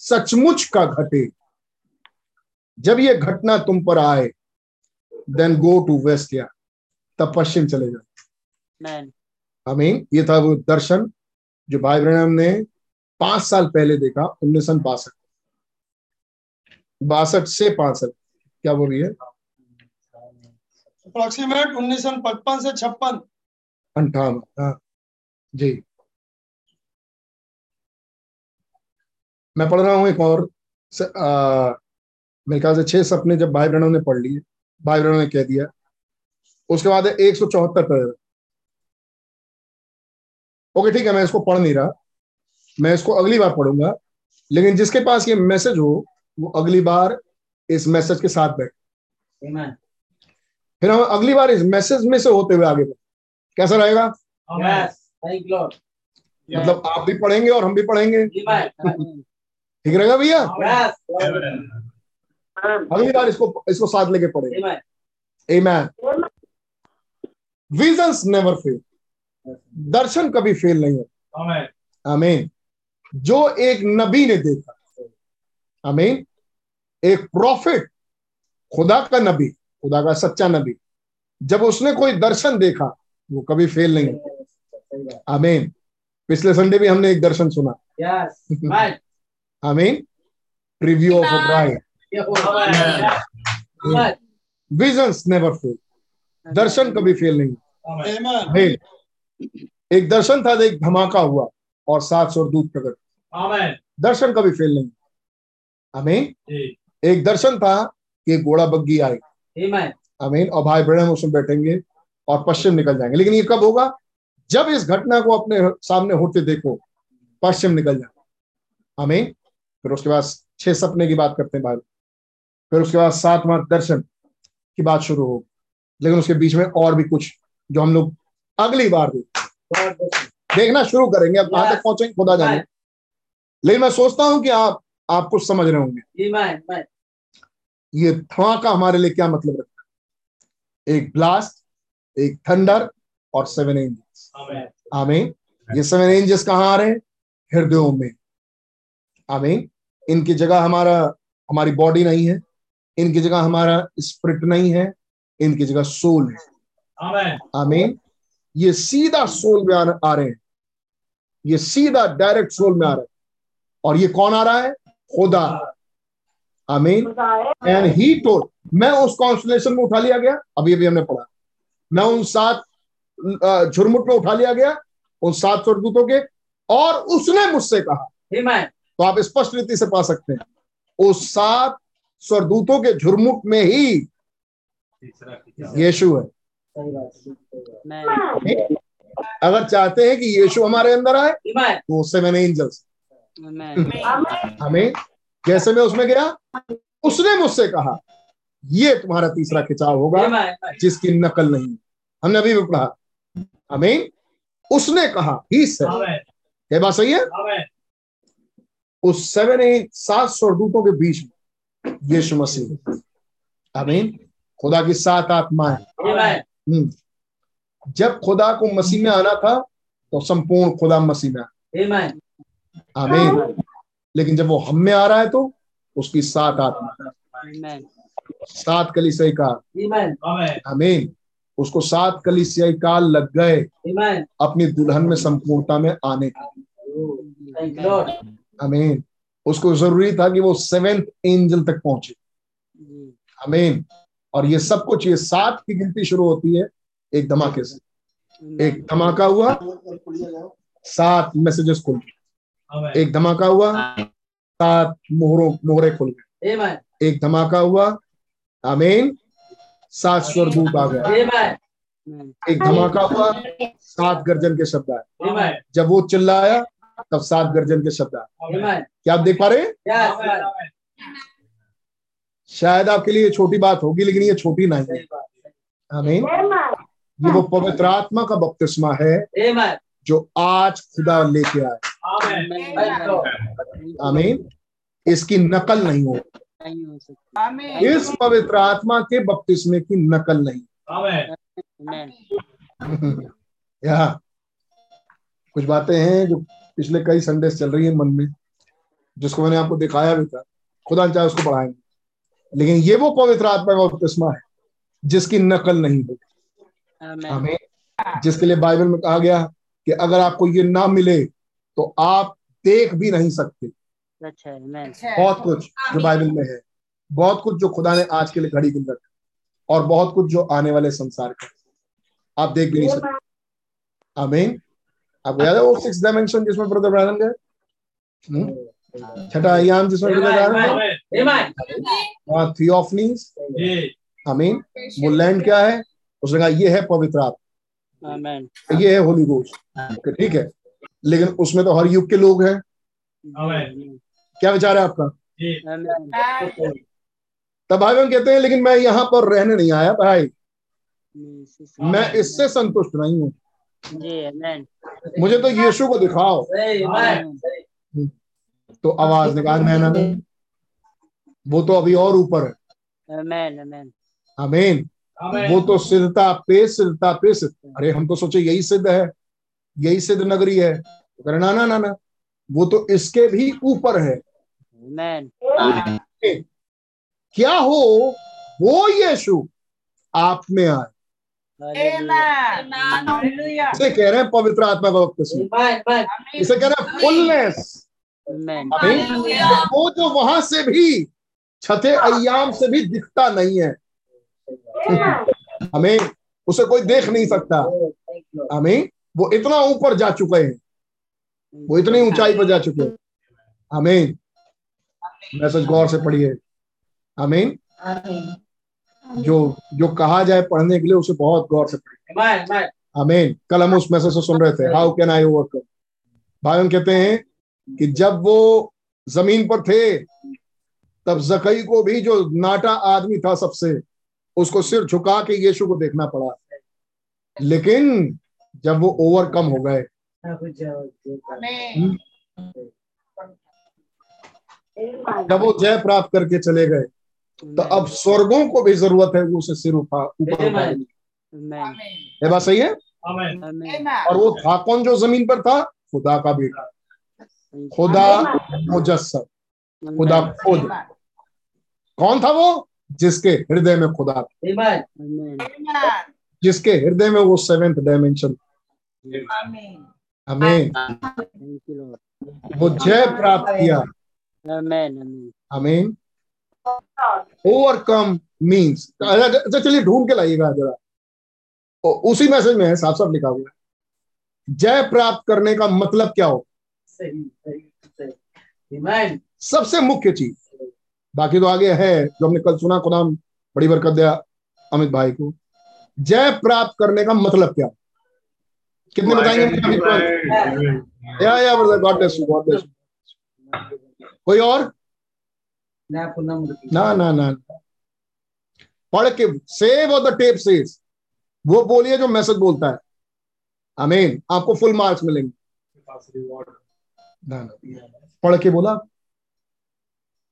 सचमुच का घटे जब ये घटना तुम पर आए देन गो टू वेस्ट या तब पश्चिम चले जाओ. हमें ये था वो दर्शन जो भाई ब्रहण ने पाँच साल पहले देखा उन्नीस सौ बासठ। बासठ से पाँच साल। क्या बोल रही है अप्रोक्सीमेट उन्नीस सौ पचपन से छप्पन। अंठावन हाँ। जी। मैं पढ़ रहा हूँ एक और स, आ, मेरे ख्याल से छह सपने जब भाई बहनों ने पढ़ लिए भाई बहनों ने कह दिया। उसके बाद एक सौ चौहत्तर पर। ओके ठीक है मैं इसको पढ़ नहीं रहा। मैं इसको अगली बार पढ़ूँगा। लेकिन जिसके पास ये मैसेज हो वो अगली बार इस मैसेज के साथ बैठ। फिर हम अगली बार इस मैसेज में से होते हुए आगे बढ़े। कैसा रहेगा. मतलब आप भी पढ़ेंगे और हम भी पढ़ेंगे। ठीक रहेगा भैया? अगली बार इसको इसको साथ लेके पढ़ेंगे Amen. Amen. Visions never fail दर्शन कभी फेल नहीं होता। Amen. आमीन जो एक नबी ने देखा। आमीन एक प्रॉफिट खुदा का नबी खुदा का सच्चा नबी। जब उसने कोई दर्शन देखा वो कभी फेल नहीं आमीन पिछले संडे भी हमने एक दर्शन सुना. आमीन review of a bride Amen. Visions never fail दर्शन कभी फेल नहीं. एक दर्शन था एक धमाका हुआ और सात सौ दूध प्रकट। दर्शन कभी फेल नहीं आमीन जी. एक दर्शन था कि घोड़ा बग्गी आई। Amen. आमीन। और भाई ब्रहण उसमें बैठेंगे और पश्चिम निकल जाएँगे। लेकिन ये कब होगा? जब इस घटना को अपने सामने होते देखो पश्चिम निकल जाए आमीन। फिर उसके बाद छह सपने की बात करते हैं भाई। फिर उसके बाद सातवां दर्शन की बात शुरू हो। लेकिन उसके बीच में और भी कुछ जो हम लोग अगली बार. देखना शुरू करेंगे। अब कहाँ तक पहुँचेंगे खुदा जाने। लेकिन मैं सोचता हूँ कि आप आप कुछ समझ रहे होंगे. ये धमाका हमारे लिए क्या मतलब रखता है? एक ब्लास्ट एक थंडर और सेवन एंजल्स आमीन ये सेवन एंजल्स कहाँ आ रहे हैं? हृदयों में। आमीन इनकी जगह हमारा हमारी बॉडी नहीं है। इनकी जगह हमारा स्पिरिट नहीं है। इनकी जगह सोल है. आमीन ये सीधा सोल में आ आ रहे हैं। ये सीधा डायरेक्ट सोल में आ रहे हैं। और ये कौन आ रहा है? खुदा। आमीन। And he. टोल्ड मैं उस कॉन्स्टलेशन में उठा लिया गया अभी अभी हमने पढ़ा। मैं उन सात झुरमुट में उठा लिया गया उन सात स्वर्गदूतों के और उसने मुझसे कहा। Amen. तो आप स्पष्ट रीति से पा सकते हैं। उस सात स्वर्गदूतों के झुरमुट में ही यीशु है। है. अगर चाहते हैं कि यीशु हमारे अंदर आए है। तो सेवन एंजल्स Amen. हमें जैसे मैं उसमें गया उसने मुझसे कहा ये तुम्हारा तीसरा खिंचाव होगा Amen. Amen. जिसकी नकल नहीं हमने अभी भी पढ़ा हमें उसने कहा ही से Amen. ये बात सही है उस सेवन सात स्वरदूतों के बीच में यीशु मसीह आमीन खुदा की सात आत्माएँ Amen. हम्म। जब खुदा को मसीह में आना था तो संपूर्ण खुदा मसीह में. आमीन। लेकिन जब वो हम में आ रहा है तो उसकी सात आत्मा. सात कलिसियाई काल Amen. Amen. आमीन। उसको सात कलिसियाई काल लग गए। अपनी दुल्हन में संपूर्णता में आने। के. आमीन। उसको ज़रूरी था कि वो सेवेंथ एंजल तक पहुँचे। जी. आमीन। और ये सब कुछ ये सात की गिनती शुरू होती है एक धमाके से। एक धमाका हुआ। सात मैसेजेस खुल. एक धमाका हुआ सात मोहरों मोहरे खुल गए। एक धमाका हुआ आमीन सात स्वर्गदूत आ गए. एक धमाका हुआ सात गर्जन के शब्द आए। जब वो चिल्लाया तब सात गर्जन के शब्द आए। क्या आप देख पा रहे हैं. शायद आपके लिए छोटी बात होगी लेकिन ये छोटी नहीं है। आमीन। ये वो पवित्र आत्मा का बपतिस्मा है जो आज खुदा लेके आए। आमीन इसकी नकल नहीं हो इस पवित्र आत्मा के बपतिस्मे की नकल नहीं. [laughs] यहाँ कुछ बातें हैं जो पिछले कई संडे चल रही है मन में जिसको मैंने आपको दिखाया भी था। खुदा चाहे उसको पढ़ाएँगे लेकिन ये वो पवित्र आत्मा का बपतिस्मा है जिसकी नकल नहीं होगी हमें जिसके लिए बाइबल में कहा गया कि अगर आपको ये ना मिले तो आप देख भी नहीं सकते। है Amen. बहुत कुछ जो बाइबल में है। बहुत कुछ जो खुदा ने आज के लिए घड़ी कर रखा और बहुत कुछ जो आने वाले संसार का आप देख भी नहीं सकते। आमीन। आपको याद है वो सिक्स डायमेंशन जिसमें ब्रदर ब्रैनम गए? हम्म? छठा अयाम जिसमें ब्रदर ब्रैनम गए? वहाँ थियोफनीस जी। आमीन। वो लैंड क्या है? उसने कहा ये है पवित्र आत्मा। ये है होली गोस्ट ठीक है। लेकिन उसमें तो हर युग के लोग हैं। क्या विचार है आपका? तब भाई बहन कहते हैं लेकिन मैं यहाँ पर रहने नहीं आया भाई। मैं इससे संतुष्ट नहीं हूँ। मुझे तो यीशु को दिखाओ। तो आवाज़ निकाल मैं ना। वो तो अभी और ऊपर है। आमेन आमेन आमीन आमेन वो तो सिद्धता पे सिद्धता पे सिद्ध अरे हम तो सोचे यही सिद्ध है। यही सिद्ध नगरी है। तो कह रहे, ना ना ना ना वो तो इसके भी ऊपर है। क्या हो? वो यीशु आप में आए। इसे कह रहे हैं पवित्र आत्मा का बपतिस्मा इसे कह रहे हैं फुलनेस वो जो वहाँ से भी छठे अयाम से भी दिखता नहीं है। हमें उसे कोई देख नहीं सकता। हमें वो इतना ऊपर जा चुके हैं। वो इतनी ऊंचाई पर जा चुके हैं। आमीन। मैसेज गौर से पढ़िए। आमीन। जो जो कहा जाए पढ़ने के लिए उसे बहुत गौर से पढ़िए। आमीन। कल हम उस मैसेज से सुन रहे थे। हाउ कैन आई ओवरकम भाई हम कहते हैं कि जब वो ज़मीन पर थे तब जकई को भी जो नाटा आदमी था सबसे उसको सिर झुका के यीशु को देखना पड़ा। लेकिन जब वो ओवरकम हो गए। जब वो जय प्राप्त करके चले गए तो अब स्वर्गों को भी ज़रूरत है वो उसे सिर उठा ऊपर उठाने ये बात सही है? और वो था कौन जो ज़मीन पर था खुदा का बेटा। खुदा मुजस्सम खुदा खुद। कौन था वो? जिसके हृदय में खुदा था। जिसके हृदय में वो सेवेंथ डायमेंशन हमें वो जय प्राप्त किया। आमेन आमेन हमें ओवरकम मीन्स अच्छा चलिए ढूंढ के लाइएगा जरा। उसी मैसेज में है साफ़ साफ़ लिखा हुआ जय प्राप्त करने का मतलब क्या हो? सबसे मुख्य चीज़। बाकी तो आगे है जो हमने कल सुना खुदाम बड़ी बरकत दिया अमित भाई को। जय प्राप्त करने का मतलब क्या कितने बताएँगे? या या brother God bless you God bless you कोई और? ना ना ना पढ़ के सेव और द टेप सेज वो बोलिए जो मैसेज बोलता है। आमीन आपको फुल मार्क्स मिलेंगे। ना ना। पढ़ के बोला।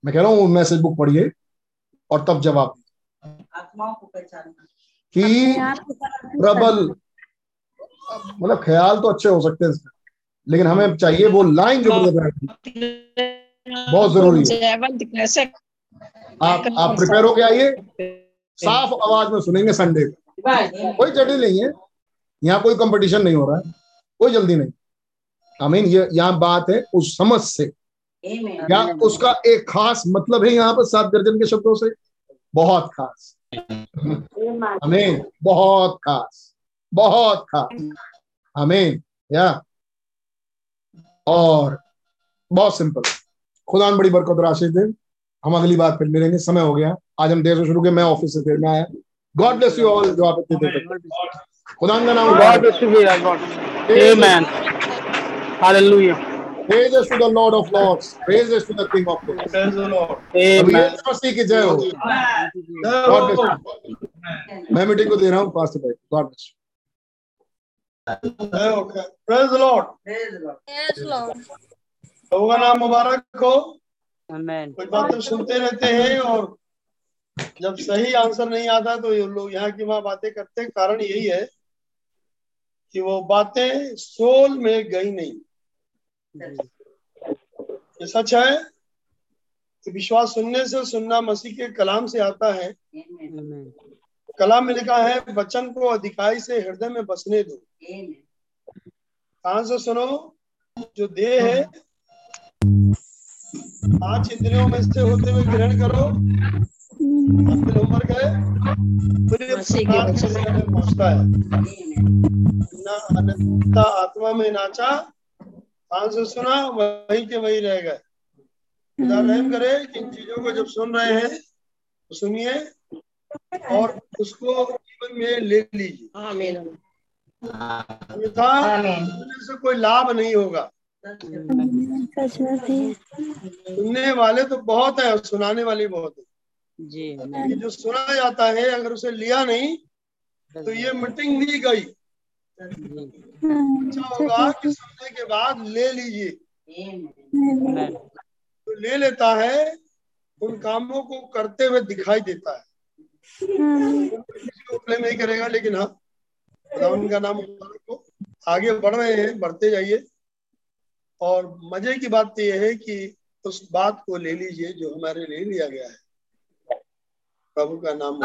मैं कह रहा हूँ मैसेज बुक पढ़िए और तब जवाब। आत्माओं को पहचानना। कि प्रबल मतलब ख्याल तो अच्छे हो सकते हैं लेकिन हमें चाहिए वो लाइन जो बहुत ज़रूरी है। आप आप प्रिपेयर होके आइए। साफ़ आवाज़ में सुनेंगे संडे को। कोई जटिल नहीं है। यहाँ कोई कंपटीशन नहीं हो रहा है। कोई जल्दी नहीं। आई मीन ये यहाँ बात है उस समझ से। या उसका एक खास मतलब है यहाँ पर सात दर्जन के शब्दों से? बहुत खास। हमें बहुत खास। बहुत था। हमें या और बहुत सिंपल खुदा ने बड़ी बरकत और आशीष दे। हम अगली बार फिर मिलेंगे। समय हो गया। आज हम देर से शुरू किया मैं ऑफ़िस से देर में आया। गॉड ब्लेस यू ऑल जो आप इतनी देर तक खुदा का नाम God bless you, dear God. Amen. Hallelujah. Praises to the Lord of Lords. Praises to the King of Kings. Praise the Lord. Amen. मसीह की जय हो। गॉड हो। ब्लेस मैं मीटिंग को दे रहा हूँ पास्टर भाई। प्रभु का नाम मुबारक हो आमेन कुछ बातें सुनते रहते हैं और जब सही आंसर नहीं आता तो ये लोग यहाँ की वहाँ बातें करते हैं। कारण यही है कि वो बातें सोल में गई नहीं। ये सच है कि विश्वास सुनने से सुनना मसीह के कलाम से आता है। कलाम में लिखा है वचन को अधिकाई से हृदय में बसने दो। कहाँ से सुनो जो देह है पाँच इंद्रियों में से होते हुए ग्रहण करो। आप फिर होमवर्क है से पहुँचता है। ना अनंता आत्मा में नाचा कान से सुना वही के वही रह गए। रहम करे कि इन चीज़ों को जब सुन रहे हैं तो सुनिए और उसको जीवन में ले लीजिए। अन्यथा से कोई लाभ नहीं होगा। सुनने वाले तो बहुत है और सुनाने वाले बहुत है। जी जो सुना जाता है अगर उसे लिया नहीं तो ये मीटिंग नहीं गई। अच्छा होगा कि सुनने के बाद ले लीजिए। तो ले लेता है उन कामों को करते हुए दिखाई देता है। प्ले नहीं करेगा, लेकिन हाँ खुदा का नाम हो। आगे बढ़ रहे हैं, बढ़ते जाइए। और मज़े की बात तो यह है कि उस बात को ले लीजिए जो हमारे लिए लिया गया है। प्रभु का नाम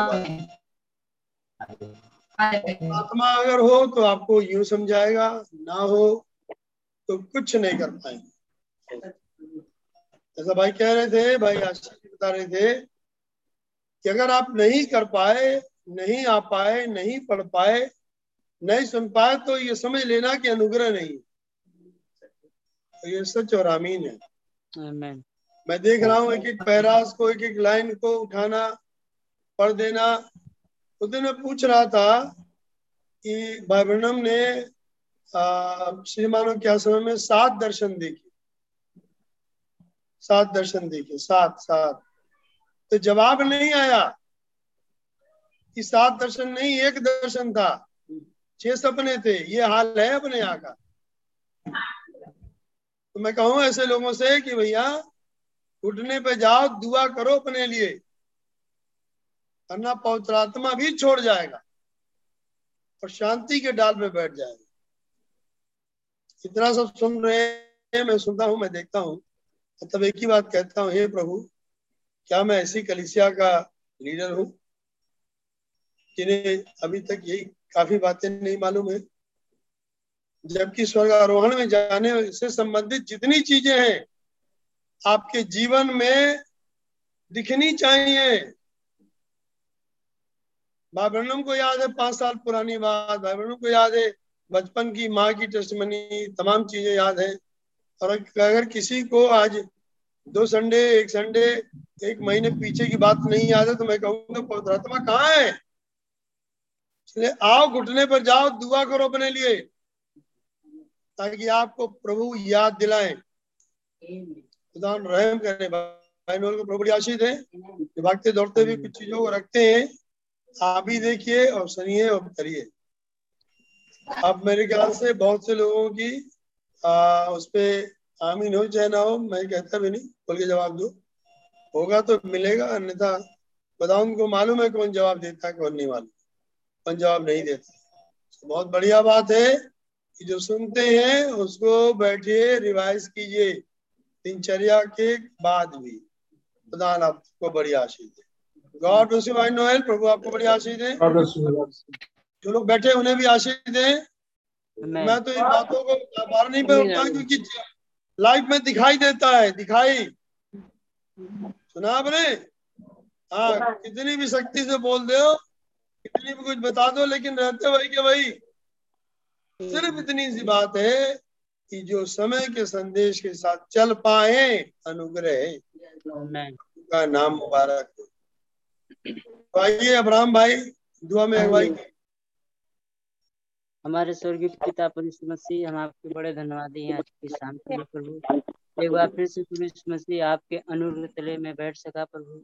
आत्मा अगर हो तो आपको यूँ समझाएगा, ना हो तो कुछ नहीं कर पाएँगे। ऐसा भाई कह रहे थे, भाई जी बता रहे थे कि अगर आप नहीं कर पाए नहीं आ पाए नहीं पढ़ पाए नहीं सुन पाए तो ये समझ लेना कि अनुग्रह नहीं तो ये सच और आमीन है। आमेन मैं देख रहा हूँ एक एक पैरास को एक एक लाइन को उठाना पढ़ देना। उस दिन मैं पूछ रहा था कि भाई ब्रनम ने आ, श्री मानव क्या समय में सात दर्शन देखे। सात दर्शन देखे सात सात। तो जवाब नहीं आया कि सात दर्शन नहीं, एक दर्शन था। छह सपने थे, ये हाल है अपने यहाँ का। तो मैं कहूँ ऐसे लोगों से कि भैया, उठने पे जाओ, दुआ करो अपने लिए, वरना पवित्रात्मा भी छोड़ जाएगा और शांति के डाल पे बैठ जाएगा। इतना सब सुन रहे हैं, मैं सुनता हूँ, मैं देखता हूँ। तब एक ही बात कहता हूँ, हे प्रभु क्या मैं ऐसी कलिसिया का लीडर हूँ? जिन्हें अभी तक यही काफ़ी बातें नहीं मालूम है। जबकि स्वर्ग आरोहण में जाने से संबंधित जितनी चीज़ें हैं, आपके जीवन में दिखनी चाहिए। भाई ब्रनम को याद है, पाँच साल पुरानी बात। भाई ब्रनम को याद है, बचपन की माँ की टेस्टमनी तमाम चीज़ें याद है। और अगर किसी को आज दो संडे एक संडे एक महीने पीछे की बात नहीं है तो मैं कहूँगा पवित्रात्मा कहाँ है? इसलिए आओ घुटने पर जाओ दुआ करो अपने लिए ताकि आपको प्रभु याद दिलाए। खुदा रहम करे। भाई को प्रभु आशीष है भागते दौड़ते भी कुछ चीज़ों को रखते हैं। आप भी देखिए और सुनिए और करिए। अब मेरे ख्याल से बहुत से लोगों की आ, उस आमीन हो चाहे ना हो मैं कहता भी नहीं बोल के जवाब दो। होगा तो मिलेगा अन्यथा बताओ उनको मालूम है कौन जवाब देता है कौन नहीं मालूम। कौन जवाब नहीं देता। तो बहुत बढ़िया बात है कि जो सुनते हैं उसको बैठिए रिवाइज कीजिए दिनचर्या के बाद भी। प्रधान आपको बड़ी आशीष दे God bless you my Noel प्रभु आपको बड़ी आशीष दे. जो लोग बैठे उन्हें भी आशीष दें मैं तो इन बातों को बार नहीं बोलता क्योंकि लाइफ में दिखाई देता है दिखाई। सुना आपने? हाँ कितनी भी शक्ति से बोल दो कितनी भी कुछ बता दो लेकिन रहते वही के वही। सिर्फ़ इतनी सी बात है कि जो समय के संदेश के साथ चल पाए अनुग्रह। का नाम मुबारक हो। तो आइए अब्राहम भाई दुआ में अगुवाई हमारे स्वर्गीय पिता परमेश्वर मसीह, हम आपके बड़े धन्यवादी हैं। आज की शाम के लिए प्रभु, एक बार फिर से परमेश्वर मसीह आपके अनुग्रह तले में बैठ सका प्रभु,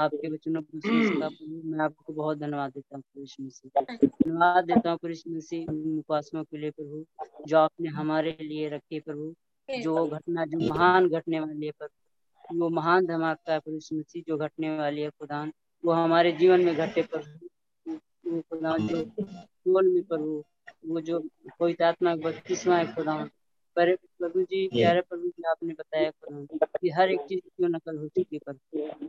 आपके वचनों को सुन सका प्रभु। मैं आपको बहुत धन्यवाद देता हूँ परमेश्वर मसीह। धन्यवाद देता हूँ परमेश्वर मसीह उन उपासनाओं के लिए प्रभु, जो आपने हमारे लिए रखे प्रभु, जो घटना, जो महान घटने वाली है प्रभु। वो महान धमाका है परमेश्वर मसीह, जो घटने वाली है खुदान, वो हमारे जीवन में घटे प्रभु। खुदान जो में प्रभु वो जो पवित्र आत्मा का बत्तीसवां है खुदा पर प्रभु जी प्यारे प्रभु जी आपने बताया खुदा कि हर एक चीज़ क्यों नकल हो चुकी है पर?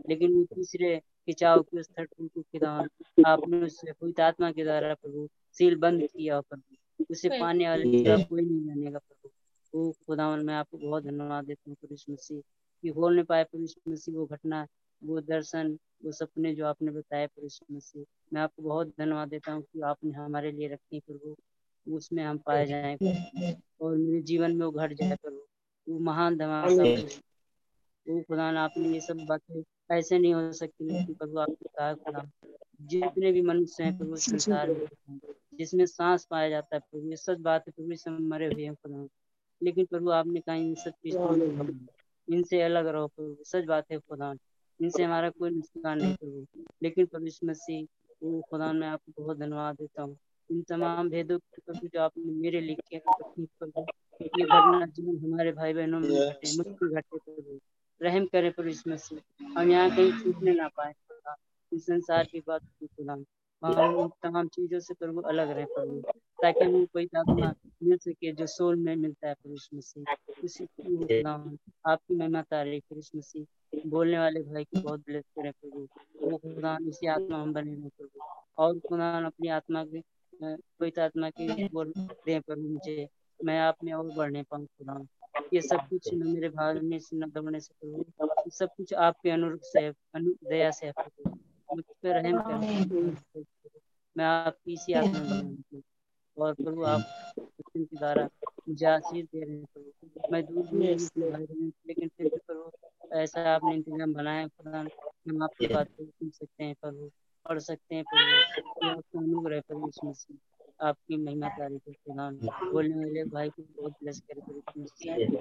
लेकिन वो तीसरे खिंचाव के स्तर को खुदा आपने उससे पवित्र आत्मा के द्वारा प्रभु सील बंद किया प्रभु। उसे पाने वाले कोई नहीं जानेगा प्रभु। वो खुदा मैं आपको बहुत धन्यवाद देता हूँ पुरुष मसीह कि। हो नहीं पाए पुरुष मसीह वो घटना वो दर्शन वो सपने जो आपने बताए प्रभु यीशु मसीह मैं आपको बहुत धन्यवाद देता हूँ कि आपने हमारे लिए रखे प्रभु। उसमें हम पाए जाए और मेरे जीवन में वो घट जाए प्रभु वो महान धमाका वो खुदा आपने ये सब बातें ऐसे नहीं हो सकती लेकिन प्रभु आपने कहा खुदा जितने भी मनुष्य हैं प्रभु संसार में जिसमें सांस पाया जाता है प्रभु ये सच बात प्रभु सब मरे हुए हैं खुदा। लेकिन प्रभु आपने कहा इन सब चीज़ों इनसे अलग रहो प्रभु सच बात है खुदा। इनसे हमारा कोई नुकसान नहीं प्रभु। लेकिन प्रभु मसीह वो खुदा मैं आपको बहुत धन्यवाद देता हूँ। इन तमाम भेदों के प्रभु जो आपने मेरे लिखे प्रभु ये भरना जीवन हमारे भाई बहनों में घटे मुक्ति घटे प्रभु रहम करे प्रभु इस मसीह हम यहाँ कहीं छूटने ना पाए। इस संसार की बात हम तमाम चीज़ों से प्रभु अलग रहे प्रभु। ताकि हमें कोई आत्मा मिल सके जो सोल में मिलता है इस मसीह उसी आपकी महिमा तारीफ़ इस मसीह बोलने वाले भाई को बहुत ब्लेस करे प्रभु। वो खुदा इसी आत्मा हम बने रहे प्रभु। और खुदा अपनी आत्मा के कोई आत्मा की बोल दे प्रभु मुझे मैं आप में और बढ़ने पाऊँ खुदा। ये सब कुछ न मेरे भागने से न दबने से प्रभु। सब कुछ आपके अनुरूप से अनु दया से मुझ पर रहम कर मैं आपकी इसी आत्मा में और प्रभु आप के द्वारा मुझे आशीष दे रहे हैं प्रभु। मैं दूर दूर लेकिन फिर भी प्रभु ऐसा आपने इंतज़ाम बनाया खुदा हम आपकी बात सुन सकते हैं प्रभु। पढ़ सकते हैं प्रभु आपका आपकी महिमा तारीफ़ खुदा बोलने वाले भाई को बहुत ब्लेस करे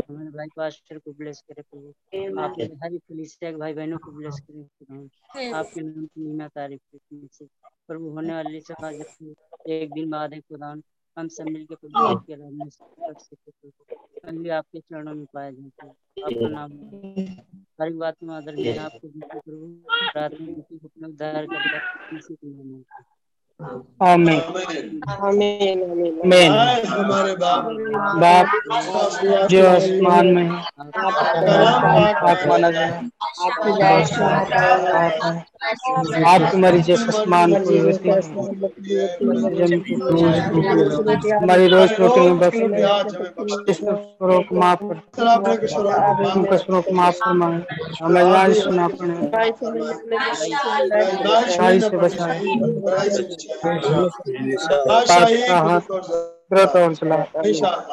हमारे भाई पास्टर को ब्लेस करे प्रभु आपके हर पुलिसिया भाई बहनों को ब्लेस करे खुदा आपके नाम की महिमा तारीफ़ प्रभु होने वाली सभा जब एक दिन बाद है खुदा हम सब मिलकर प्रभु के आराधना कर सके भी आपके चरणों में पाए जाते आपका नाम हर बात में आदर में आपको प्रार्थना को अपना उद्धार करता किसी को नाम आमीन। आमीन आमीन। हमारे बाप। बाप जो आसमान में है। पाक माना जाए आपकी की होती है हमारी रोज रोटी में बस करो को माफ़ कर को माफ़ फरमाए हमें जान सुना सारी से बचाए। आपका हाथ चला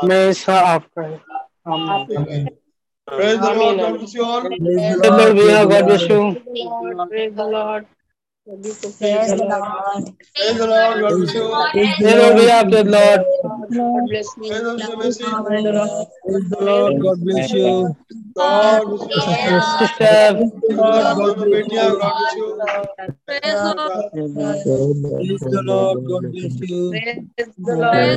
हमेशा आपका है। Praise the Lord. God bless you all. Praise the Lord. God bless you. Praise the Lord. Praise the Lord. Praise the Lord. God bless you. Praise the Lord. Praise the Lord. God bless you. Praise the Lord. God bless you. God you. Praise the Lord. Praise the Lord. God bless you. Praise the Lord.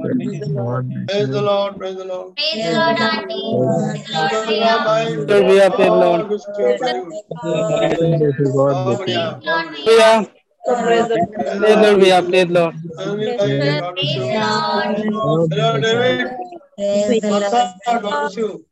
Praise the Lord. Praise the Lord. Praise the Lord. Praise the Lord. Praise the Lord. Praise the Lord. Praise the Lord. Praise the Lord, praise Lord. Praise the Lord. Praise the Lord.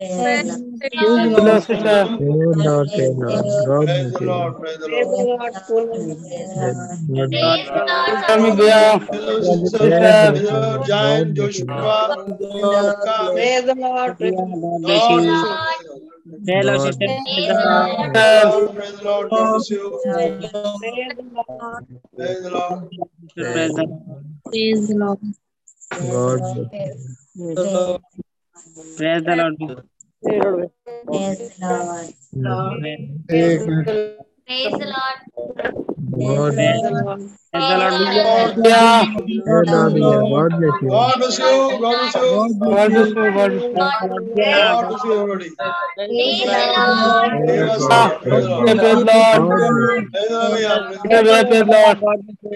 Praise the Lord. God bless you. Hello, sister. Praise the Lord. Sister. Praise the Lord. God bless you. Praise the Lord. Praise the Lord. Praise the Praise the Lord. Praise the Lord. Praise the Lord. एक minute Praise the Lord. Praise the Lord. Yeah. God bless you. God bless you. God bless you. God bless you. God bless you, everybody. Praise the Lord. Praise the Ah, Lord. Praise the Lord. Praise the Lord. Praise the Lord, भैया. Praise the Lord.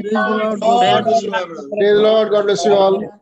Praise the Lord. God bless you, my brother. Praise the Lord. God bless you all.